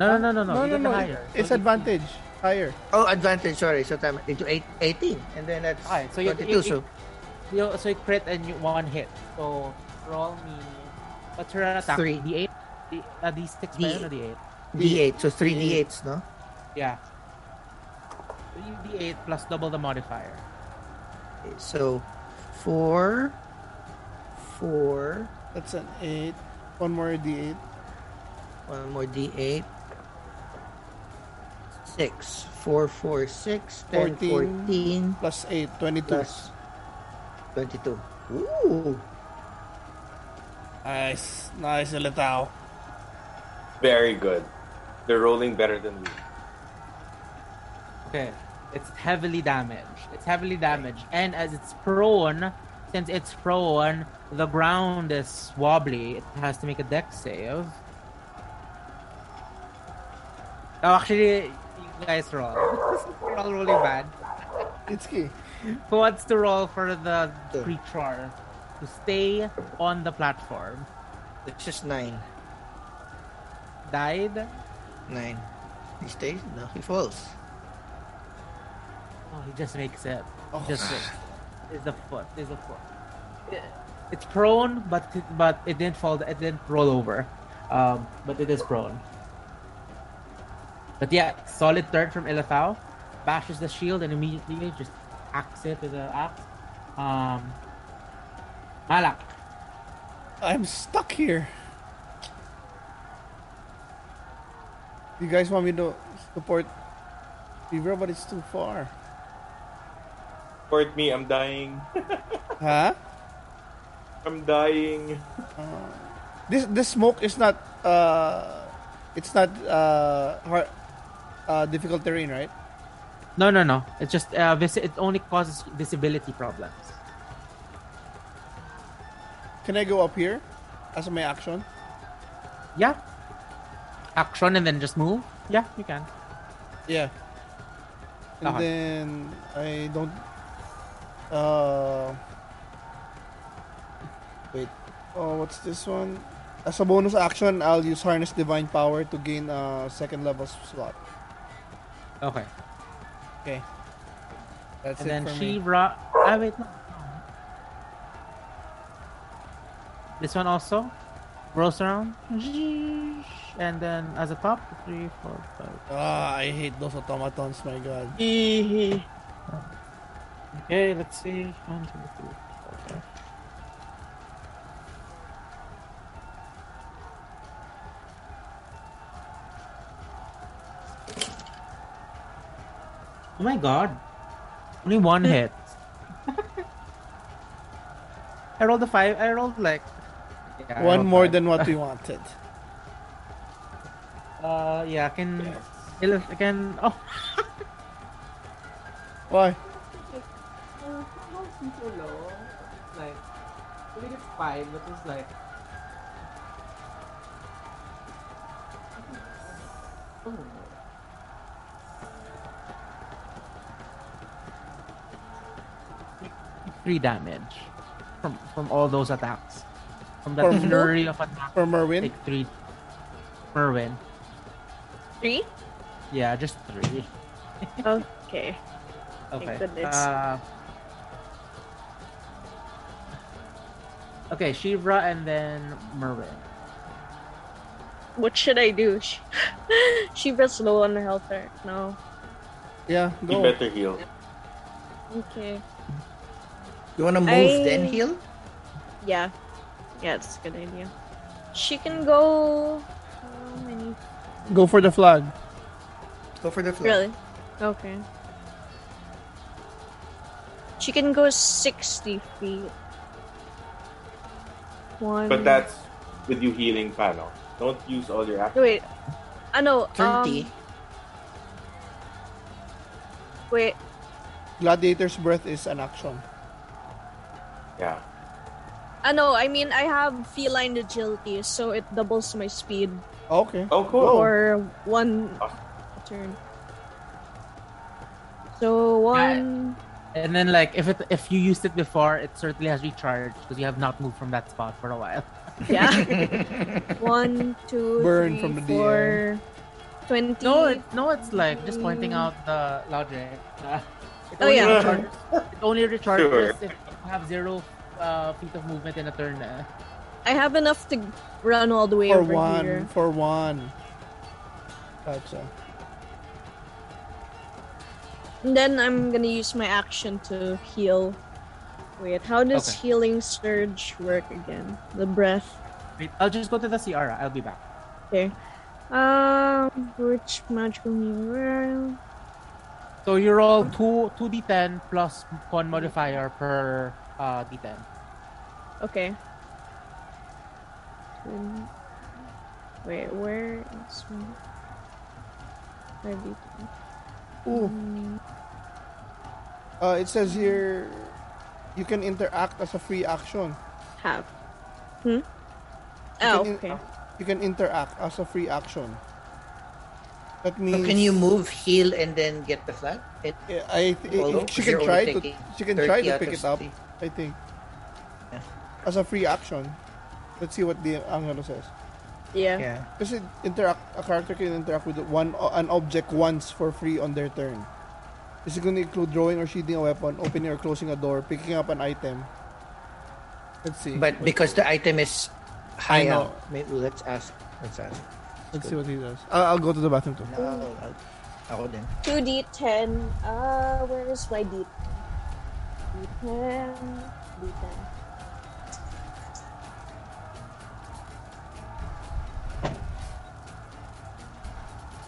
No, no, no, no, no. No, no, no. higher. It's So you- advantage. Higher. Oh, advantage, sorry. So tama, into eight, 18. And then that's Okay, so you- 22. you- so You, so you crit and you one hit. So roll me. What's your attack? Three. D8? D, uh, D6 ba D- yun o D8? D8. So 3 D8s, no? Yeah. 3 D8 plus double the modifier. Okay, So 4, 4, That's an 8. One more d8. one more D8. 6. 4, 4, 6, 10, 14. 14, Plus 8, 22. plus 22. Ooh. Nice. Nice, Ilithau. Very good. They're rolling better than we. Okay. It's heavily damaged. It's heavily damaged. And as it's prone, since it's prone, the ground is wobbly. It has to make a deck save. Oh, actually, you guys roll. You're all rolling bad. It's key. Who wants to roll for the Sure. creature to stay on the platform? It's just 9. Died? 9. He stays? No, he falls. Oh, he just makes it. Oh. Just is the foot. Is the foot. It- It's prone, but it, but it didn't fall. It didn't roll over. Um, but it is prone. But yeah, solid turn from Ilithau. Bashes the shield and immediately just hacks it with the axe. Um, Malak. I'm stuck here. You guys want me to support Fever, but it's too far. Support me, I'm dying. Huh? I'm dying. This this smoke is not uh it's not uh hard uh difficult terrain, right? No, no, no. It's just uh, vis- it only causes visibility problems. Can I go up here as my action? Yeah. Action and then just move. Yeah, you can. Yeah. And Uh-huh. then I don't uh wait. Oh, what's this one? As a bonus action, I'll use Harness Divine Power to gain a second level slot. Okay. Okay. That's and it then for me. Shivra. Ah, wait. No. This one also rolls around. And then as a top, three, four, five. Ah, I hate those automatons, my god. Okay, let's see. One, two, three, four, five. Oh my god. Only one hit. I rolled a five. I rolled like. Yeah, One rolled more five. than what we wanted. Uh, yeah, I can. I can. Oh. Why? so low. Like, I think it's fine, but it's like. Oh. Three damage from from all those attacks. From that From flurry of attacks, For Merwin? take three. Merwin, Three? yeah, just three. Okay. Thank Okay. goodness. Uh, okay, Shivra and then Merwin. What should I do? She, she was low on health right now. Yeah, You better heal. Okay. You wanna move I- then heal? Yeah. Yeah, it's a good idea. She can go. How many? Go for the flag. Go for the flag. Really? Okay. She can go 60 feet. One. But that's with you healing pa, no? Don't use all your action. Wait. I know. 30. Um, wait. Gladiator's breath is an action. Yeah. I know. I mean, I have feline agility, so it doubles my speed Okay. Oh, cool. for one turn. So one. And then like if it if you used it before, it certainly has recharged because you have not moved from that spot for a while. Yeah. one, two, Burn three, from the four, 20. No, it, no, it's like just pointing out the logic. Uh, it Oh, yeah. recharges, it only recharges Sure. if you have zero uh, feet of movement in a turn. eh. I have enough to run all the way For over one. here. For one. For one, gotcha. And then I'm gonna use my action to heal. Wait, how does Okay. healing surge work again? The breath. Wait, I'll just go to the CR. I'll be back. Okay. Um, which magical mirror? So you roll two two d10 plus con modifier per uh, d10. Okay. Then- Wait, where is my? Where do you- Ooh. Mm, Uh, it says here you can interact as a free action. have? Hmm. You Oh, can in- okay. You can interact as a free action. That So means can you move, heal, and then get the flag? It, Yeah, I th- Although, she can try to she can try to pick it up. I think Yeah. as a free action. Let's see what the Angelo says. Yeah. yeah. Kasi interact a character can interact with one an object once for free on their turn. This is going to include drawing or shielding a weapon, opening or closing a door, picking up an item. Let's see. But because the item is high up, maybe let's ask. Let's ask. let's see what he does. I'll, I'll go to the bathroom too. No, I'll, ako din. 2d10. Uh, where is my d10? d10. d10.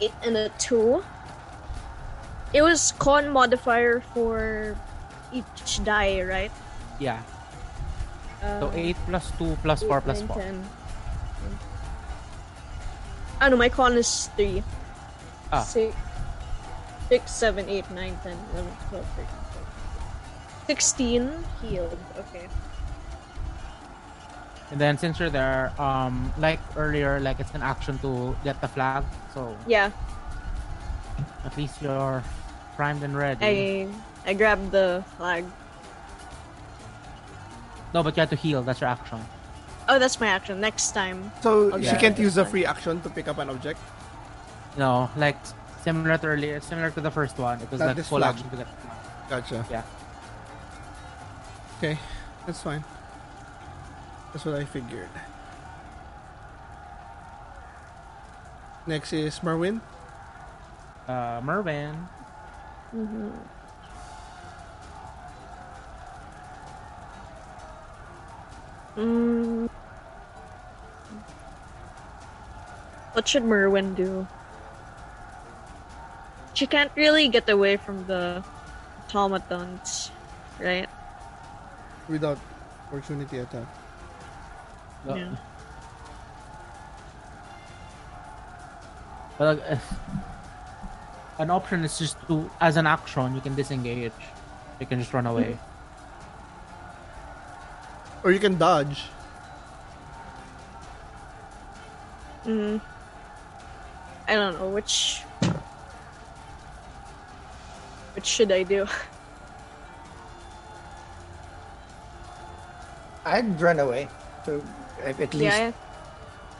Eight and a two. It was con modifier for each die, right? Yeah. So Uh, 8 plus 2 plus 4 plus 4. 10. Ah, no, my con is 3. Ah. 6, 6, 7, 8, 9, 10, 11, 12, 13, 14. 16 healed. Okay. And then since you're there, um, like earlier, like it's an action to get the flag. So Yeah, at least you're primed and ready. I I grabbed the flag. No, but you have to heal. That's your action. Oh, that's my action. Next time. So Okay. she can't use a free action to pick up an object. No, like similar to earlier, similar to the first one. It was Not like full flag. action to get the flag. Gotcha. Yeah. Okay, that's fine. That's what I figured. Next is Merwin. Uh, Mervin. Mm-hmm. Mm. What should Merwin do? She can't really get away from the automatons, right? without opportunity attack. No. Yeah. But uh, an option is just to, as an action, you can disengage. You can just run away. Or you can dodge. Mm. I don't know which. Which should I do? I'd run away. So at at least yeah,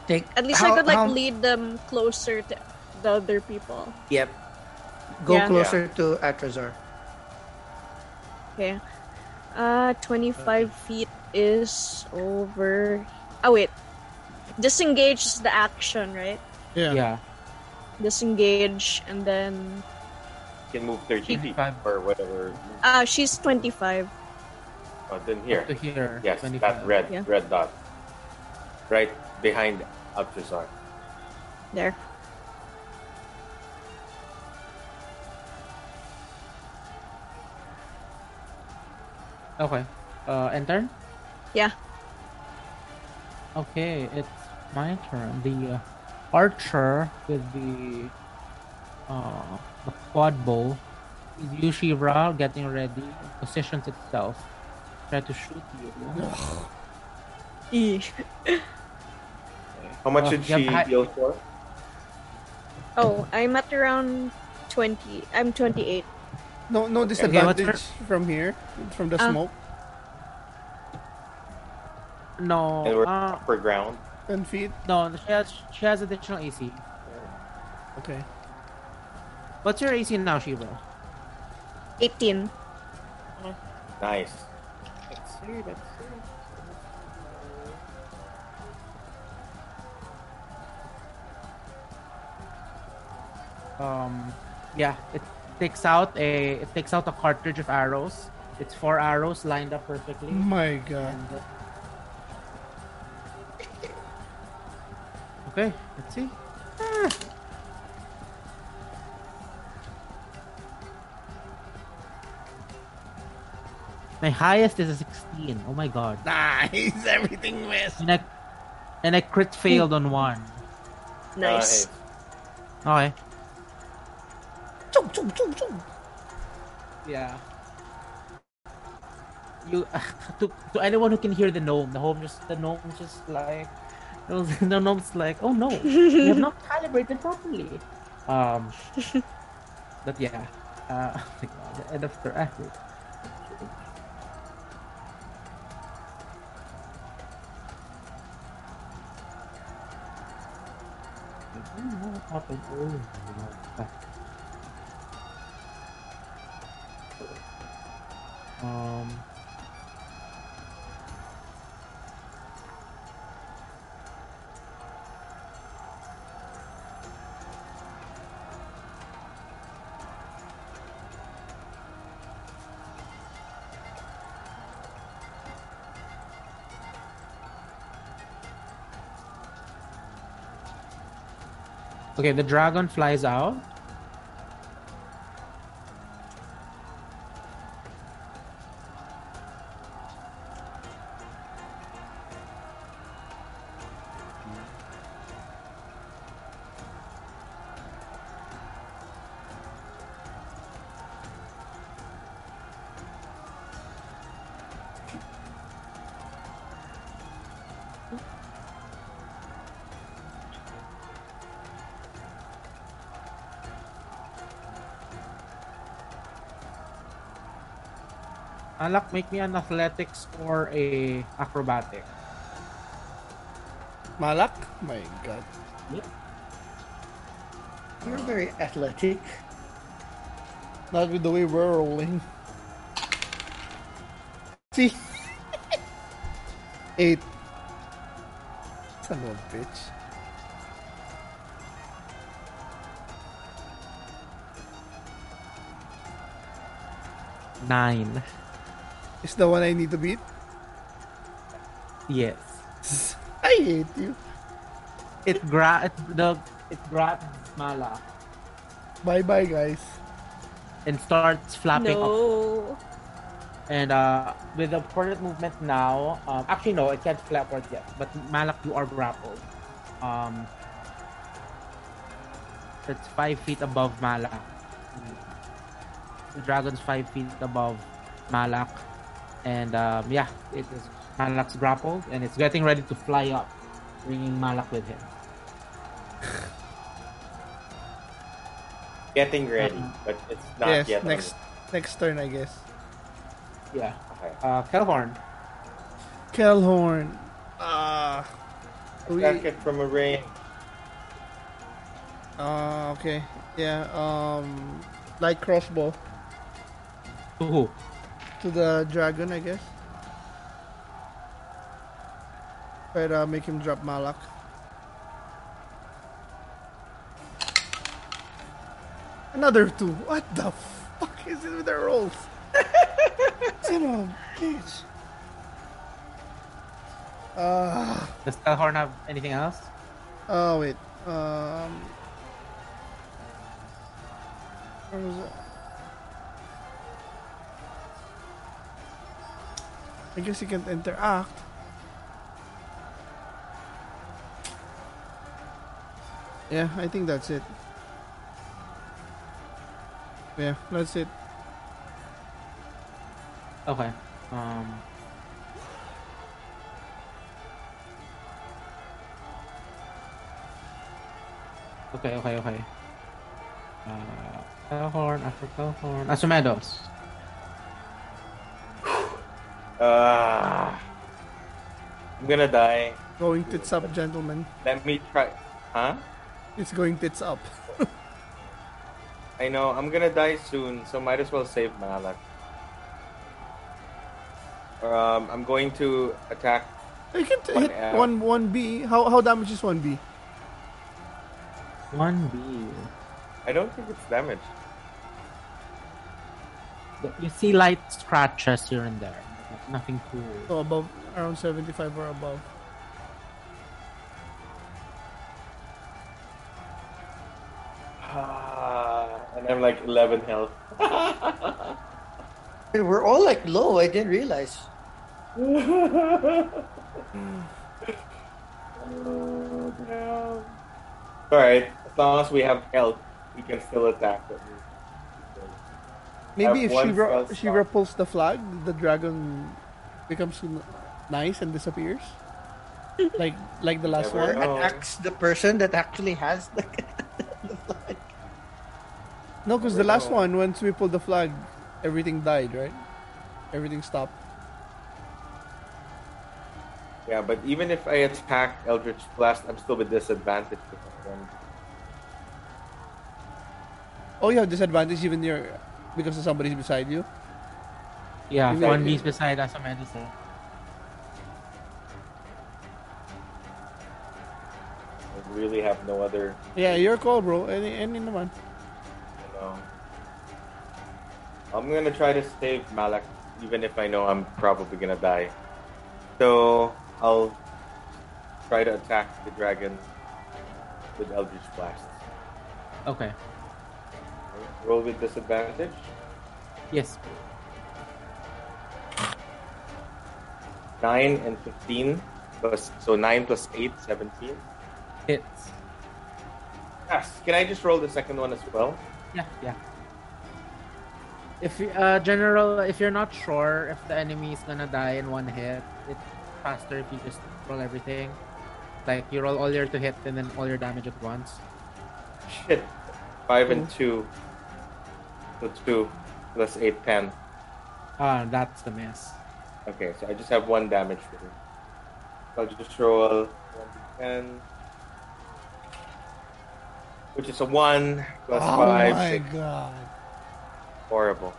take. at least how- I could like how- lead them closer to the other people. Yep. Go Yeah. closer to Atrazar. Okay. Uh, 25 feet is over. Oh, wait. Disengage is the action, right? Yeah. Yeah. Disengage, and then. You can move 30 feet or whatever. Ah, she's 25. Oh, then here. To here. Yes, 25. that red Yeah. red dot right behind Atrazar. There. Okay. Uh, enter. Yeah. Okay, it's my turn. The uh, archer with the, uh, the quad bow is Yushira getting ready, positions itself. Try to shoot you. Eesh. How much Uh, did yeah, she I- heal for? Oh, I'm at around 20. I'm 28. No, no what's disadvantage from here, from the Ah. smoke. No, And we're uh, upper ground. Ten feet. no, she has she has additional AC. Okay. What's your AC now, Shivra? 18. Nice. Let's see. Let's Um, yeah, it takes out a it takes out a cartridge of arrows. It's four arrows lined up perfectly. My God. And, uh, Okay, let's see. Ah. My highest is a 16. Oh my god. Nice. Everything missed. And I, and I crit failed on one. Nice. Okay. Yeah. You to to anyone who can hear the gnome, the home just the gnome just like the gnome's like, oh no, we have not calibrated properly. Um, but yeah, uh, oh my god, the end of the athlete. Um, okay, the dragon flies out. Alak, make me an athletics or a acrobatic. Malak? My God. You're very athletic. Not with the way we're rolling. See? Eight. Son of a bitch. Nine. Is the one I need to beat? Yes. I hate you. It gra it, the it grabs Mala Bye bye, guys. and starts flapping up. No. And uh, with the coordinate movement now, um, actually no, it can't flap forward yet. But Malak, you are grappled. Um, it's five feet above Malak. The dragon's five feet above Malak, and um, yeah, it is Malak's grappled, and it's getting ready to fly up, bringing Malak with him. Getting ready, but it's not yes, yet. on next next turn, I guess. Yeah. Okay. Uh, Kelhorn. Kelhorn. Ah. we. Attack it from a range. Uh, okay. Yeah. Um, light crossbow To who? To the dragon, I guess. Try to make him drop Malak. Another two. What the fuck is it with the rolls? Son of a bitch. Ah. Does Kelhorn have anything else? Oh wait. Um. Where was it? I guess you can't interact. Yeah, I think that's it. Yeah, that's it. Okay. Um. Okay, okay, okay. Uh, Kelhorn, after Kelhorn. Asumedos. Ah. I'm gonna die. Going tits up, gentlemen. Let me try. Huh? It's going tits up. I know. I'm gonna die soon, so might as well save Malak. Um, I'm going to attack. You can t- One hit F. one one B. How how damage is one B? 1B. I don't think it's damage. You see light scratches here and there. But Nothing cool. So above around seventy five or above. Ah, and I'm like 11 health. We're all like low. I didn't realize. Alright, as long as we have health, we can still attack them. Maybe if she Shira spell slot. Shira pulls the flag, the dragon becomes nice and disappears. like like the last Never one. know. Attacks the person that actually has the, the flag. No, because the last know. one, once we pulled the flag, everything died, right? Everything stopped. Yeah, but even if I attack Eldritch Blast, I'm still with disadvantage. with my friend. Oh, you have disadvantage even your because somebody's beside you. Yeah, Exactly. 1B's beside Asumedos. eh. I really have no other, Yeah, your call, bro. Any any naman. you know. I'm gonna try to save Malak, even if I know I'm probably gonna die. So I'll try to attack the dragon with Eldritch Blast. Okay. Roll with disadvantage. Yes. 9 and 15 plus so 9 plus 8 17 Hits. yes can i just roll the second one as well Yeah, yeah. If uh general, if you're not sure if the enemy is gonna die in one hit, it's faster if you just roll everything. Like you roll all your to hit and then all your damage at once. shit 5 and 2 so 2 plus 8 10 Ah, that's the miss. okay so i just have one damage for him so i'll just roll 1d10 which is a 1 plus oh 5 my 6 god. horrible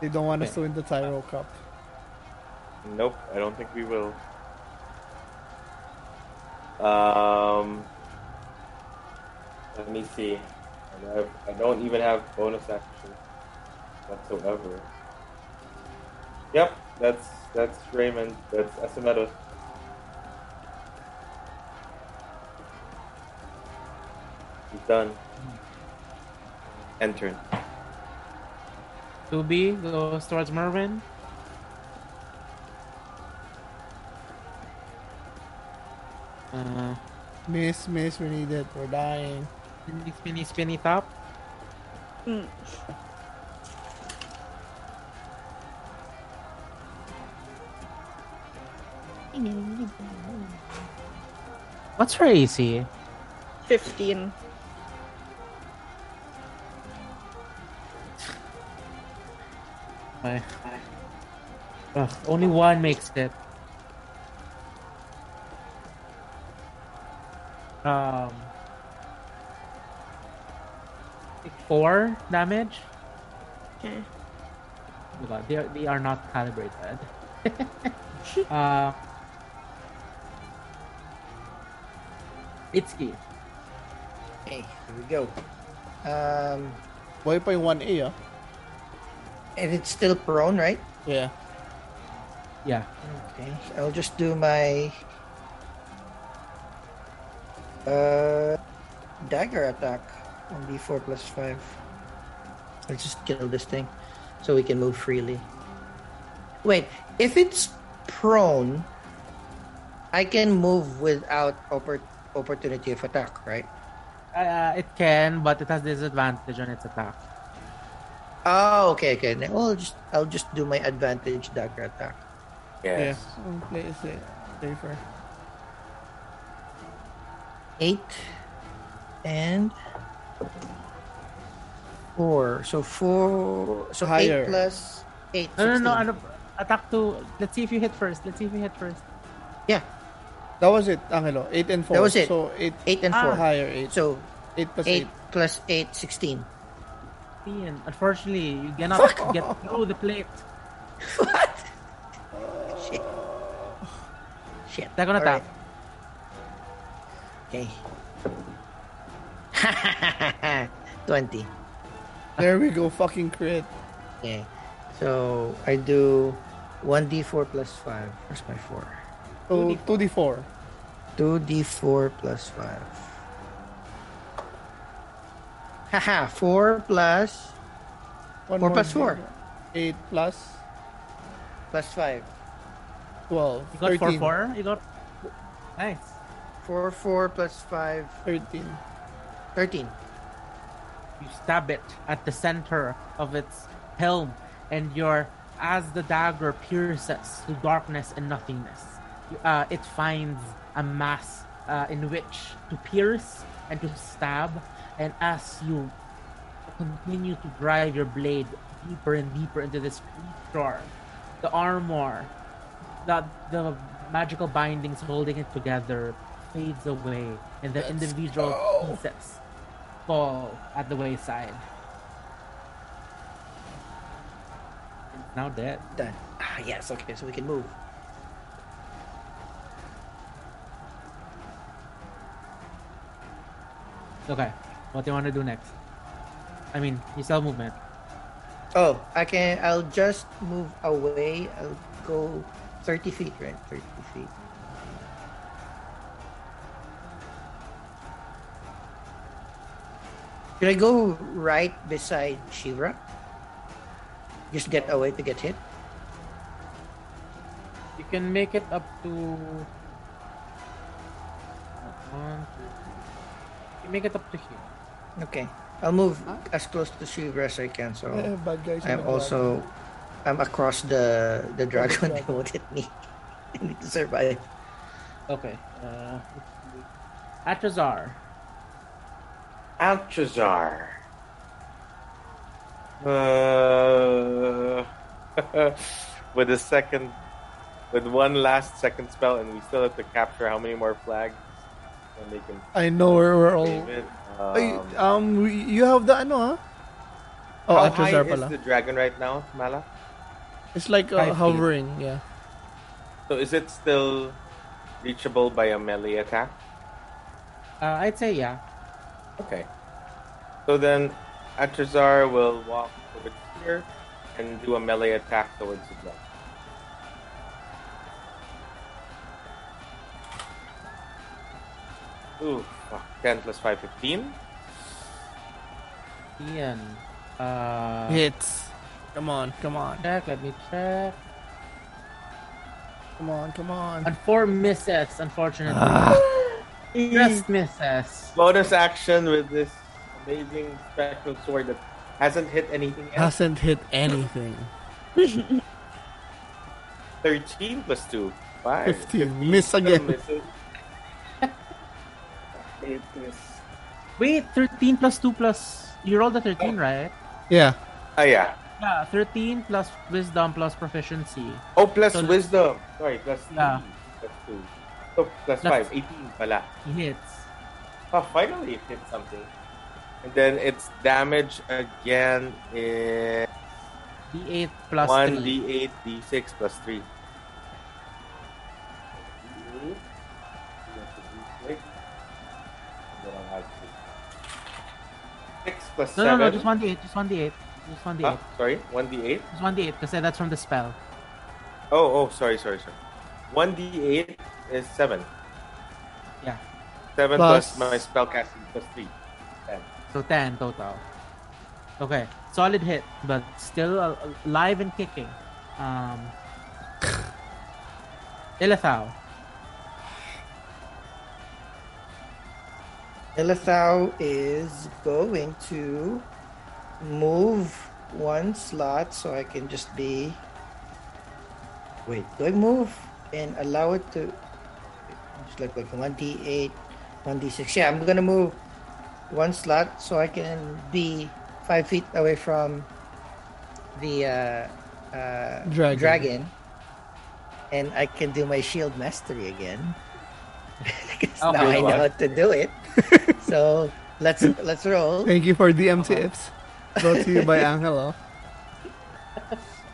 They don't want us to win the Tyro Cup. Nope, I don't think we will. Um, let me see. I have- I don't even have bonus action whatsoever. Yep, that's that's Raymond. That's Asumedos. He's done. Enter. 2B goes towards Mervin. Uh, Miss, miss, we need it. We're dying. Spinny, spinny, spinny top. Mm. What's her AC? 15. Okay. Ugh, only one makes it. Um, four damage. Okay. Oh my God, they are, they are not calibrated. uh, Itsuki. Okay, here we go. Um, Boy pa yung 1A, ah. and it's still prone, right? Yeah. Yeah. Okay, so I'll just do my uh dagger attack on d4 plus 5. I'll just kill this thing so we can move freely. Wait, if it's prone, I can move without oppor- opportunity of attack, right? Uh, it can, but it has disadvantage on its attack. Oh, okay, okay. Then I'll just I'll just do my advantage dagger attack. Yes. Yeah. I'll Play it safe- safer. Eight and four. So four. So Higher. eight plus eight. No, no, no. 16. Ano, attack two. Let's see if you hit first. Let's see if you hit first. Yeah, That was it, Angelo. 8 and 4. That was it. So 8 eight and Ah. four. higher 8. So 8 plus 8. eight plus eight, 16. Ian, unfortunately, you cannot get through the plate. What? Shit. Shit. Attack on attack. Okay. 20. There we go. Fucking crit. Okay. So I do 1d4 plus 5. Where's my 4? So 2d4. 2d4 plus 5. Haha, 4 plus One Four more plus four. 8 plus plus 5. 12. You got 13. 4 4. You got. Nice. 4 4 plus 5 13. 13. You stab it at the center of its helm, and your as the dagger pierces through darkness and nothingness, uh, it finds a mass uh, in which to pierce and to stab, and as you continue to drive your blade deeper and deeper into this creature, the armor, the the magical bindings holding it together fades away, and the individual pieces fall at the wayside. It's now dead. Done. Ah, yes, okay, so we can move. Okay, what do you want to do next? I mean, you still movement. Oh, I can. I'll just move away. I'll go 30 feet, right? 30 feet. Should I go right beside Shivra? Just get away to get hit? You can make it up to. One, two. You make it up to here. Okay. I'll move as close to Shivra as I can. So bad guys. I'm the also I'm across the the dragon. They won't hit me. I need to survive. Okay. Uh, Atrazar. Atrazar. Uh, with a second, with one last second spell, and we still have to capture how many more flags, and they can. I know where we're all. save it. Um, um, we- you have the ano, huh? Oh, how high Atrazar is pala. the dragon right now, Mala? It's like Five uh, feet. hovering, yeah. So is it still reachable by a melee attack? Uh, I'd say yeah. Okay. So then Atrazar will walk over here and do a melee attack towards the dragon. Ooh, fuck. 10 plus 5, 15. Ian. Uh, Hits. Come on, come on, check. Let me check. come on, come on. And four misses, unfortunately. Ah. Just misses. Bonus action with this amazing spectral sword that hasn't hit anything else. Hasn't hit anything. 13 plus 2. 5. 15. Miss again. Misses. Wait, 13 plus 2 plus. You rolled a 13, right? Yeah. Ah, yeah. Yeah, 13 plus wisdom plus proficiency. Oh, plus So- wisdom. Sorry, plus 3. Yeah. Plus 2. So, plus 5. 18 pala. He hits. Oh, finally it hit something. And then its damage again is D8 plus 1 3. d8, d6 plus 3. Six plus No, seven. no, no, just 1d8. Just 1d8. Just 1d8. Huh? Sorry, one d8. Just 1d8 because that's from the spell. Oh, oh, sorry, sorry, sorry. One d8 is seven. Yeah. Seven Plus- plus, my spell casting plus three. Ten. So 10 total. Okay. Solid hit, but still alive and kicking. Um, Ilithau. Elithau is going to move one slot so I can just be. Wait, do I move and allow it to? Just like like one d eight, one d six. Yeah, I'm gonna move one slot so I can be five feet away from the uh, uh, Dragon. dragon, and I can do my shield mastery again. because now I know how to do it. so let's let's roll. Thank you for DM tips. Brought to you by Angelo.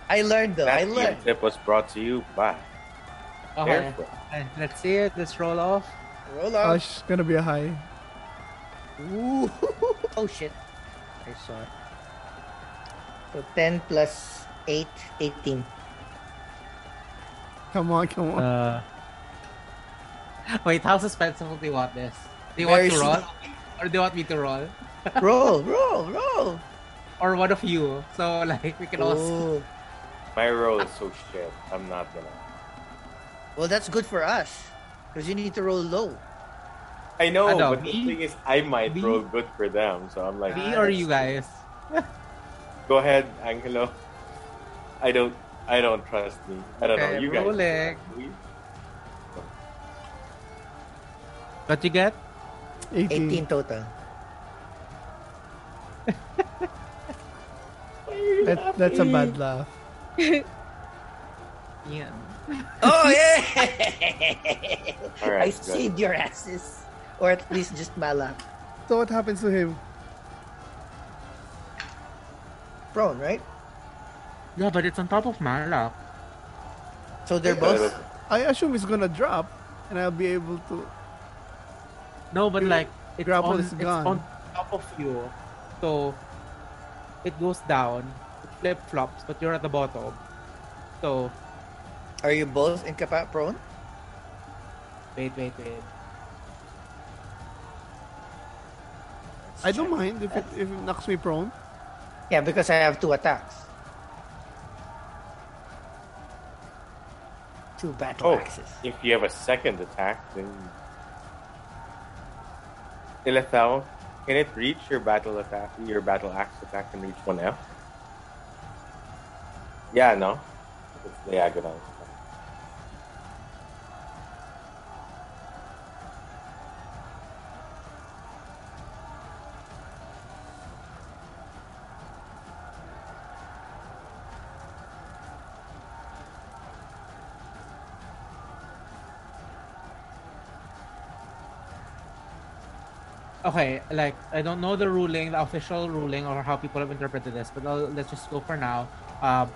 I learned though. I That learned. tip was brought to you by Okay. Barefoot. Uh, Let's see it. Let's roll off. Roll Oh, out. it's gonna be a high. Ooh. Oh shit. I saw it. So 10 plus 8, 18. Come on, come on. Uh, wait, how suspenseful do you want this? Do you Very want to roll? Or do you want me to roll? roll, roll, roll. Or one of you? So, like, we can also. Ooh. My roll is so shit. I'm not gonna. Well, that's good for us. Because you need to roll low. I know, Ano, but the thing is, I might Me? roll good for them. So I'm like, Me Ah, or you guys? go ahead, Angelo. I don't, I don't trust me. I don't know. You guys. rolling. We- What you get? 18. 18 total. That, that's a bad laugh. Yeah. Oh, yeah! All I good. saved your asses. Or at least just Malak. So what happens to him? Prone, right? Yeah, but it's on top of my Malak. So they're Yeah, both. I assume it's gonna drop, and I'll be able to. No, but like it's Grapple on, is it's gone. on top of you, so it goes down, it flip flops, but you're at the bottom. So Are you both incapa prone? wait, wait, wait. I don't mind if it if it knocks me prone. Yeah, because I have two attacks. Two battle Oh, axes. if you have a second attack, then Ilithau, can it reach your battle attack? Your battle axe attack can reach one F. Yeah, no, it's diagonal. Okay, like I don't know the ruling, the official ruling, or how people have interpreted this, but I'll, let's just go for now. Um,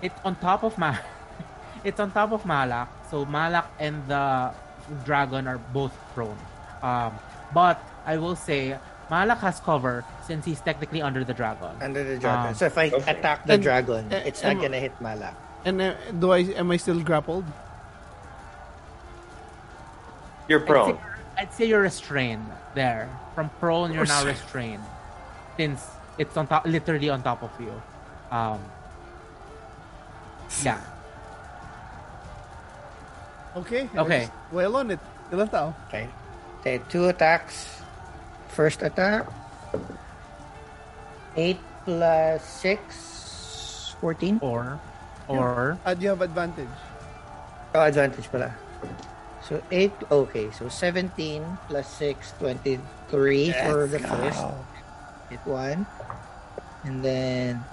it's on top of Ma, it's on top of Malak. So Malak and the dragon are both prone. Um, but I will say Malak has cover since he's technically under the dragon. Under the dragon. Um, so if I okay. attack the And- dragon, uh, it's not am- gonna hit Malak. And uh, do I am I still grappled? You're prone. Say, I'd say you're restrained there. From prone, you're now restrained since it's on top, literally on top of you. Um, yeah. Okay. Okay. Well on it. Ilan tao? Okay. Okay, two attacks. First attack. 8 plus 6. 14. Or, or Ah, do you have advantage? Oh, advantage pala. So 8. Okay, so 17 plus 6, 23 for the first. Hit 1. And then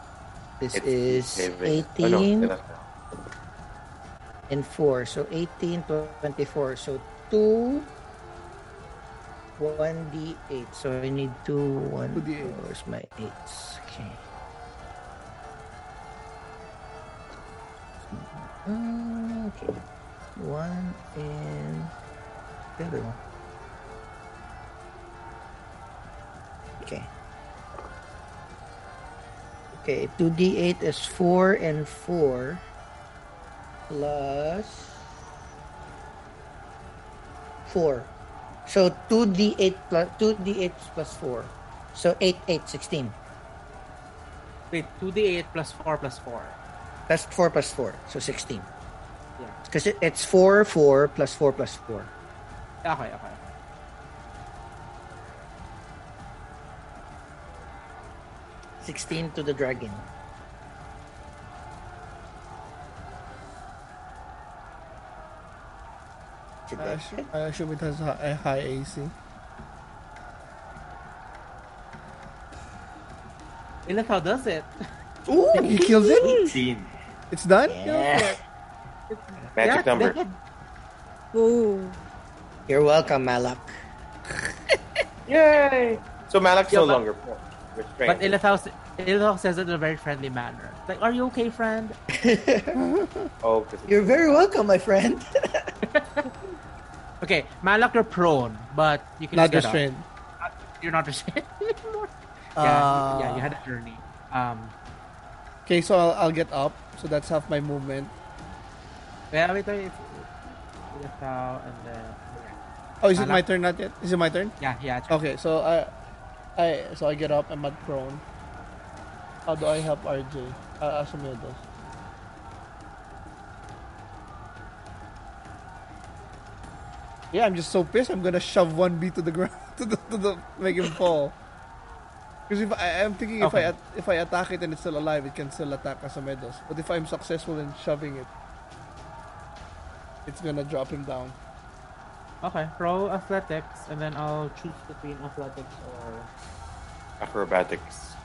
this It's is saving. 18 Oh, no, and 4. So 18 plus 24. So 2. 1d8. So I need 2. 1. 2d8. Where's my 8s? Okay. Uh, Okay. One and the other one. Okay. Okay, 2d8 is 4 and 4 plus 4. So 2d8 plus 2d8 plus 4. So 8 8 16. wait, 2d8 plus 4 plus 4. That's 4 plus 4. So 16. Yeah. Because it, it's 4, 4 plus 4 plus 4. Okay, okay. Sixteen to the dragon. Should I that assume, hit? I assume it has a high AC. Hey, look how does it? Ooh! He kills it. 18. It's done. Yeah. Magic Yeah, number. Ooh. You're welcome, Malak. Yay! So Malak's Yeah, no but- longer restrained. But Ilithau, Ilithau says it in a very friendly manner. Like, are you okay, friend? oh, You're very welcome, my friend. Okay, Malak, you're prone, but you can Not get up. restrained. You're not restrained anymore. yeah, Uh, yeah, you had a journey. Um, Okay, so I'll, I'll get up. So that's half my movement. Yeah, wait, wait. Ilithau and then Oh, is it my turn? Not yet. Is it my turn? yeah, yeah. Okay, so I, I so I get up. I'm at prone. How do I help RJ? Uh, Asumedos. Yeah, I'm just so pissed. I'm gonna shove one B to the ground to the, to the make him fall. Because if I, I'm thinking if I if I attack it and it's still alive, it can still attack Asumedos. But if I'm successful in shoving it, it's gonna drop him down. Okay, roll athletics, and then I'll choose between athletics or acrobatics.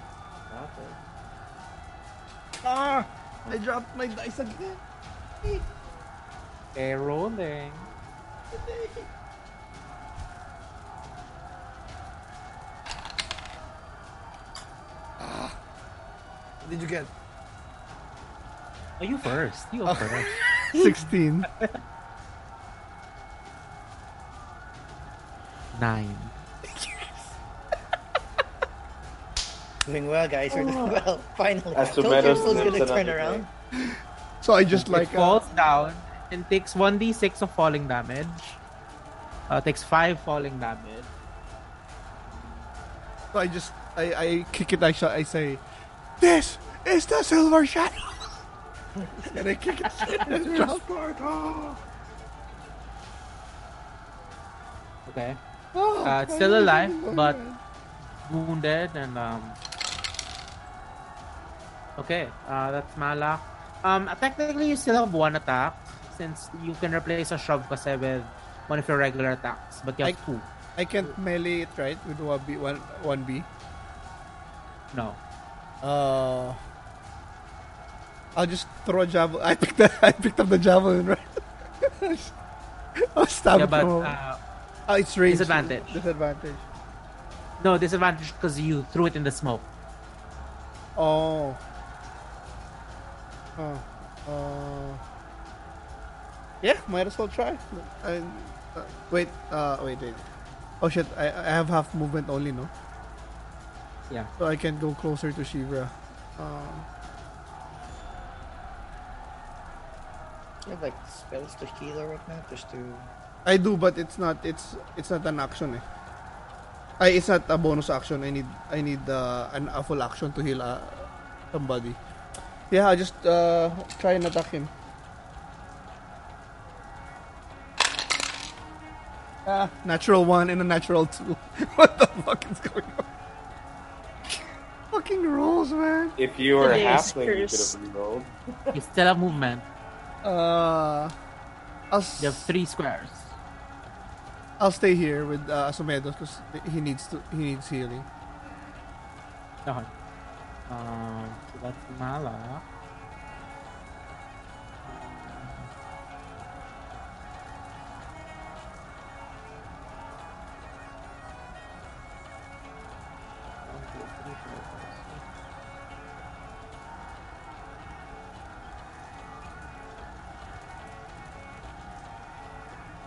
athletics. Ah! I dropped my dice again. Okay, rolling. What did you get? Oh, you first. You go first. 16. Nine. Doing well, guys. We're doing well. Finally. As Told you it was gonna turn around. So I just like it uh, falls down and takes 1d6 of falling damage. Uh, takes 5 falling damage. so I just I, I kick it. I shot. I say, "This is the silver shadow," and I kick it. and it drops. Okay. Oh, Uh, it's still alive, but wounded and um. Okay, uh, that's Malak. Um, technically you still have one attack since you can replace a shove kasi with one of your regular attacks, but you have I- two. I can't melee it right with one B one one B. No. Uh, I'll just throw a javelin. I picked the, I picked up the javelin right. I'll stab yeah, it but uh, oh, it's range. disadvantage. Disadvantage. no disadvantage because you threw it in the smoke. Oh. Oh. Uh. Yeah, might as well try. I, uh, wait. Uh, wait, wait. Oh shit! I, I have half movement only, no. Yeah. So I can go closer to Shivra. Um, You have like spells to heal or whatnot, just to. I do, but it's not. It's it's not an action. Eh. I, it's not a bonus action. I need I need uh, an a full action to heal uh, somebody. Yeah, I just uh, try and attack him. Ah, natural one and a natural two. what the fuck is going on? Fucking rolls, man. If you were a Today's halfling, you could have rolled. You still have movement. Uh, I'll s- You have three squares. I'll stay here with uh, Asumedos because he needs to he needs healing. Okay. Um, so that's Malak.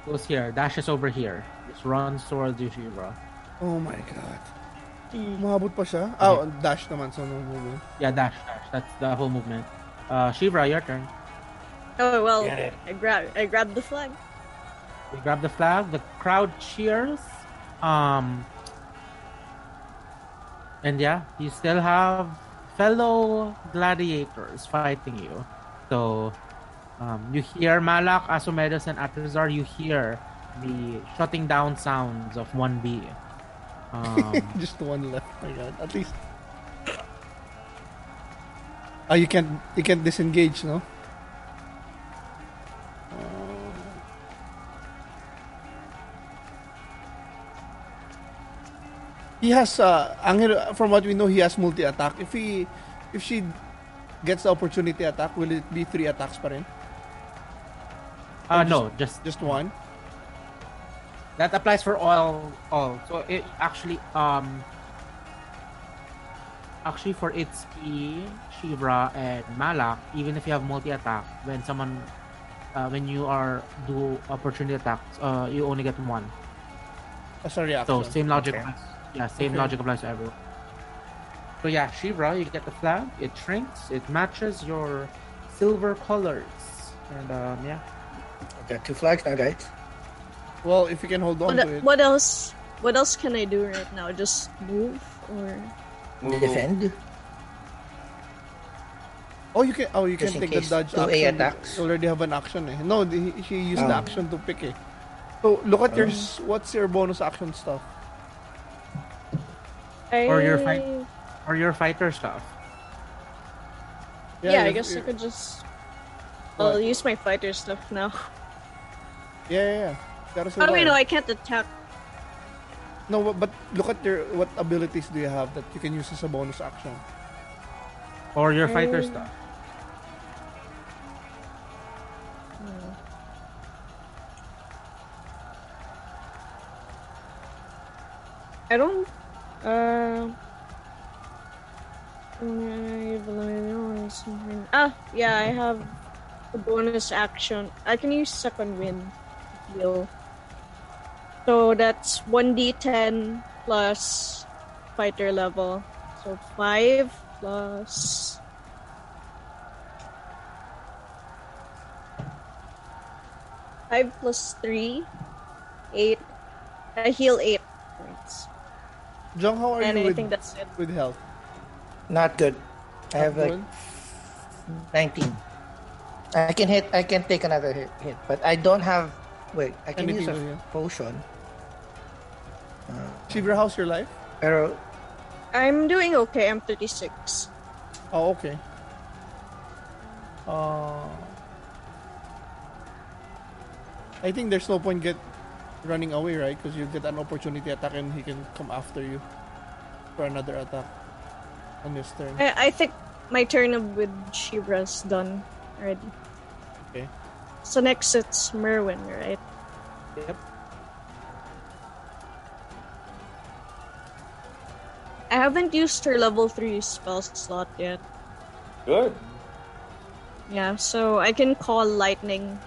Goes here, dashes over here. Just runs towards you, Shira. Oh my god. Umabot pa siya? Oh, dash naman so no movement. Yeah, dash, dash. That's the whole movement. Uh, Shivra, your turn. Oh well, I grab I grabbed the flag. You grab the flag. The crowd cheers. Um, and yeah, you still have fellow gladiators fighting you. So Um, you hear Malak, Asumedos, and Atrazar. You hear the shutting down sounds of 1B. Um, Just one left. My God. At least. Ah, you can't you can't disengage, no? He has uh Angel, from what we know he has multi attack. If he if she gets the opportunity attack, will it be three attacks pa rin? Uh, no, just Just one? that applies for all. All. So it actually, um, actually for Itsuki, Shivra, and Malak, even if you have multi attack, when someone, uh, when you are do opportunity attacks, uh, you only get one. As a reaction. So same logic. Okay. applies- Yeah, same Okay. logic applies to everyone. So yeah, Shivra, you get the flag. It shrinks. It matches your silver colors, and um, yeah. Got two flags now, guys. Well, if you can hold on What, to it. what else? What else can I do right now? Just move or? Move. Defend. Oh, you can. Oh, you can Just in take the case dodge two A action. attacks. You already have an action. Eh. No, the, she used the Oh. action to pick. Eh. So look at your. Oh. s- What's your bonus action stuff? I... Or your fight. Or your fighter stuff. Yeah, I you- guess I could just. What? I'll use my fighter stuff now. Yeah, yeah, yeah. Gotta Oh wait, survive. no, I can't attack. No, but, but look at your what abilities do you have that you can use as a bonus action? Or your fighter Oh. stuff. I don't. Uh. Ah, yeah, I have a bonus action. I can use second wind to heal. So that's 1d10 plus fighter level. So 5 plus. Five plus three, eight. I heal eight points, Jong, how are and you I with, think that's it. with health? Not good. I have like 19. I can hit. I can take another hit, hit but I don't have. Wait, I can Anything use a to heal. potion. Shivra, how's your life? Pero I'm doing okay. I'm 36. Oh, okay. Uh, I think there's no point get running away, right? Because you get an opportunity attack and he can come after you for another attack on his turn. I, I think my turn of with Shivra's done already. Okay. So next it's Merwin, right? Yep. I haven't used her level 3 spell slot yet. Good. Yeah, so I can call lightning.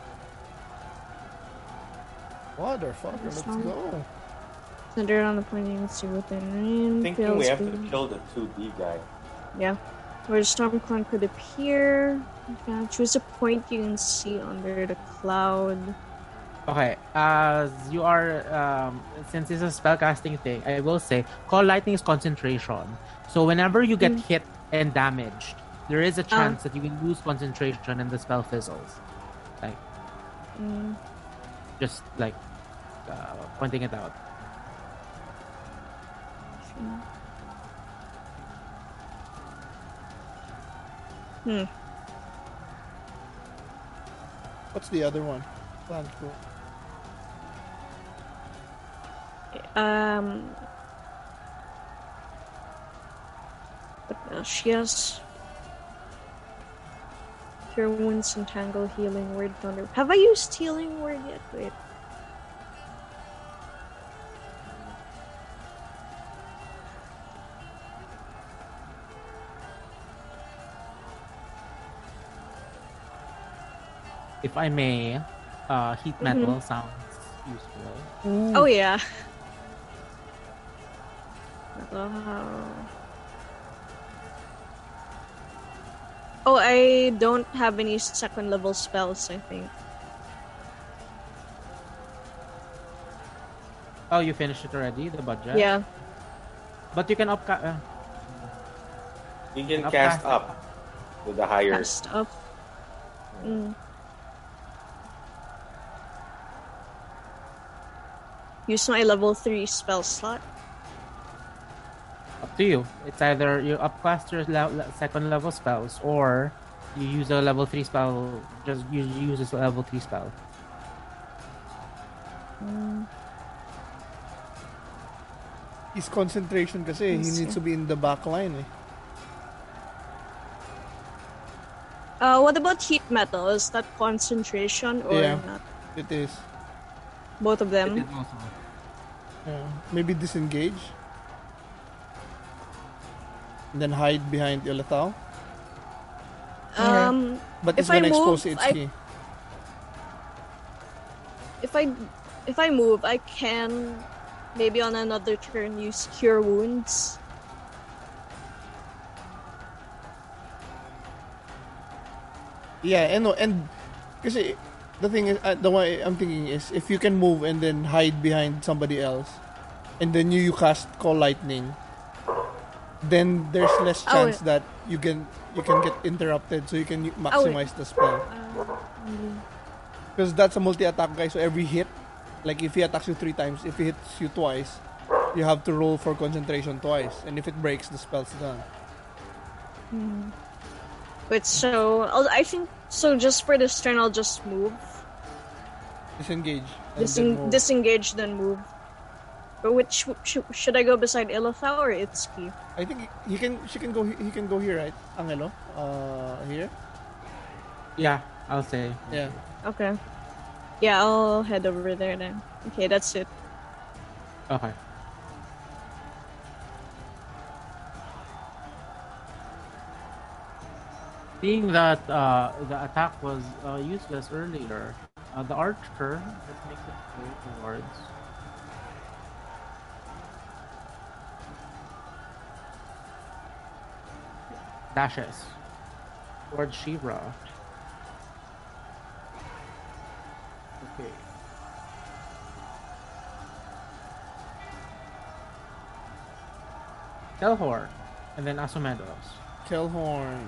Motherfucker, let's Sorry. go. Center on the point you can see within range. Thinking we have to to- kill the 2D guy. Yeah. Where the storm cloud could appear. You can choose a point you can see under the cloud. Okay, as you are, um, since it's a spellcasting thing, I will say Call Lightning is concentration. So whenever you get Mm. hit and damaged, there is a Ah. chance that you will lose concentration and the spell fizzles. Like, Mm. just like uh, pointing it out. Hmm. What's the other one? Um. What else? She has. Cure wounds and tangle healing word thunder. Have I used healing word yet? Wait. If I may, uh, heat Mm-hmm. metal sounds useful. Oh yeah. Oh. Oh, I don't have any second level spells. I think. Oh, you finished it already, the budget? Yeah. But you can up. Uh, You can Up cast cast. up with the higher. Cast up. Mm. Use my level three spell slot? Up to you. It's either you upclass your le- le- second level spells or you use a level 3 spell, just you use a level 3 spell. His concentration kasi, he Let's needs see. to be in the back line eh. Uh, what about heat metal? Is that concentration or Yeah. not? It is. Both of them. Yeah. Maybe disengage. And then hide behind Ilithau. Um, But it's If I gonna expose move, Itsuki. if I if I move, I can maybe on another turn use cure wounds. Yeah, and no, and kasi the thing is, uh, the way I'm thinking is, if you can move and then hide behind somebody else, and then you, you cast call lightning, then there's less Oh, chance that you can you can get interrupted, so you can u- maximize the spell. Because that's a multi-attack guy, so every hit, like if he attacks you three times, if he hits you twice, you have to roll for concentration twice, and if it breaks, the spell's done. Wait, so I'll, I think so. Just for this turn, I'll just move, Disengage. and then Disen- move. disengage, then move. But which sh- should I go beside Ilithau or Itsuki? I think he can. She can go. He can go here, right? Angelo. Uh, here. Yeah, I'll say. Yeah. Okay. Yeah, I'll head over there then. Okay, that's it. Okay. Seeing that uh, the attack was uh, useless earlier, uh, the archer let's make it go towards. Dashes towards Shivra. Okay. Telhor, and then Asumedos. Kelhorn.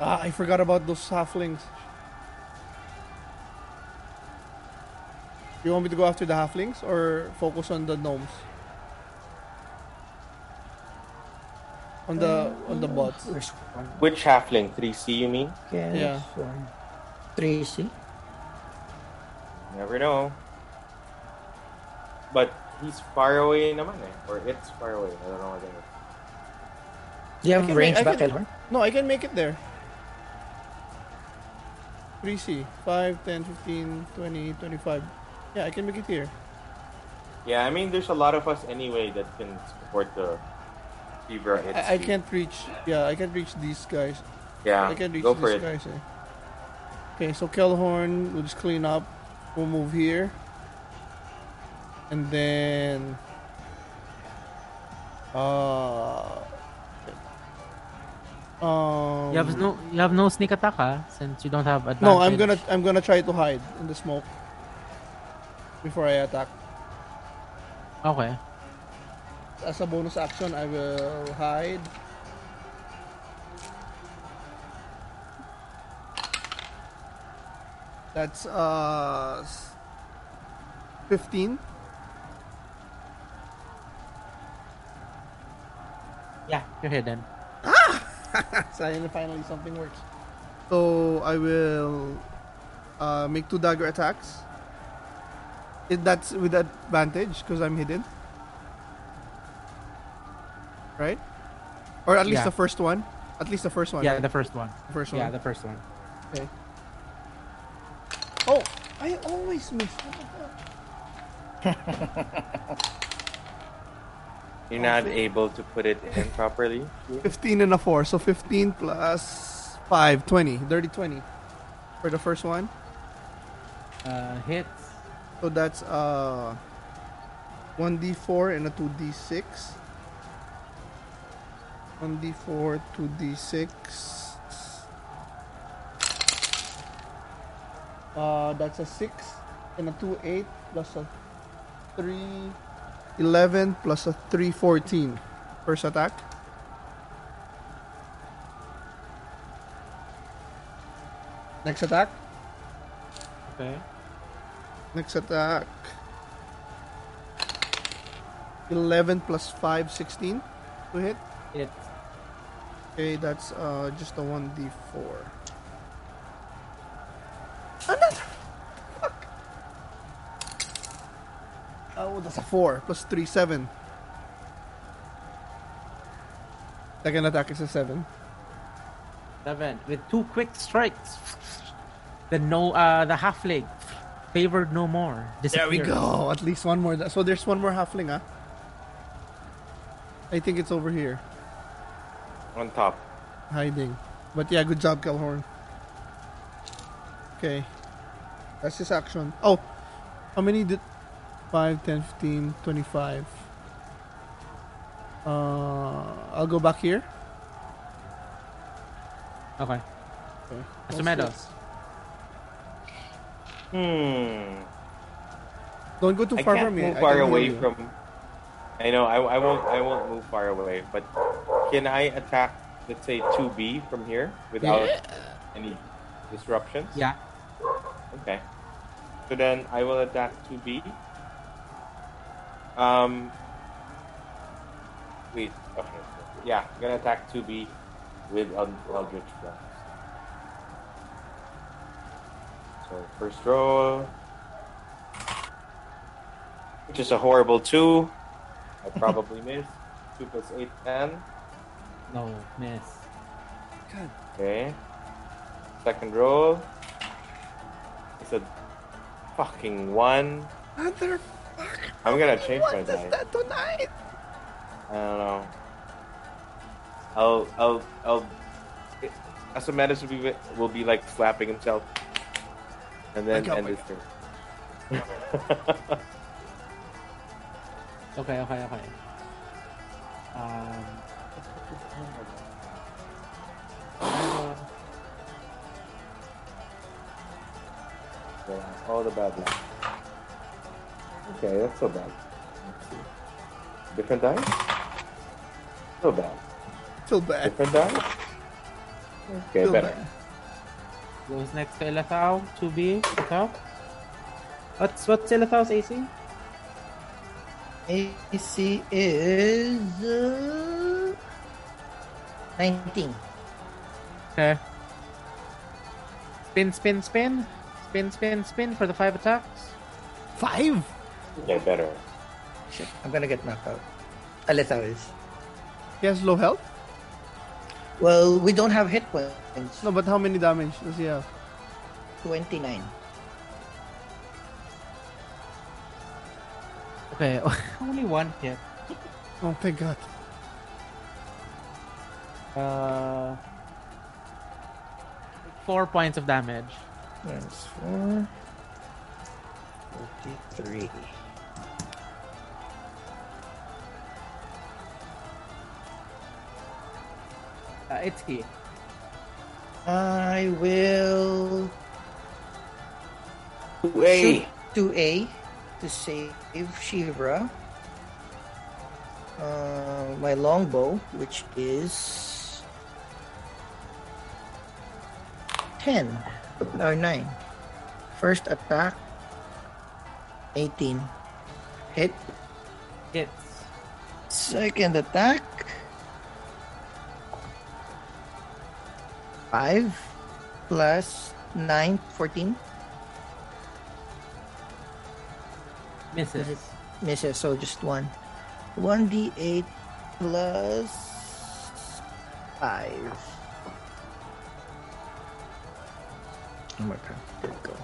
Ah, I forgot about those halflings. You want me to go after the halflings or focus on the gnomes? On the on the bots. First one. Which halfling? 3C, you mean? Yes, Yeah. one. Tracy. Never know. But he's far away naman eh. Or it's far away. I don't know what it is. Do you have can range make- I back, Elhorn? No, I can make it there. 3C. 5, 10, 15, 20, 25. Yeah, I can make it here. Yeah, I mean, there's a lot of us anyway that can support the Fever. I, I can't reach. Yeah, I can't reach these guys. Yeah, I can reach go these for it. guys. Eh. Okay, so Kelhorn we'll just clean up. We'll move here. And then. Uh. Um, You have no you have no sneak attack ah, since you don't have advantage. No, I'm gonna I'm gonna try to hide in the smoke before I attack. Okay. As a bonus action, I will hide. That's uh 15. Yeah, you're hidden. So finally something works. So I will uh, make two dagger attacks. It, that's with advantage because I'm hidden. Right? Or at least Yeah. the first one. At least the first one. Yeah, right? the first one. The first one. Yeah, the first one. Okay. Oh, I always miss. What the fuck? You're not able to put it in properly. 15 and a 4. So 15 plus 5, 20. Dirty 20 for the first one. Uh, hits. So that's uh 1d4 and a 2d6. 1d4, 2d6. Uh, that's a 6 and a 2, 8 plus a 3, 11 plus a 3, 14. First attack. Next attack. Okay. Next attack. 11 plus 5, 16 to hit. It's Okay, that's uh just a 1d4. Another! Oh, that's a 4 plus 3, 7. Second attack is a 7. seven with two quick strikes. The no, uh, the halfling favored no more. There we go. At least one more. So there's one more halfling, ah. I think it's over here, On top. hiding. But yeah, good job, Kelhorn. Okay. That's his action. Oh, how many did... 5, 10, 15, 25. Uh, I'll go back here. Okay. Okay. Mr. Meadows. Hmm. Don't go too I far can't from me. move I far can hear away from. I know. I, I won't. I won't move far away. But can I attack? Let's say two B from here without any disruptions. Yeah. Okay. So then I will attack two B. Um. Wait. Okay. Yeah, I'm gonna attack two B with Eld- Eldritch Blast. So first roll, which is a horrible two. I probably miss. Two plus eight, ten. No, miss. Okay. Second roll. It's a fucking one. Mother, I'm gonna change my what is that tonight? I don't know. I'll, I'll, I'll. Asumedos will be will be like slapping himself, and then up, end wake his turn. Okay, okay, okay. Um. all the bad luck. Okay, that's so bad. Different dice? So bad. Feel bad. Different dice? Okay, Feel better. bad. Goes next to Ilithau. 2B. Ilithau. What's what's Ilithau's AC? AC is uh, 19. Okay. Spin, spin, spin. Spin, spin, spin for the five attacks. Five? Okay, better. Shit, I'm gonna get knocked out. Ilithau is. He has low health? Well, we don't have hit points. No, but how many damage does he have? 29. Okay, only one hit. Oh, thank God. Uh, four points of damage. Minus 4. 43. Uh, Itsuki. I will Wait. shoot 2A to save Shivra. Uh, my longbow, which is 10 or 9. First attack 18. Hit. Hits. Second attack 5 plus 9, 14. Misses. Misses, so just one. 1d8 plus 5. Oh my god, there we go.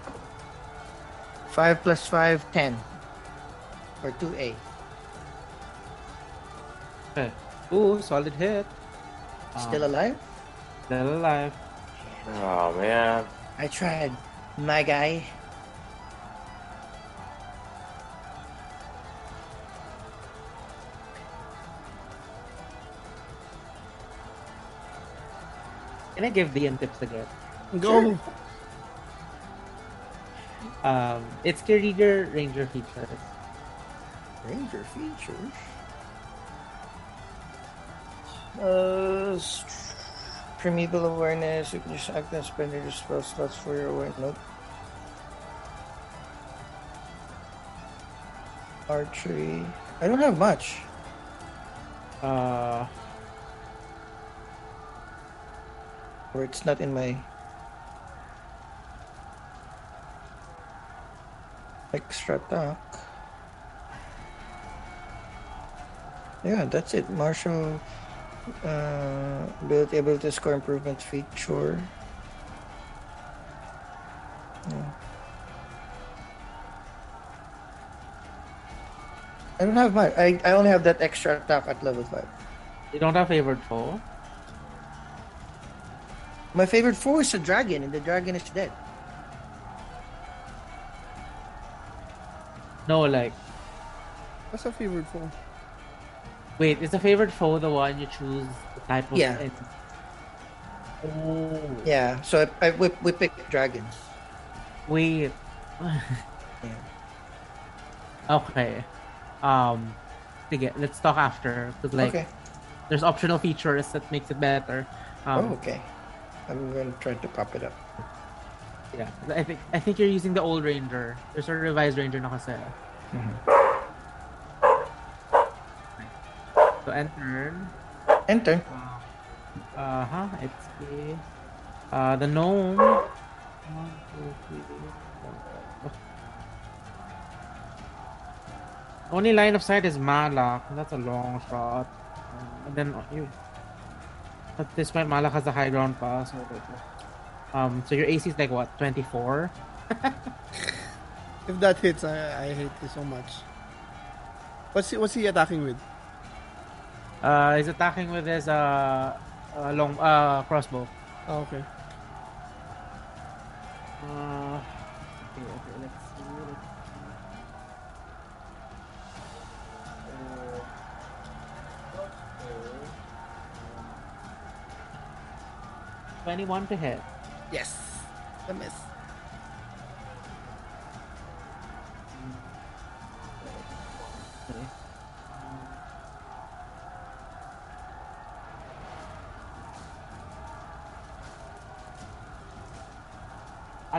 5 plus 5, 10. For 2A. Okay. Ooh, solid hit. Still Um, alive? Still alive. Oh man. I tried. My guy. Can I give Ian tips again? Go. Um, it's Reader Ranger features. Ranger features. Uh, s- primeval awareness. You can just act and spend your spell slots for your awareness. Nope. Archery. I don't have much. Uh, Or it's not in my extra attack. Yeah, that's it. Martial uh, ability, able to score improvement feature. Yeah. I don't have much. I, I only have that extra attack at level 5. you don't have favorite foe. My favorite foe is a dragon, and the dragon is dead. No, like What's a favorite foe? Wait, is the favorite foe the one you choose the type of? Yeah. entity? Oh. Yeah, so I, I we, we picked dragons. Wait. Yeah. Okay. Um, sige, let's talk after. Cause like, okay. there's optional features that makes it better. Um, oh, okay. I'm going to try to pop it up. Yeah, I think I think you're using the old Ranger. There's a revised Ranger na kasi. So enter. Enter. Uh huh. It's the uh the gnome. One, two, three, four, five. Only line of sight is Malak. That's a long shot. Um, and then uh, you. At this point, Malak has a high ground pass. So, um, so your AC is like what, 24? If that hits, I, I hate this so much. What's he, what's he attacking with? Uh, he's attacking with his uh, uh long uh crossbow. Oh, okay. Uh, okay, okay, let's see. Let's see. Uh, crossbow, um, Twenty-one to hit. Yes. The miss.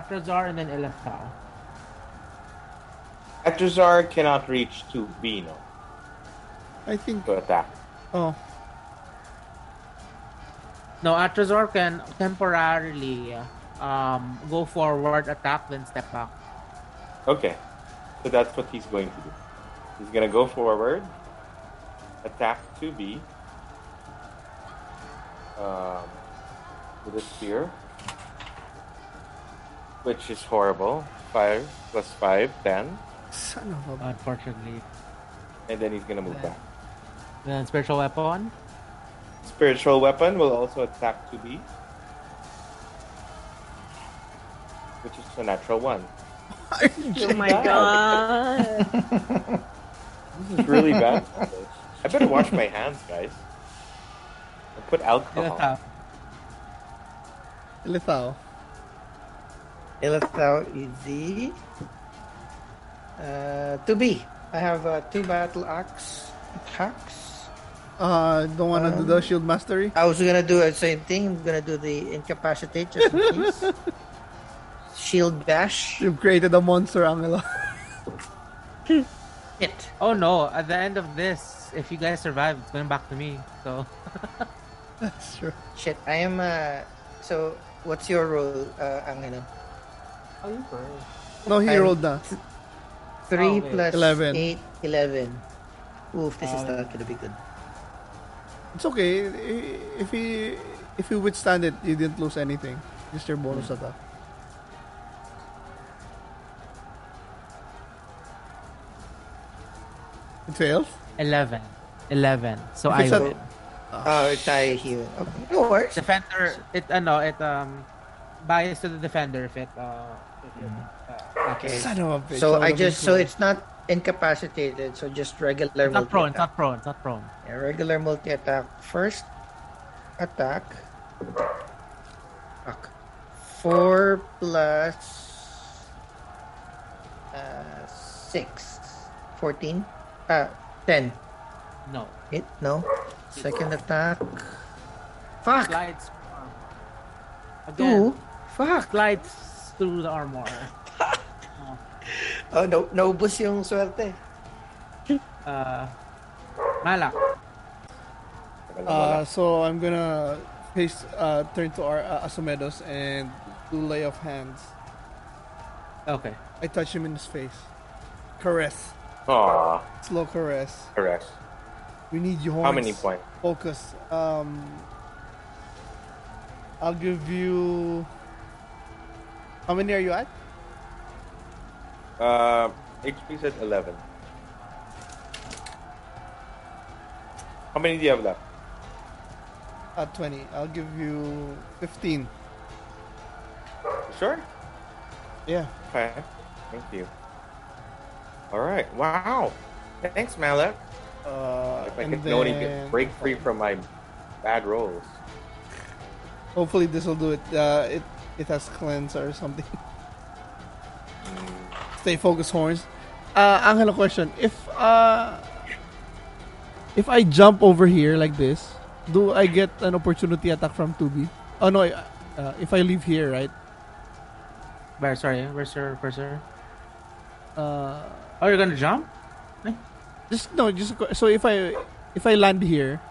Atrazar and then Elefthal. Atrazar cannot reach to B, no, I think. to attack. Oh, No, Atrazar can temporarily um go forward, attack, then step back. Okay, so that's what he's going to do. He's gonna go forward, attack 2B um, with a spear, which is horrible. 5 plus 5, 10. son of a. Unfortunately. And then he's gonna move back. Then spiritual weapon. Spiritual weapon will also attack 2B, which is a natural 1. Oh my god. This is really bad. I better wash my hands, guys. And put alcohol. Elefthal. Lethal. Elithal easy. Uh, to be. I have uh, two battle axe attacks. Uh, don't wanna do the shield mastery? I was gonna do the same thing. I'm gonna do the incapacitate just in case. Shield bash. You've created a monster, Angelo. It. Oh no! At the end of this, if you guys survive, it's going back to me. So That's true. Shit. I am. Uh, so, what's your role, uh, Angelo? You first. No, he I'm- rolled na. Three Oh, wait. plus 11. eight, 11. Oof, this is Oh. not gonna be good. It's okay. If he if you withstand it, you didn't lose anything. Just your bonus attack. It fails? Eleven. Eleven. So If I it's win. Oh, it's I here. Okay, no worries. Defender. It ano it um bias to the defender if it uh. If it, Okay. Son of a bitch. So I just so it's not incapacitated, so just regular It's not prone. It's not prone. It's not prone. Yeah, regular multi attack. First attack. Fuck. Four plus uh six. Fourteen. Uh ten. No. Hit? No. Second attack. Fuck! Slides. Again. Two? Fuck! Slides through the armor. Oh, no, naubos yung swerte. Uh, Malak. Uh, so I'm gonna face uh, turn to our uh, Asumedos and do lay of hands. Okay. I touch him in his face. Caress. Aw, Slow caress. correct. We need your horns. How many points? Focus. Um, I'll give you. How many are you at? Uh, HP's at 11. How many do you have left? At 20. I'll give you 15. Sure. Yeah. Okay. Thank you. All right. Wow. Thanks, Malak. Uh, If I could only then- get break free from my bad rolls. Hopefully this will do it. Uh, it it has cleanser or something. Stay focused, horns. Uh, Angela, question: If uh, if I jump over here like this, do I get an opportunity attack from Tubi? Oh no! Uh, if I leave here, right? Where, sorry, where's your cursor? Uh, Oh, you're gonna jump? just no, just so if I if I land here,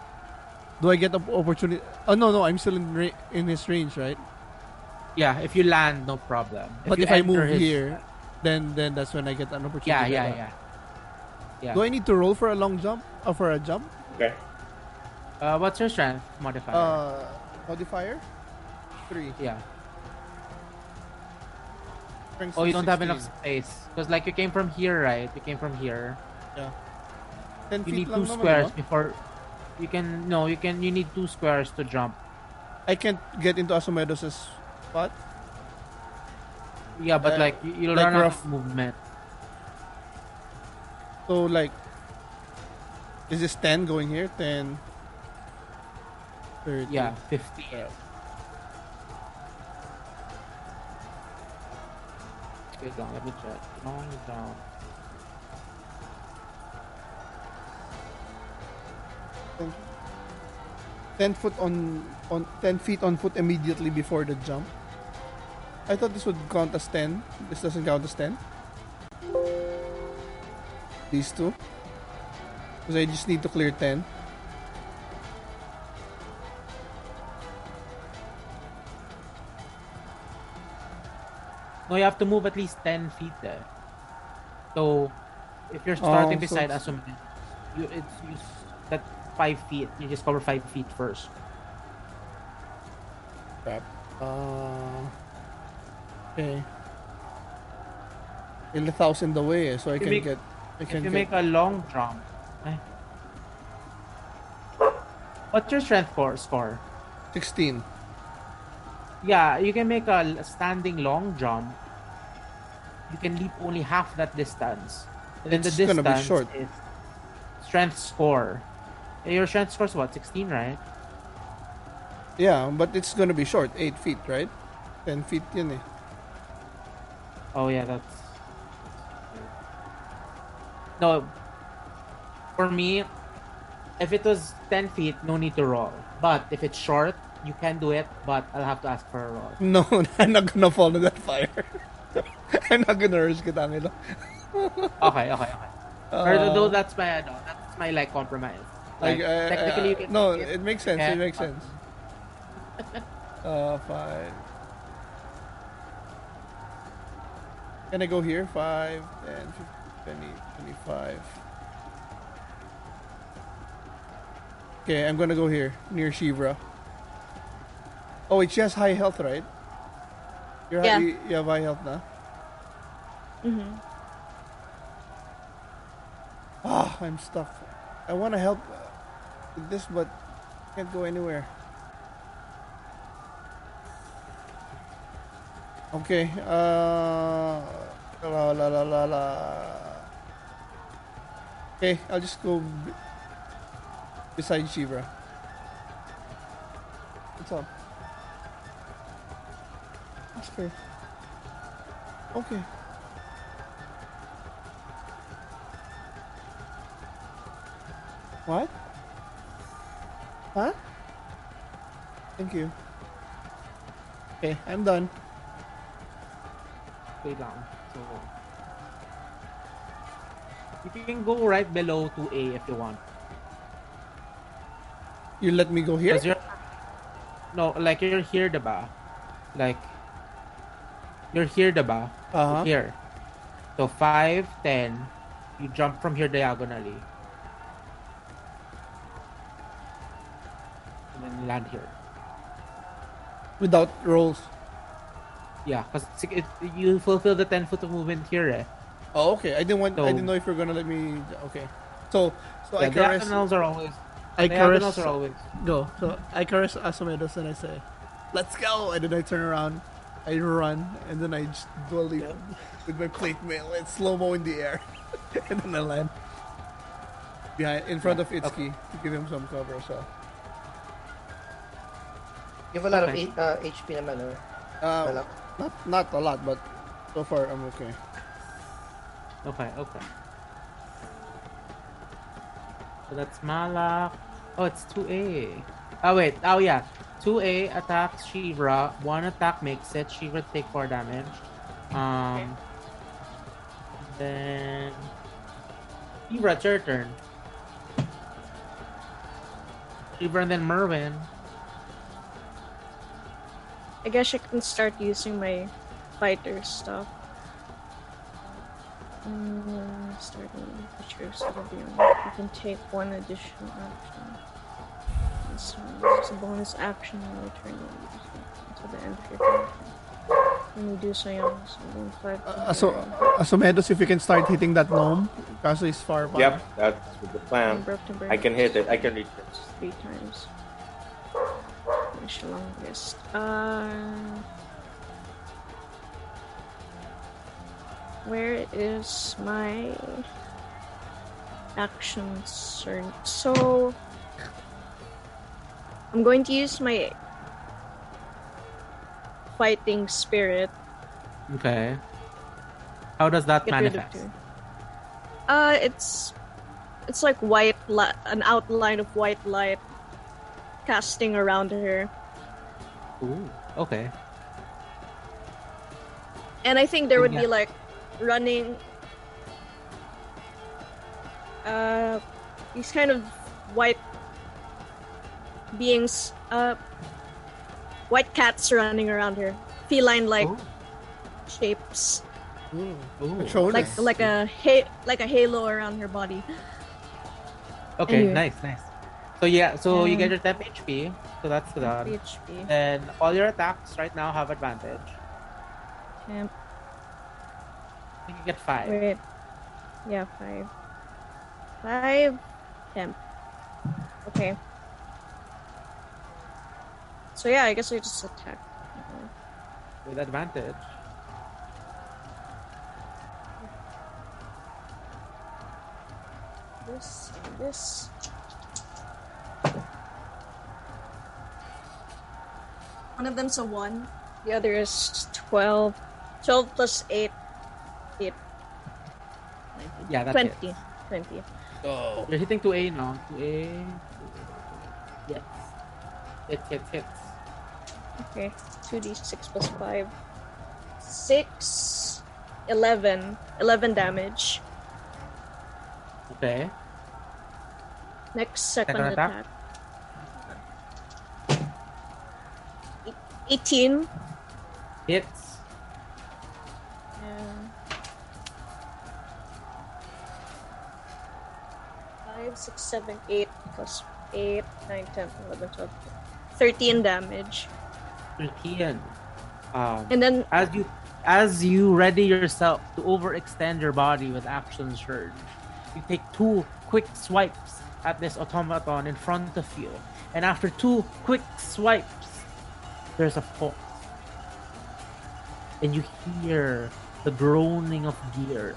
do I get an opportunity? Oh no, no, I'm still in ra- in his range, right? Yeah, if you land, no problem. but you if I move his- here, then then that's when I get an opportunity. Yeah, yeah, yeah. Yeah. Do I need to roll for a long jump or for a jump? Okay. Uh, what's your strength modifier? Uh, modifier three. yeah. Strength Oh, you don't have enough space. Because, like, you came from here, right? You came from here. Yeah. Ten You feet need two squares diba? before. You can. No, you can. You need two squares to jump. I can't get into Asumedos' spot. Yeah, but, Uh, like, you, you'll like run out rough- of movement. So like, is this ten going here? Ten. 30. Yeah, 50. Wait lang, let me check. Long down. Ten, ten foot on on ten feet on foot immediately before the jump. I thought this would count as ten. This doesn't count as ten. These two. Because I just need to clear ten. No, you have to move at least 10 feet there. So, if you're starting Oh, beside it's- Asumit, you, it's, you, that 5 feet, you just cover 5 feet first. Crap. Uh, okay. In a thousand away, eh, so I You can make- get. I If can you get. make a long jump. What's your strength for, score? sixteen. Yeah, you can make a standing long jump. You can leap only half that distance. And then the distance gonna be short. is strength score. Your strength score is what? 16, right? Yeah, but it's gonna be short, eight feet, right? Ten feet, yun eh. Oh yeah, that's. No. For me, if it was 10 feet, no need to roll. But if it's short, you can do it, but I'll have to ask for a roll. No, I'm not gonna fall into that fire. I'm not gonna risk it, Angelo. Okay, okay, okay. Uh, though that's my ano, that's my like compromise. Like, like, uh, technically, uh, you can no, take it makes sense. It makes sense. Uh, five. Can I go here? Five, 10, 15, 20, 25. Okay, I'm gonna go here, near Shivra. Oh, wait, she has high health, right? You're Yeah. high, you have high health now? Mm-hmm. Ah, I'm stuck. I want to help with this, but can't go anywhere. Okay. Uh, la la la la la. Okay, I'll just go beside Shivra. What's up? Okay. Okay. What? Huh? Thank you. Okay, I'm done. Wait lang. So, You can go right below 2A if you want. You let me go here? You're no, like you're here, diba? Like you're here, diba? Uh-huh. Here. So 5, 10, you jump from here diagonally. And then land here. Without rolls. Yeah, because you fulfill the 10 foot of movement here. Eh. Oh, okay. I didn't want. I didn't know if you're gonna let me. Okay. So, so Yeah, I caress. diagonals are always. I diagonals caress. are always. Go. So I caress Asumedos and I say, "Let's go!" And then I turn around, I run, and then I just do a leap with my plate mail. It's slow mo in the air, and then I land behind, in front of Itsuki to give him some cover. So, You have a lot of Okay. eight, uh, HP naman, or? uh, Wala. Not not a lot, but so far I'm okay. Okay, okay. So that's Malak. Oh, it's 2A. Oh, wait. Oh, yeah. 2A attacks Shivra. One attack makes it. Shivra take 4 damage. Um. Then. Shivra, it's your turn. Shivra and then Merwin. I guess I can start using my fighter stuff. Mm, starting feature of the You can take one additional action. This one is a bonus action when you turn it until the end of your turn. When you do so young, so then five. Uh, so Asumedos, if you can start hitting that gnome, kaso is far. pa. Yep, that's the plan. broke to break I can hit it. I can reach it. three times. Finish the longest. Uh, where is my action surge? So I'm going to use my fighting spirit. Okay. How does that Get manifest? Uh, it's it's like white, li- an outline of white light casting around her. Ooh, okay. And I think there would be like running uh these kind of white beings uh white cats running around her. Feline like shapes. Ooh. ooh. Like like a ha- like a halo around her body. Okay, Anyway. nice, nice. So yeah, so you Um, get your temp HP, so that's done. HP. And all your attacks right now have advantage. Temp. You can get five. Wait. Yeah, five. Five temp. Okay. So yeah, I guess I just attack. with advantage. This and this. One of them's a one. The other is 12. 12 plus 8. 8. Yeah, that's 20. it. 20. Oh. You're hitting 2A now. 2A. Yes. It hits, hits. Okay. 2d6 plus 5. 6. 11. 11 damage. Okay. Next second Second attack? attack. 18. Hits. Five, six, seven, eight plus eight, nine, 10, 13 damage. 13. Um, And then as you as you ready yourself to overextend your body with action surge, you take two quick swipes at this automaton in front of you. And after two quick swipes, there's a pause. And you hear the groaning of gears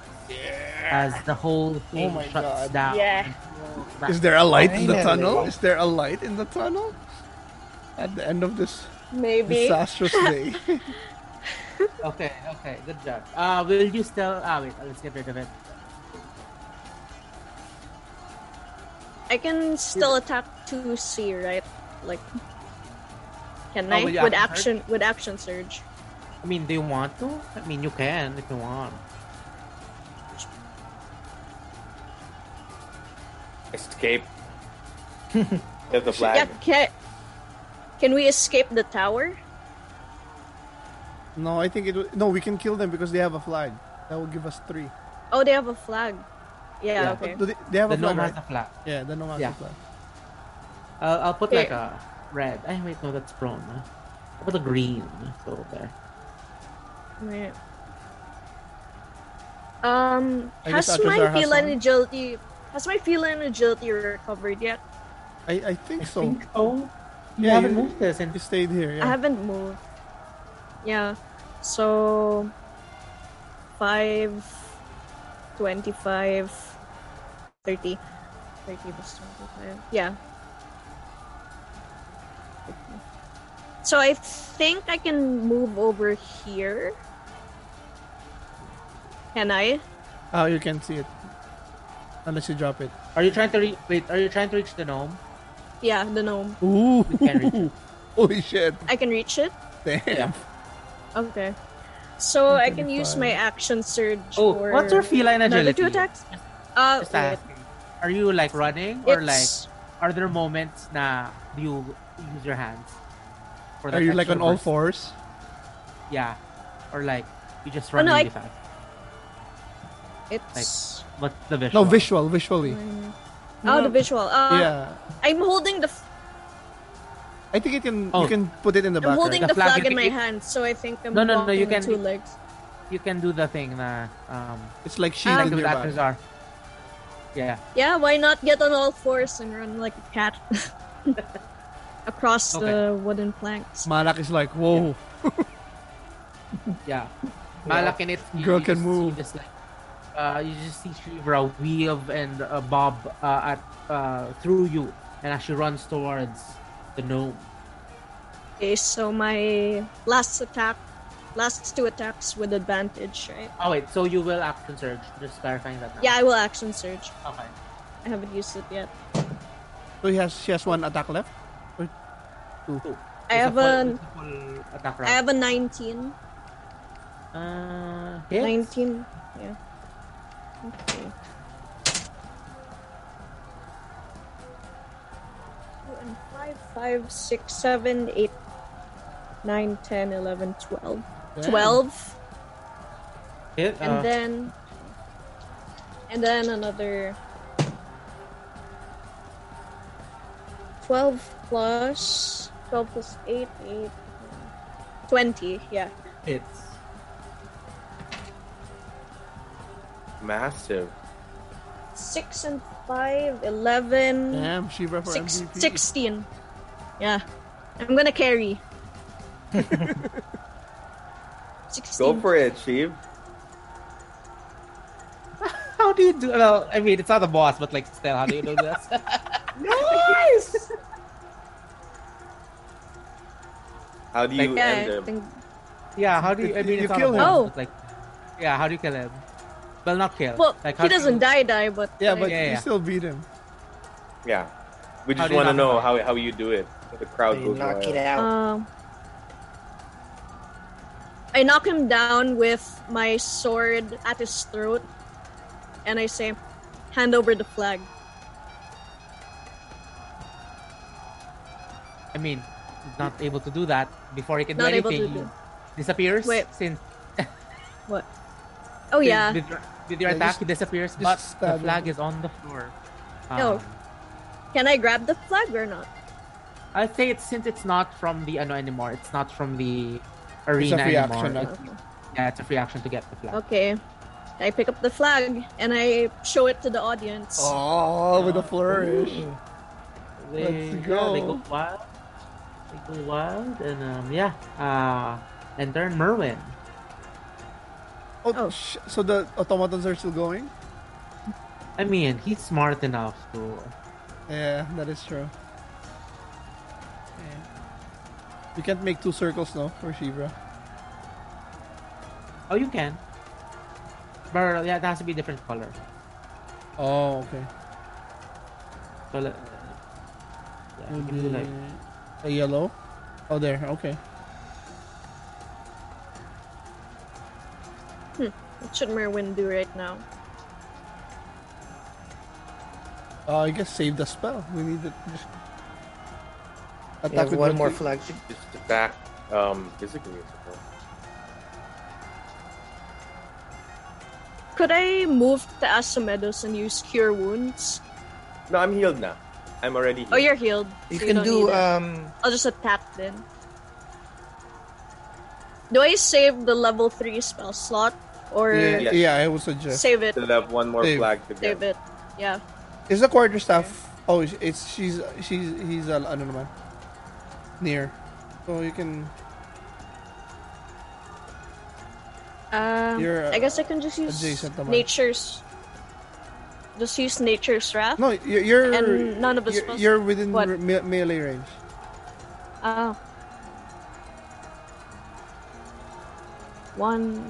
as the whole thing my shuts God. down. Yeah. and falls back. Is there a light in the tunnel? Is there a light in the tunnel? At the end of this maybe. disastrous day. Okay, okay, good job. Uh, will you still? Ah, wait, let's get rid of it. I can still attack 2C, right? Like, can Oh, I? with With action action, with action surge. I mean, do you want to? I mean, you can if you want. Escape. Get the flag. Yeah, flag. can, can we escape the tower? No, I think it. will- No, we can kill them because they have a flag. That will give us three. Oh, they have a flag. Yeah, Yeah. okay. Do they, they have The a flag, gnome right? has a flag. Yeah, the gnome has Yeah. a flag. I'll, I'll put Okay. like a red. I wait, no, that's prone. Huh? I'll put a green. So there. Right. Um, I has my has feline agility has my feline agility recovered yet? I, I think I so. think so. You Yeah, haven't you- moved this, and You stayed here. I haven't moved. Yeah. So five, 25, 30. 30 plus 25. Yeah. So I think I can move over here. Can I? Oh, you can see it. Unless you drop it. are you trying to re- wait? Are you trying to reach the gnome? Yeah, the gnome. Ooh. We can reach it. Holy shit. I can reach it? Damn. Yeah. Okay. So I can use my action surge Oh, for what's your feline another agility? two attacks? Uh, Just asking. Are you like running or like? Are there moments na you use your hands? For Are you like extra on all fours? Yeah, or like you just Oh, run no, really I- fast. it's like, What's the visual? No, visual, visually. oh the visual. Uh, yeah. I'm holding the f- I think it can. Oh. You can put it in the back. I'm holding right? The the flag flag, in can- my you- hand, so I think I'm No, no, no, you can- two legs. You can do the thing na um It's like she shield like in with your Yeah. Yeah, why not get on all fours and run like a cat across Okay. the wooden planks? Malak is like, whoa. Yeah. Malak in it. Girl you can just move. Just like, uh, you just see Shivra weave and uh, bob uh, at uh, through you, and as she runs towards the gnome. Okay, so my last attack, last two attacks with advantage, right? Oh wait, so you will action surge? Just clarifying that. Now. Yeah, I will action surge. Okay. I haven't used it yet. So he has she has one attack left. I It's have full, a, it's a full attack I round. have a 19. Uh, hits. 19. Yeah. Okay. Two and five, five, six, seven, eight, nine, 10, 11, 12. Damn. 12. Hit. And uh, then. And then another. 12 plus. 12 plus 8, 8. 20, yeah. It's Massive. 6 and 5, 11. Damn, Shiva for Six, 16. Yeah. I'm gonna carry. 16. Go for it, Sheev. How do you do? Well, I mean, it's not a boss, but like, still, how do you do this? Nice! How do you Like, yeah, end I him? think yeah, how do you? I mean, You kill him. boss, Oh. like, yeah, how do you kill him? Well, not kill. Well, like, he doesn't you- die, die, but Yeah, like, but Yeah, you yeah. still beat him. Yeah. We just want to know how, how you do it. The crowd You goes knock wild. it out. Um, I knock him down with my sword at his throat, and I say, "Hand over the flag." I mean, he's not able to do that before he can Not do able to anything. do- He disappears. Wait. Since What? Oh yeah. with, with your Yeah, attack, just- he disappears, but the stab him. flag is on the floor. Oh. Um, Can I grab the flag or not? I'd say it's since it's not from the ano anymore. It's not from the It's arena a free anymore. action. now. It's- yeah, it's a free action to get the flag. Okay. I pick up the flag and I show it to the audience. Oh, with a flourish. They, Let's yeah, they go. go wild. They go wild, and um, yeah. Uh, and turn Merwin. Oh, Oh. sh- so the automatons are still going? I mean, he's smart enough to. Yeah, that is true. Okay. You can't make two circles, no, for Shivra. Oh, you can. But yeah, it has to be different color. Oh, okay. So, let- yeah, you can do like A yellow? Oh, there, okay. Hmm. What should Merwin do right now? Uh, I guess save the spell. We need it. Just attack have with one more we- flag. Just attack um, physically. Could I move to Asumedos and use Cure Wounds? No, I'm healed now. I'm already healed. Oh, you're healed. You so can don't do it. um I'll just attack then. Do I save the level 3 spell slot? Or Yeah, Yes. yeah, I would suggest. save it? Still have one more Save. flag to Save it. Yeah. Is the quarterstaff? Oh, it's she's she's he's uh, ano naman near, so you can. Um, You're, uh, I guess I can just use adjacent naman. nature's. Just use nature's wrath. No, you're you're, And none of the you're, you're within What? me- melee range. Ah. One.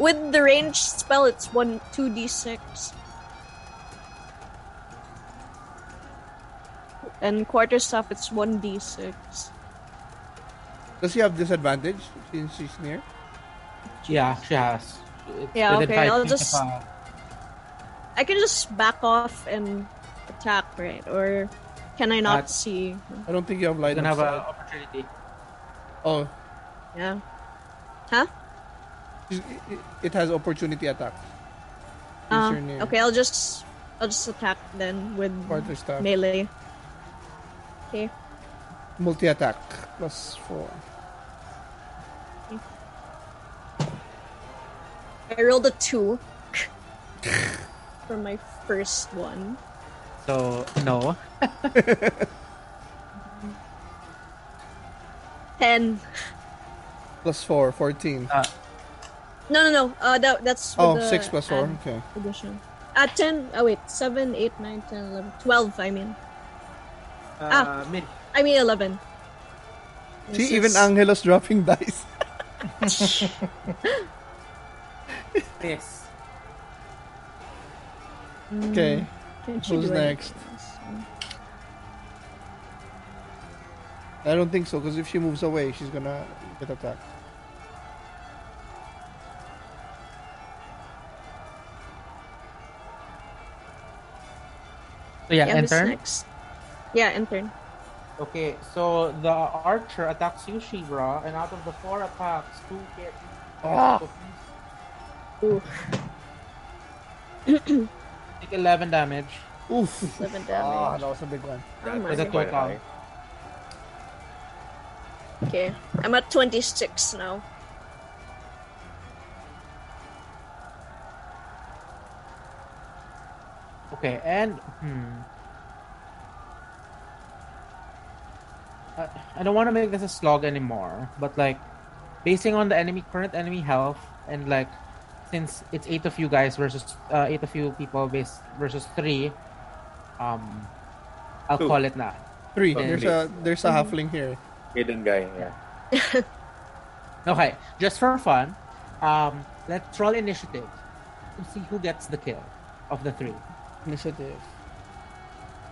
With the range spell, it's one two d six. And quarterstaff, it's one d six. Does he have disadvantage since she's near? Yeah, she has. It's Yeah, okay, I'll feet of, just- uh, I can just back off and attack, right? Or can I not Uh, see? I don't think you have light. you can have an opportunity. Oh, Yeah. Huh? it, it- it has opportunity attack. Uh, okay, I'll just I'll just attack then with melee. Okay. Multi attack plus four. I rolled a two for my first one. So no. Ten. Plus four, 14. Uh, No, no, no. Uh, that that's with oh, the 6 plus 4. add Okay. addition. Uh, ten. Oh wait, seven, eight, nine, ten, eleven, twelve. I mean, uh, mid. I mean eleven. This See, even is- Angelos dropping dice. Yes. Mm, Okay. can who's next? I don't think so, because if she moves away, she's gonna get attacked. So yeah, Yeah, who's enter. next? Yeah, intern. Okay, so the archer attacks you, Shivra, and out of the four attacks, two get. Ah. Ooh, Take 11 damage. Oof. seven Ah, damage. that was a big one. Oh With a quite total. high. Okay, I'm at twenty six now. Okay, and hmm. I, I don't want to make this a slog anymore, but like, basing on the enemy current enemy health and like, since it's eight of you guys versus uh, eight of you people base versus three, um, I'll Two. call it na. Three. There's please. a there's a halfling here. Hidden guy, yeah. Okay, just for fun, um, let's roll initiative to see who gets the kill of the three. Initiative.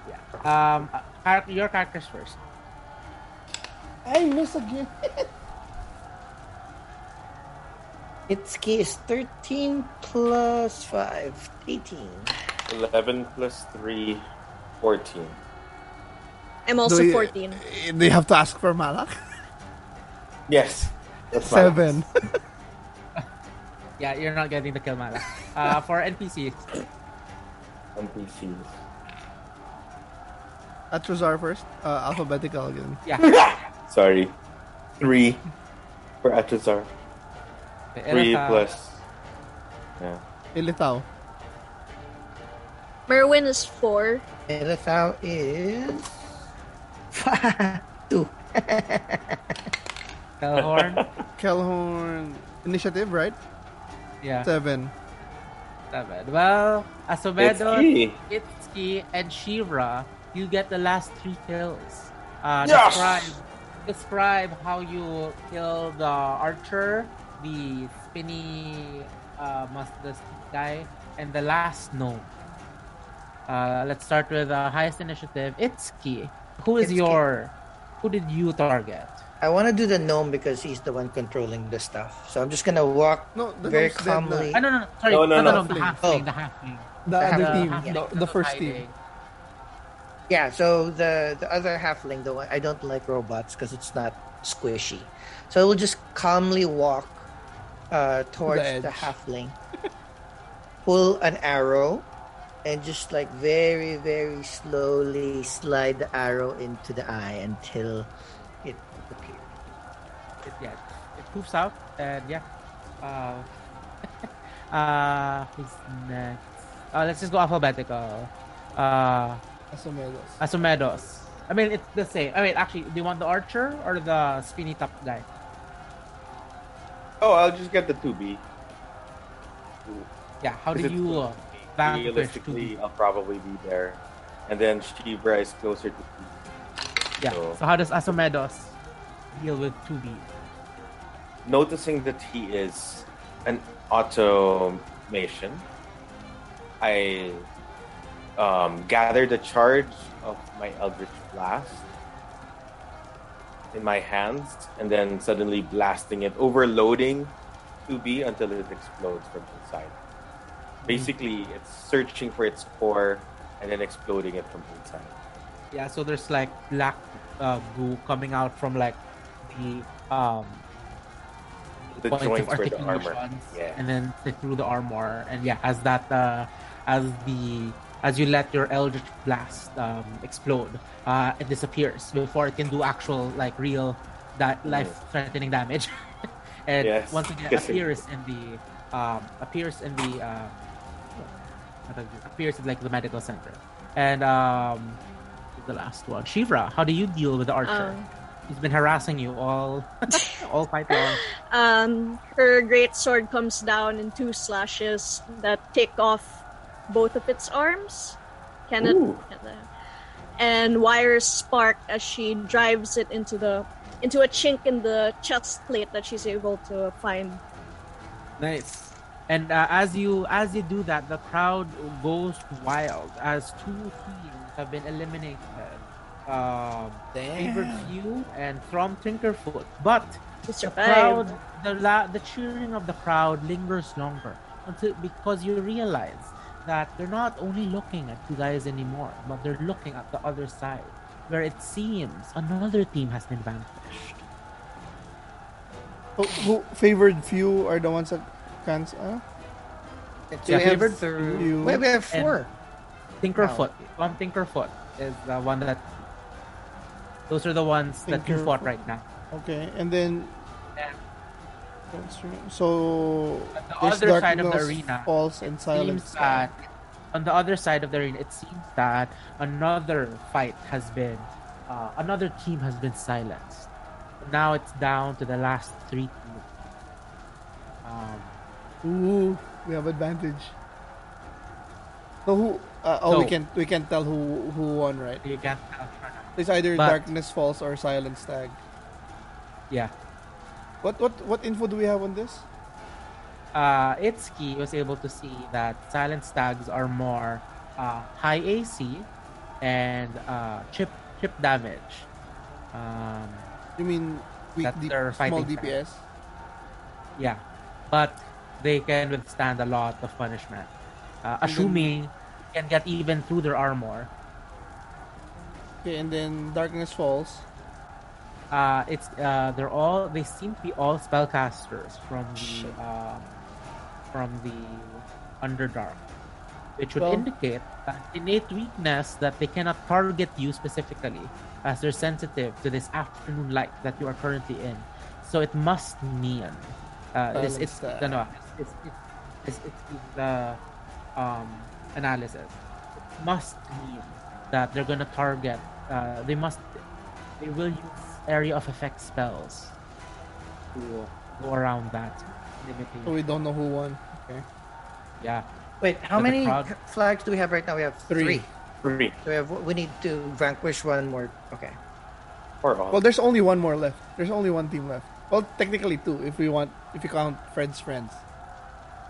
Yeah. Um, uh, your characters first. I miss again. Itsuki is 13 plus 5, 18. 11 plus 3, 14. I'm also Do you- fourteen. They have to ask for Malak. Yes. That's Seven. Yeah, you're not getting the kill mana. Uh, for NPCs, NPCs. Atrazar first. Uh, alphabetical again. yeah. Sorry. 3 for Atrazar. 3 Elitha, plus. Yeah. Ilithau. Merwin is four. Ilithau is 2. Kelhorn. Kelhorn. Initiative, right? yeah, Seven. seven. Well, Asomedo, Itsuki. Itsuki, and Shivra, you get the last three kills. Uh, Yes! Describe, describe how you kill the archer, the spinny uh, must the guy, and the last gnome. Uh, let's start with the highest initiative. Itsuki. Who is Itsuki. your? Who did you target? I want to do the gnome because he's the one controlling the stuff. So I'm just gonna walk No, the very gnome's dead na. calmly. Ah, no, no, no. Sorry. No, no, no, no. no, The Halfling. halfling. Oh. The halfling. The other Uh, team, halfling the, the first hiding. team. Yeah, so the the other halfling, the one I don't like robots because it's not squishy. So I will just calmly walk uh, towards edge. the halfling, pull an arrow, and just like very very slowly slide the arrow into the eye until it appears. It, yeah, it poofs out, and yeah. Uh, uh, who's next? Uh, let's just go alphabetical. Uh, Asumedos. Asumedos. I mean, it's the same. I mean, actually, do you want the archer or the spinny top guy? Oh, I'll just get the 2B. Yeah, how do you uh, vanquish Realistically, 2B? I'll probably be there. And then Shivra is closer to 2B. Yeah, So- so how does Asumedos deal with 2B? Noticing that he is an automation, I um, gather the charge of my Eldritch Blast in my hands and then suddenly blasting it, overloading 2B until it explodes from inside. Basically, it's searching for its core and then exploding it from inside. Yeah, so there's like black uh, goo coming out from like the um The points joints of where the armor. Yeah. and then through the armor, and yeah, as that uh, as the as you let your eldritch blast um, explode, uh, it disappears before it can do actual like real that life threatening damage. and Yes, once again appears in the um, appears in the uh, what is it? appears in like the medical center. And um, the last one, Shivra, how do you deal with the archer? Um, He's been harassing you all all fight long. Um, her great sword comes down in two slashes that take off both of its arms. Can it? Ooh. And wires spark as she drives it into the into a chink in the chest plate that she's able to find. Nice. And uh, as you as you do that, the crowd goes wild as two teams have been eliminated. Um, favored few and from Tinkerfoot, but To the crowd, the la- the cheering of the crowd lingers longer until because you realize that they're not only looking at you guys anymore, but they're looking at the other side, where it seems another team has been vanquished. Who, who favored few are the ones that can. Uh, So Yeah, we have favored three. you- Wait, we have four. Tinkerfoot. From Tinkerfoot is the one that. Those are the ones that you fought right now. okay, and then. Yeah. That's right. So At the there's other side of the darkness, arena, falls and It silence. seems that on the other side of the arena, it seems that another fight has been, uh, another team has been silenced. Now it's down to the last three teams. Um, Ooh, we have advantage. So who? Uh, oh, we So- can we can tell who who won, right? you can't tell. It's either But- darkness falls or silence tag. Yeah. What what what info do we have on this? uh, Itsuki was able to see that silent stags are more uh, high AC and uh, chip chip damage. Um, You mean weak D- small. DPS? yeah, but they can withstand a lot of punishment. Uh, assuming can get even through their armor. Okay, and then darkness falls. Uh, it's uh, they're all they seem to be all spellcasters from the um, from the Underdark, which would Well- indicate an innate weakness that they cannot target you specifically, as they're sensitive to this afternoon light that you are currently in. So it must mean uh, this it's Balance no, no, it's, it's, it's, it's, it's the um, analysis. It must mean that they're gonna target. Uh, they must they will use area of effect spells to go around that limitation. So we don't know who won. Okay. yeah. Wait, how So many crowd- flags do we have right now? We have Three. three. Three. So we have. We need to vanquish one more. Okay. Or all. Well, there's only one more left. There's only one team left. Well, technically two, if we want, if you count Fred's friends.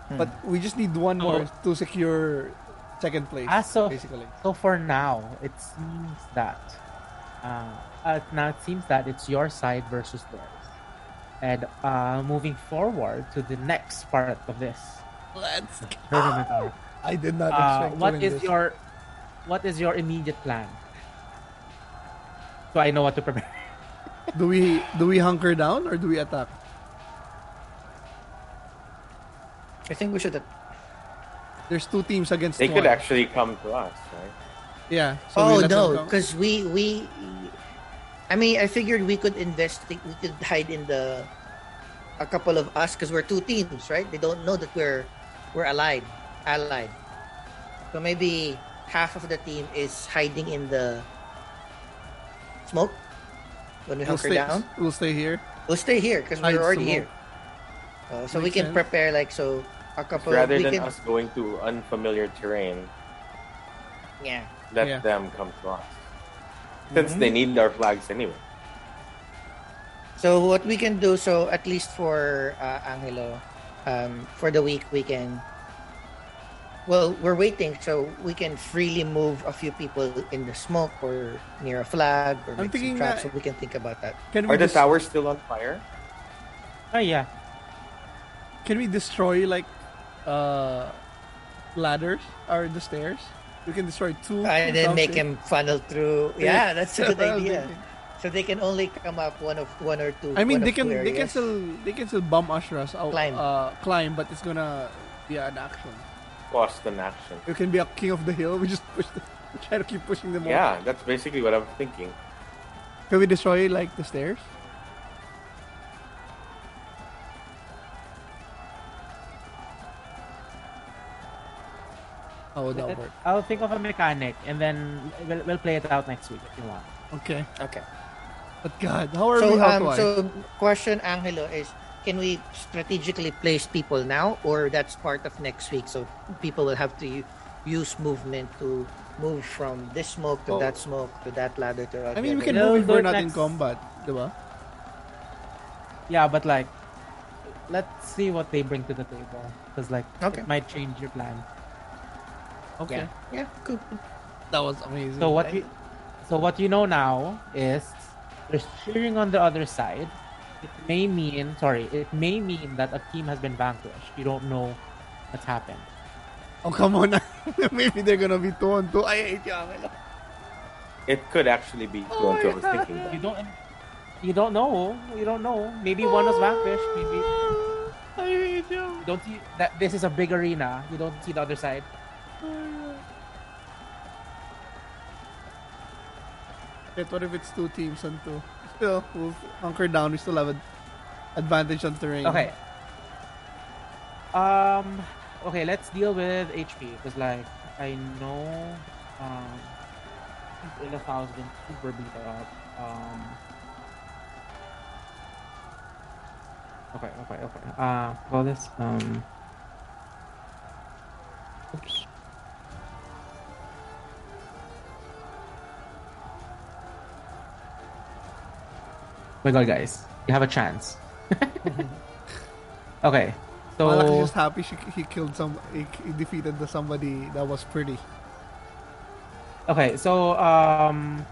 Hmm. But we just need one So- more to secure second place. As of basically. so for now, it seems that Uh, uh, now it seems that it's your side versus theirs. And uh, moving forward to the next part of this Let's. tournament. I did not Uh, expect. to what win is this. your what is your immediate plan? So I know what to prepare. Do we do we hunker down or do we attack? I think we should. There's two teams against They one. could actually come to us, right? Yeah. So oh no, because we we. I mean, I figured we could invest. We could hide in the a couple of us because we're two teams, right? They don't know that we're we're allied, allied. So maybe half of the team is hiding in the smoke when we we'll hunker stay, down. We'll stay here. We'll stay here because we're already smoke. here. Uh, so we can sense. prepare like so a couple. Rather we than can, us going to unfamiliar terrain, yeah. Let Yeah. them come to us. Since they need our flags anyway. So what we can do, so at least for uh, Angelo, um, for the week we can. Well, we're waiting, so we can freely move a few people in the smoke or near a flag or I'm make thinking some traps, that- so we can think about that. Can we Are the dis- towers still on fire? Oh yeah. Can we destroy like uh ladders or the stairs? We can destroy two. And then make something. him funnel through. Yeah, that's a good idea. thinking. So they can only come up one of one or two. I mean, they of two can they can still they can still bomb Ashras out Climb. uh climb, but it's gonna be an action. Cost an action. You can be a king of the hill. We just push. The, try to keep pushing them. off. Yeah, that's basically what I'm thinking. Can we destroy like the stairs? How would that work? I'll think of a mechanic and then we'll, we'll play it out next week if you want. Okay. Okay. But God, how are So we how um, do so question Angelo is can we strategically place people now or that's part of next week so people will have to use movement to move from this smoke to Oh. that smoke to that ladder to that I mean, we can move if do we're it not in next- combat, diba? Yeah, but like, let's see what they bring to the table because like Okay. it might change your plan. Okay. yeah cool That was amazing. So what you, so what you know now is there's cheering on the other side. It may mean sorry, it may mean that a team has been vanquished. You don't know what's happened. Oh, come on. Maybe they're gonna be two on two. I hate you, Angelo. It could actually be two on two. I was thinking. You don't you don't know. You don't know. Maybe one was vanquished. Maybe I hate you. you don't see that this is a big arena. You don't see the other side. Shit, what if it's two teams and two? Still, we'll hunker down. We still have an advantage on terrain. Okay. Um. Okay, let's deal with HP because, like, I know um, Ilithau has been super beat up. Um. Okay, okay, okay. Uh, call this um. Oops. My god, guys, you have a chance. okay, so Malak is just happy she, he killed some. He, he defeated the somebody that was pretty. okay, so um,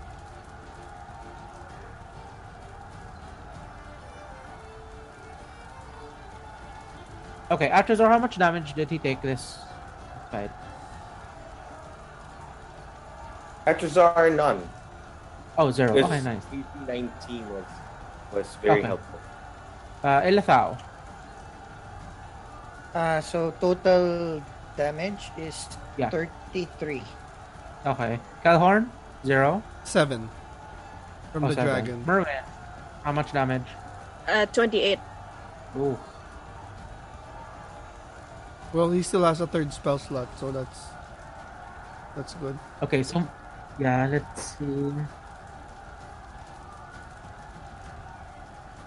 okay, Atrazar, how much damage did he take this fight? Atrazar, none. Oh, zero. Okay, nice. 19 was was very Okay. helpful. Uh, Ilithau. uh, so total damage is Yeah. 33 Okay, Kelhorn, zero. Seven from Oh, the seven. dragon. Merwin, how much damage? Uh, 28. Ooh. Well, he still has a third spell slot, so that's that's good. Okay, so yeah, let's see.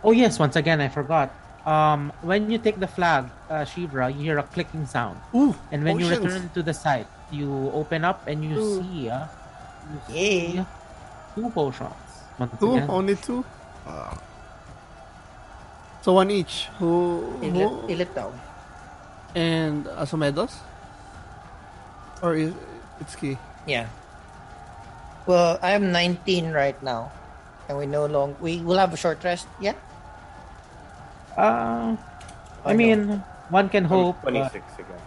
Oh yes, once again I forgot. Um, when you take the flag, uh, Shivra, you hear a clicking sound, Ooh, and when you return to the site, you open up and you Ooh. see, uh, you Yay. see two potions. Two, again. only two. So one each. Who, Ilit, who Ilithau. and Asumedos, or is it's key? yeah Well, I am 19 right now, and we no long we will have a short rest. Yeah. Uh, I I mean, one can I'm hope. but- 26 again.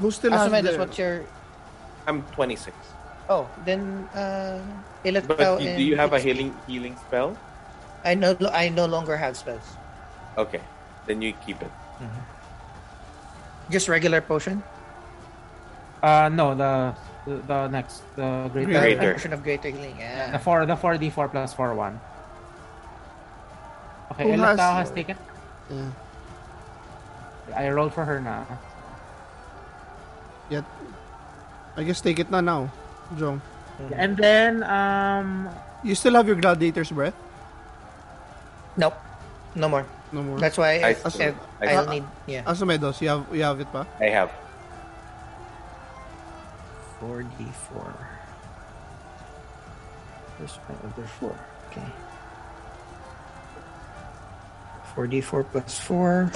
Who still has Asumedos, the- what's your? I'm 26. Oh, then uh, Ilat But Tao you, and do you have a healing healing spell? I no, I no longer have spells. Okay, then you keep it. Just regular potion. Uh, no, the the, the next the greater, Uh, Greater. potion of greater healing. Yeah. the four the four d four plus four one. Okay, Who has- Elatao has taken. Yeah. I rolled for her now. Yet. I guess take it na now, Jong. And then um You still have your gladiator's breath? Nope. No more. No more. That's why I, I still- I, I will still- need. Yeah. Asumedos, you have you have it pa? I have. Four d four. There's there's four. Okay. Four d four plus four.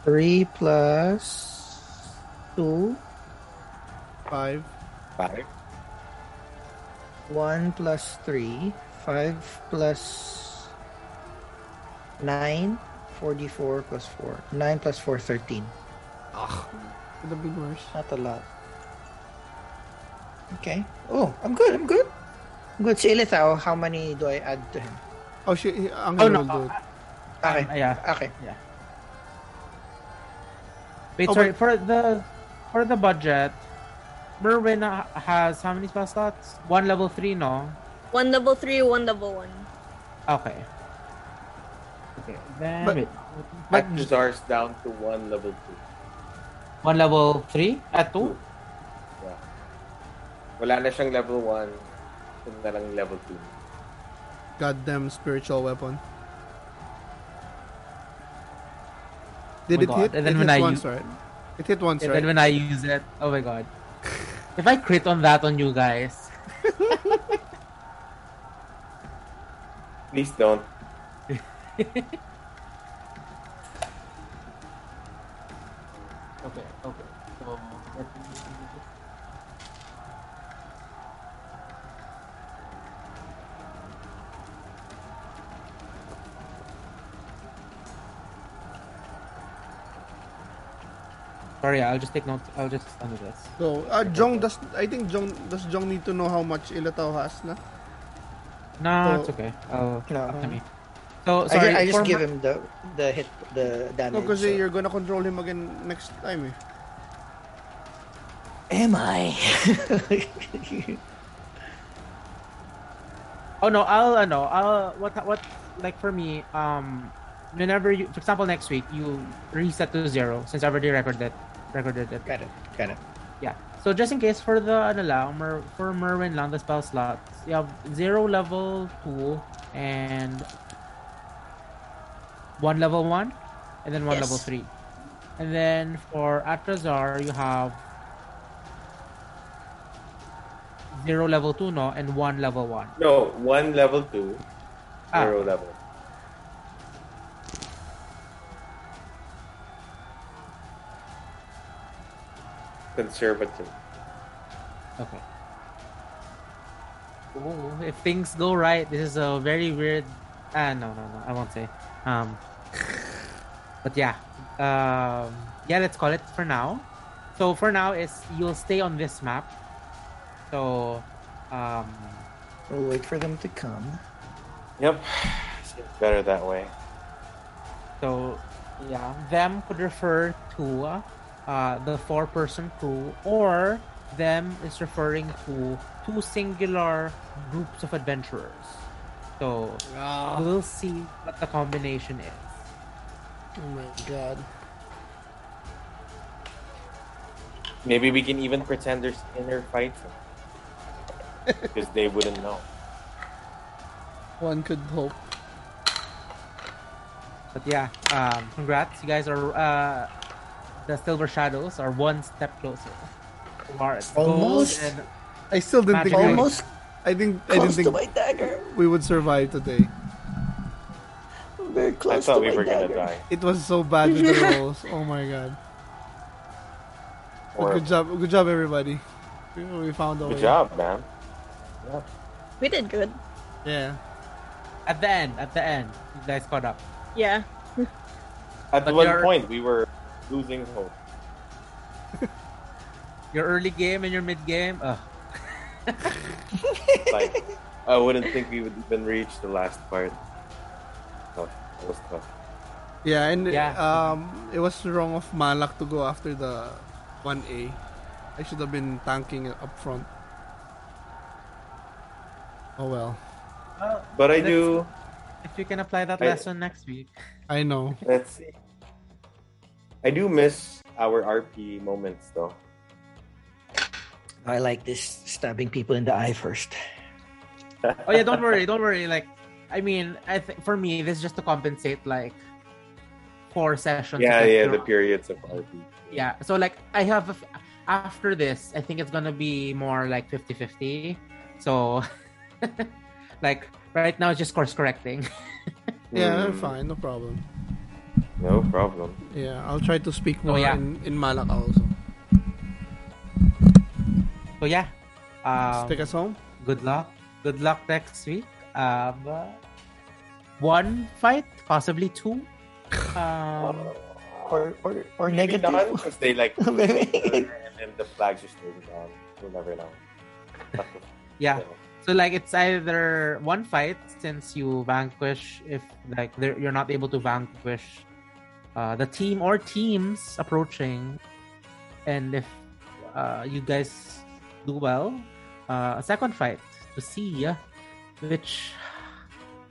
Three plus two. Five. Five. One plus three. Five plus nine. Four d four plus four. Nine plus four. Thirteen. The big worse. Not a lot. Okay. Oh, I'm good. I'm good. I'm good. Si Ilithau, how many do I add to him? Oh, shit. he- Ang oh no will do it. Okay. um, yeah Okay. wait Oh, sorry but- for the for the budget. Merwin has how many spell slots? One level three, no? One level three, one level one. Okay. Okay. Then But- wait. But Atrazar's down to one level two. One level three at two. Yeah. Wala na siyang level one. Ito na lang level two. Goddamn spiritual weapon. Oh Did Oh it God. hit? And then it when hit I once, u- right? It hit once, And right? then when I use it, oh my god. if I crit on that on you guys, Please don't. Sorry, I'll just take notes. I'll just under this. So, uh, Jong does. I think Jong does. Jong need to know how much Ilatao has, na? No, So- it's okay. Oh, No. up to me. So I, sorry. ju- I just give him the the hit the damage. No, because so- you're gonna control him again next time, eh. Am I? Oh no, I'll uh, no, I'll what what like for me, um whenever you for example next week you reset to zero since I already recorded recorded it. got it. Got it. Yeah. So just in case for the ano lang, Mer, for Merwin lang the spell slots, you have zero level two and one level one, and then one Yes. level three, and then for Atrazar you have zero level two no and one level one. No, one level two, Ah. level. Conservative. Okay. Ooh, if things go right, this is a very weird. Ah, no, no, no. I won't say. Um, but yeah, um, yeah. Let's call it for now. So for now, is you'll stay on this map. So, um, We'll wait for them to come. Yep. Seems better that way. so yeah, them could refer to uh, the four-person crew, or them is referring to two singular groups of adventurers. So we'll see what the combination is. Oh my god. Maybe we can even pretend there's inner fighting. Because they wouldn't know. One could hope. But yeah, um, congrats. You guys are uh, the Silver Shadows are one step closer. Towards gold Almost. and I still didn't think. Almost I think. I didn't close to think my dagger. we would survive today. Very I thought to we my were gonna die. It was so bad with the rolls. Oh my god. Or Good job, good job, everybody. We, we found a good way. job, man. Yeah. We did good. Yeah. At the end, at the end, you guys caught up. Yeah. At But one you're- point, we were losing hope. Your early game and your mid game. Ugh. Like, I wouldn't think we would even reach the last part. Tough. That was tough. Yeah, and Yeah. um, it was wrong of Malak to go after the 1A. I should have been tanking up front. Oh well, Well, But I do. If you can apply that I- lesson next week. I know. Let's see. I do miss our RP moments, though. I like this stabbing people in the eye first. Oh yeah, don't worry, don't worry. Like, I mean, I think for me, this is just to compensate like four sessions. Yeah, yeah, the periods of RP. yeah. So like, I have a f- after this, I think it's gonna be more like 50-50. So, like right now, it's just course correcting. Yeah, Hmm, fine, no problem. No problem. Yeah, I'll try to speak Oh, more yeah. in, in Malak also. So yeah, um, Take us home. good luck. Good luck next week. Um, uh, one fight, possibly two. Um, Or or, or Maybe negative. none, because they like Maybe. and then the flag just goes down. We'll never know. yeah. So, So like it's either one fight since you vanquish if like you're not able to vanquish uh, the team or teams approaching, and if uh, you guys do well, uh, a second fight to see uh, which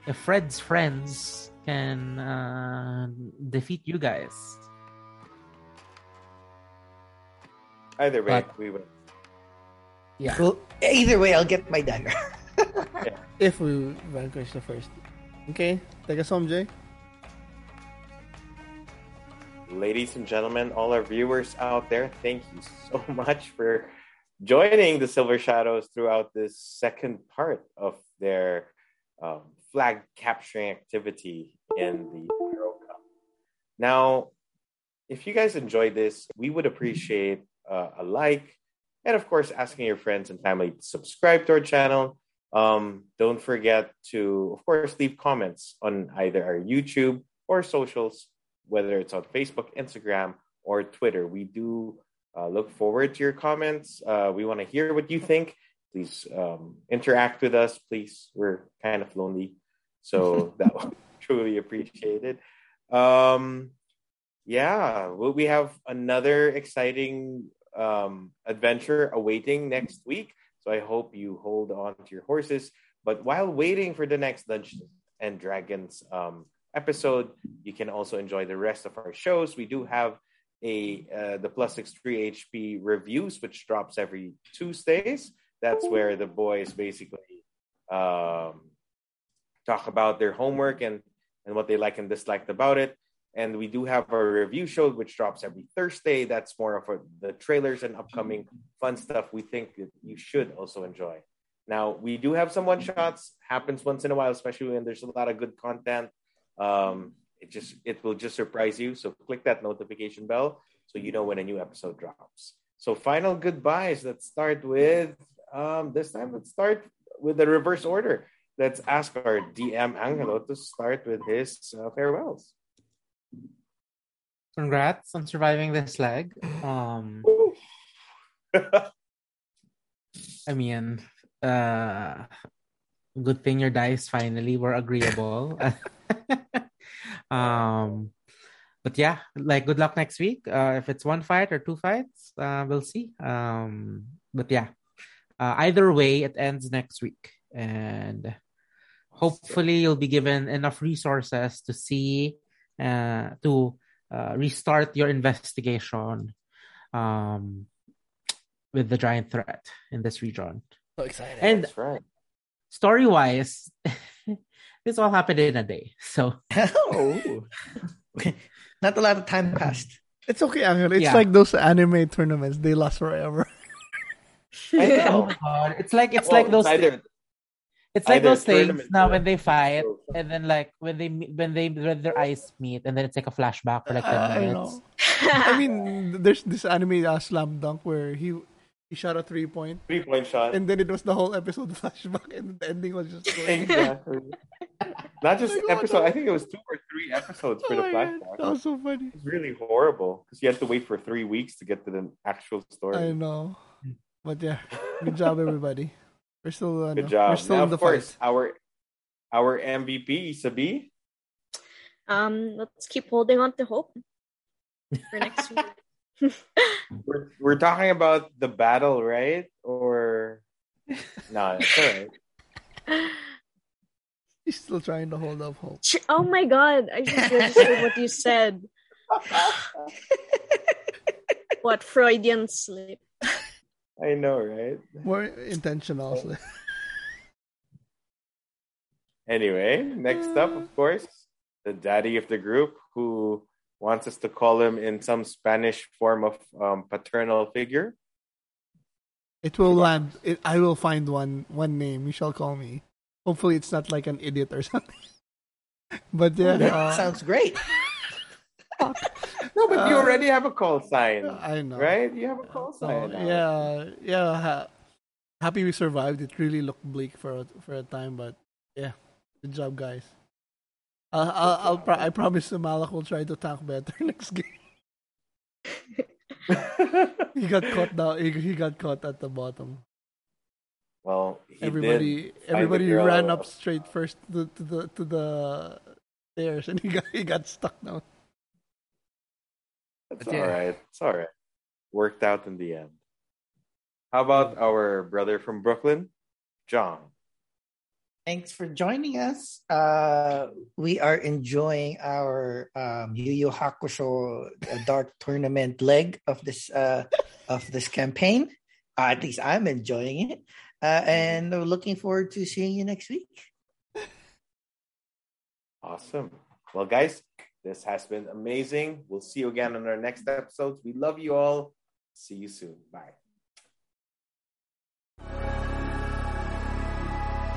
if Fred's friends can uh, defeat you guys. Either way, But- we win. Yeah. Well, either way, I'll get my dagger. If we vanquish the first. Okay, take us home, Jay. Ladies and gentlemen, all our viewers out there, thank you so much for joining the Silver Shadows throughout this second part of their um, flag capturing activity in the Euro Cup. Now, if you guys enjoyed this, we would appreciate uh, a like and, of course, asking your friends and family to subscribe to our channel. Um, don't forget to, of course, leave comments on either our YouTube or socials whether it's on Facebook, Instagram, or Twitter. We do uh, look forward to your comments. Uh, we want to hear what you think. Please um, interact with us, please. We're kind of lonely, so that will be truly appreciated. Um, yeah, well, we have another exciting um, adventure awaiting next week. So I hope you hold on to your horses. But while waiting for the next Dungeons and Dragons um, episode, you can also enjoy the rest of our shows. We do have a uh, the plus six three HP reviews, which drops every Tuesdays. That's where the boys basically um, talk about their homework and and what they like and disliked about it. And we do have a review show which drops every Thursday. That's more of a, the trailers and upcoming fun stuff we think that you should also enjoy. Now we do have some one shots happens once in a while, especially when there's a lot of good content. Um, it just it will just surprise you. So click that notification bell so you know when a new episode drops. So final goodbyes. Let's start with um, this time. Let's start with the reverse order. Let's ask our DM Angelo to start with his uh, farewells. Congrats on surviving this leg. Um, I mean, uh, good thing your dice finally were agreeable. um, but yeah, like good luck next week. Uh, if it's one fight or two fights, uh, we'll see. Um, but yeah, uh, either way, it ends next week, and hopefully you'll be given enough resources to see, uh, to uh, restart your investigation. Um, with the giant threat in this region. So excited. And That's right. Story wise, this all happened in a day. So oh. Not a lot of time passed. it's okay, Angel. It's Yeah. like those anime tournaments. They last forever. I oh know. my god, it's like it's Well, like those either it's like those things now when they fight and then like when they when they when their eyes meet and then it's like a flashback for like 10 I minutes. know. I mean, there's this anime uh, Slam Dunk where he he shot a three point, Three point shot. and then it was the whole episode flashback, and the ending was just going. exactly. Not just Like, oh, episode. no. I think it was two or three episodes for Oh the my God, flashback. that was so funny. It's really horrible because you had to wait for three weeks to get to the actual story. I know, but yeah, good job everybody. We're still uh, Good no, job. We're still now, in the of course, fight. our our MVP Sabi. Um, let's keep holding on to hope for next week. We're we're talking about the battle, right? Or no? It's all right. He's still trying to hold up hope. Ch- Oh my god, I just registered what you said. What Freudian slip. I know, right? More intentional. Oh. so- Anyway, next up, of course, the daddy of the group who wants us to call him in some Spanish form of um, paternal figure. It will land. It, I will find one one name. You shall call me. Hopefully, it's not like an idiot or something. But yeah, That uh, sounds great. No, but you Uh, already have a call sign, I know. right? You have a call So, sign. now. yeah, yeah. Ha- happy we survived. It really looked bleak for a, for a time, but yeah, good job, guys. Uh, I'll, I'll pro- I promise the Malak will try to tank better next game. He got caught down. He, he got caught at the bottom. well, he everybody, did. find the everybody girl. ran up straight first to, to the to the stairs, and he got he got stuck down. It's yeah. all right. It's all right. Worked out in the end. How about our brother from Brooklyn, John? Thanks for joining us. Uh, we are enjoying our um, Yu Yu Hakusho uh, Dark Tournament leg of this uh, of this campaign. Uh, at least I'm enjoying it, uh, and we're looking forward to seeing you next week. Awesome. Well, guys, this has been amazing. We'll see you again on our next episodes. We love you all. See you soon. Bye.